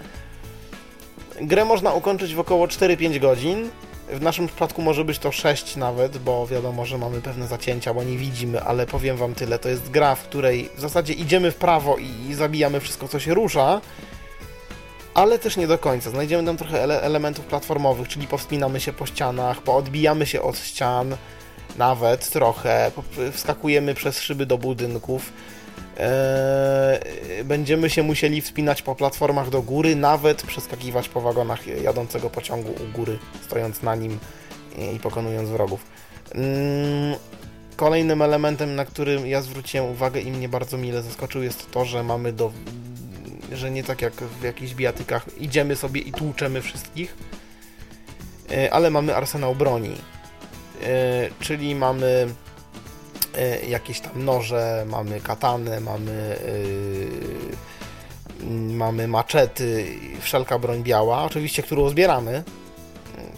Grę można ukończyć w około 4-5 godzin. W naszym przypadku może być to 6 nawet, bo wiadomo, że mamy pewne zacięcia, bo nie widzimy, ale powiem wam tyle. To jest gra, w której w zasadzie idziemy w prawo i zabijamy wszystko, co się rusza, ale też nie do końca. Znajdziemy tam trochę ele elementów platformowych, czyli powspinamy się po ścianach, poodbijamy się od ścian, nawet trochę, wskakujemy przez szyby do budynków. Eee, będziemy się musieli wspinać po platformach do góry, nawet przeskakiwać po wagonach jadącego pociągu u góry, stojąc na nim i pokonując wrogów. Mm, kolejnym elementem, na którym ja zwróciłem uwagę i mnie bardzo mile zaskoczył, jest to, że mamy do. że nie tak jak w jakichś bijatykach idziemy sobie i tłuczemy wszystkich, eee, ale mamy arsenał broni. Eee, czyli mamy E, jakieś tam noże, mamy katany, mamy yy, mamy maczety, wszelka broń biała, oczywiście, którą zbieramy mm,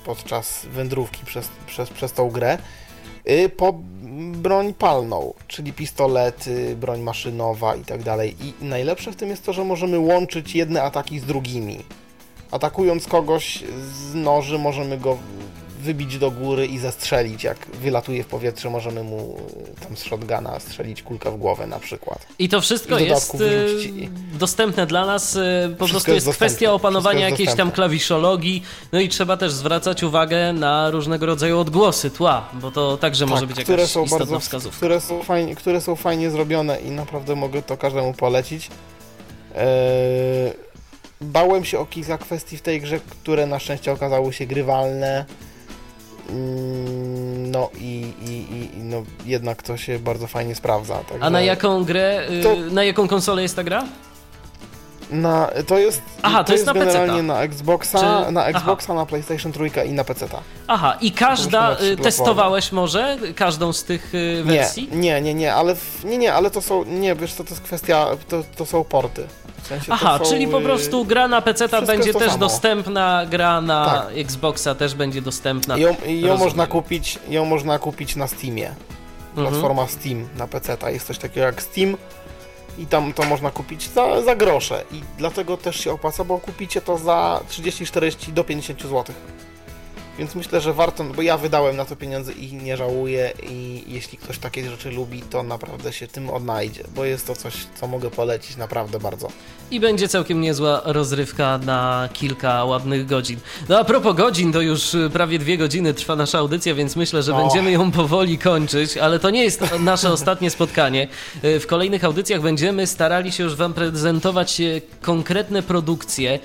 podczas wędrówki przez, przez, przez tą grę, po broń palną, czyli pistolety, broń maszynowa i tak dalej. I najlepsze w tym jest to, że możemy łączyć jedne ataki z drugimi. Atakując kogoś z noży, możemy go wybić do góry i zastrzelić. Jak wylatuje w powietrze, możemy mu tam z shotguna strzelić kulkę w głowę na przykład. I to wszystko I jest y, dostępne dla nas. Y, po prostu jest, jest kwestia opanowania jakiejś tam klawiszologii. No i trzeba też zwracać uwagę na różnego rodzaju odgłosy tła, bo to także tak, może być jakaś są istotna bardzo, wskazówka. Które są, fajnie, które są fajnie zrobione i naprawdę mogę to każdemu polecić. Eee, bałem się o kilka kwestii w tej grze, które na szczęście okazały się grywalne. Mm, no i, i, i, no, jednak to się bardzo fajnie sprawdza. Także... A na jaką grę, y, to... na jaką konsolę jest ta gra? Na, to jest, Aha, to, to jest, jest na generalnie na Xboxa, Czy... na Xboxa, Aha. na PlayStation 3 i na PC. Aha, i każda y, testowałeś może każdą z tych y, wersji? Nie, nie, nie, nie, ale nie, nie, ale to są nie, wiesz co to jest kwestia, to, to są porty. W sensie Aha, są, czyli po prostu gra na PC będzie też samo. dostępna, gra na tak. Xboxa też będzie dostępna. Ją, ją można kupić, ją można kupić na Steamie. Mhm. Platforma mhm. Steam na PC. Jest coś takiego jak Steam i tam to można kupić za, za grosze. I dlatego też się opłaca, bo kupicie to za 30-40 do 50 zł. Więc myślę, że warto, bo ja wydałem na to pieniądze i nie żałuję i jeśli ktoś takie rzeczy lubi, to naprawdę się tym odnajdzie, bo jest to coś, co mogę polecić naprawdę bardzo. I będzie całkiem niezła rozrywka na kilka ładnych godzin. No a propos godzin, to już prawie dwie godziny trwa nasza audycja, więc myślę, że będziemy ją powoli kończyć, ale to nie jest nasze ostatnie spotkanie. W kolejnych audycjach będziemy starali się już Wam prezentować konkretne produkcje.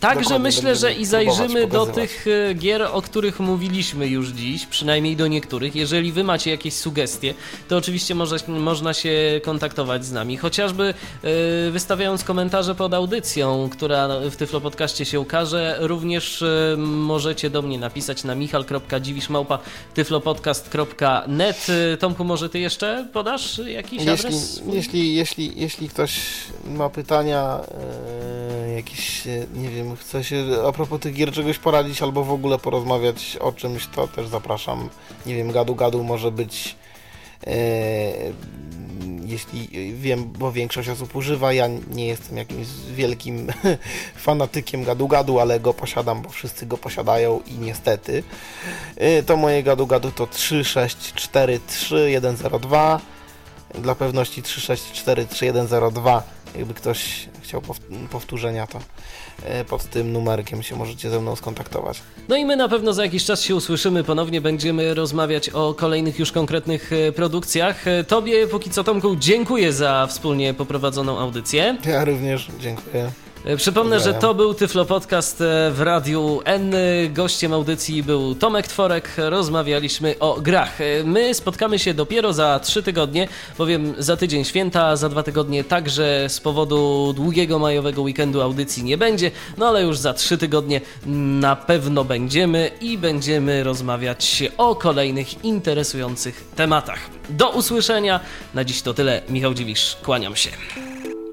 Także Dokładnie, myślę, że i zajrzymy do tych gier, o których mówiliśmy już dziś, przynajmniej do niektórych. Jeżeli wy macie jakieś sugestie, to oczywiście może, można się kontaktować z nami, chociażby yy, wystawiając komentarze pod audycją, która w Tyflo Podcaście się ukaże. Również yy, możecie do mnie napisać na michal.dziwiszmałpa tyflopodcast.net. Yy, Tomku, może ty jeszcze podasz jakiś jeśli, adres? Jeśli, jeśli, jeśli ktoś ma pytania, yy, jakieś, nie wiem, chce się a propos tych gier czegoś poradzić albo w ogóle ogóle porozmawiać o czymś, to też zapraszam. Nie wiem, gadu gadu może być e, jeśli wiem, bo większość osób używa, ja nie jestem jakimś wielkim fanatykiem gadu-gadu, ale go posiadam, bo wszyscy go posiadają i niestety. E, to moje gadu-gadu to 3643102 dla pewności 3643102 jakby ktoś chciał powtórzenia, to pod tym numerkiem się możecie ze mną skontaktować. No i my na pewno za jakiś czas się usłyszymy ponownie, będziemy rozmawiać o kolejnych już konkretnych e, produkcjach. E, tobie póki co Tomku dziękuję za wspólnie poprowadzoną audycję. Ja również dziękuję. E, przypomnę, że to był Tyflo Podcast e, w Radiu N. Gościem audycji był Tomek Tworek. Rozmawialiśmy o grach. E, my spotkamy się dopiero za trzy tygodnie, bowiem za tydzień święta, za dwa tygodnie także z powodu długiego majowego weekendu audycji nie będzie, no ale już za trzy tygodnie na pewno będziemy i będziemy rozmawiać o kolejnych interesujących tematach. Do usłyszenia. Na dziś to tyle. Michał Dziwisz, kłaniam się.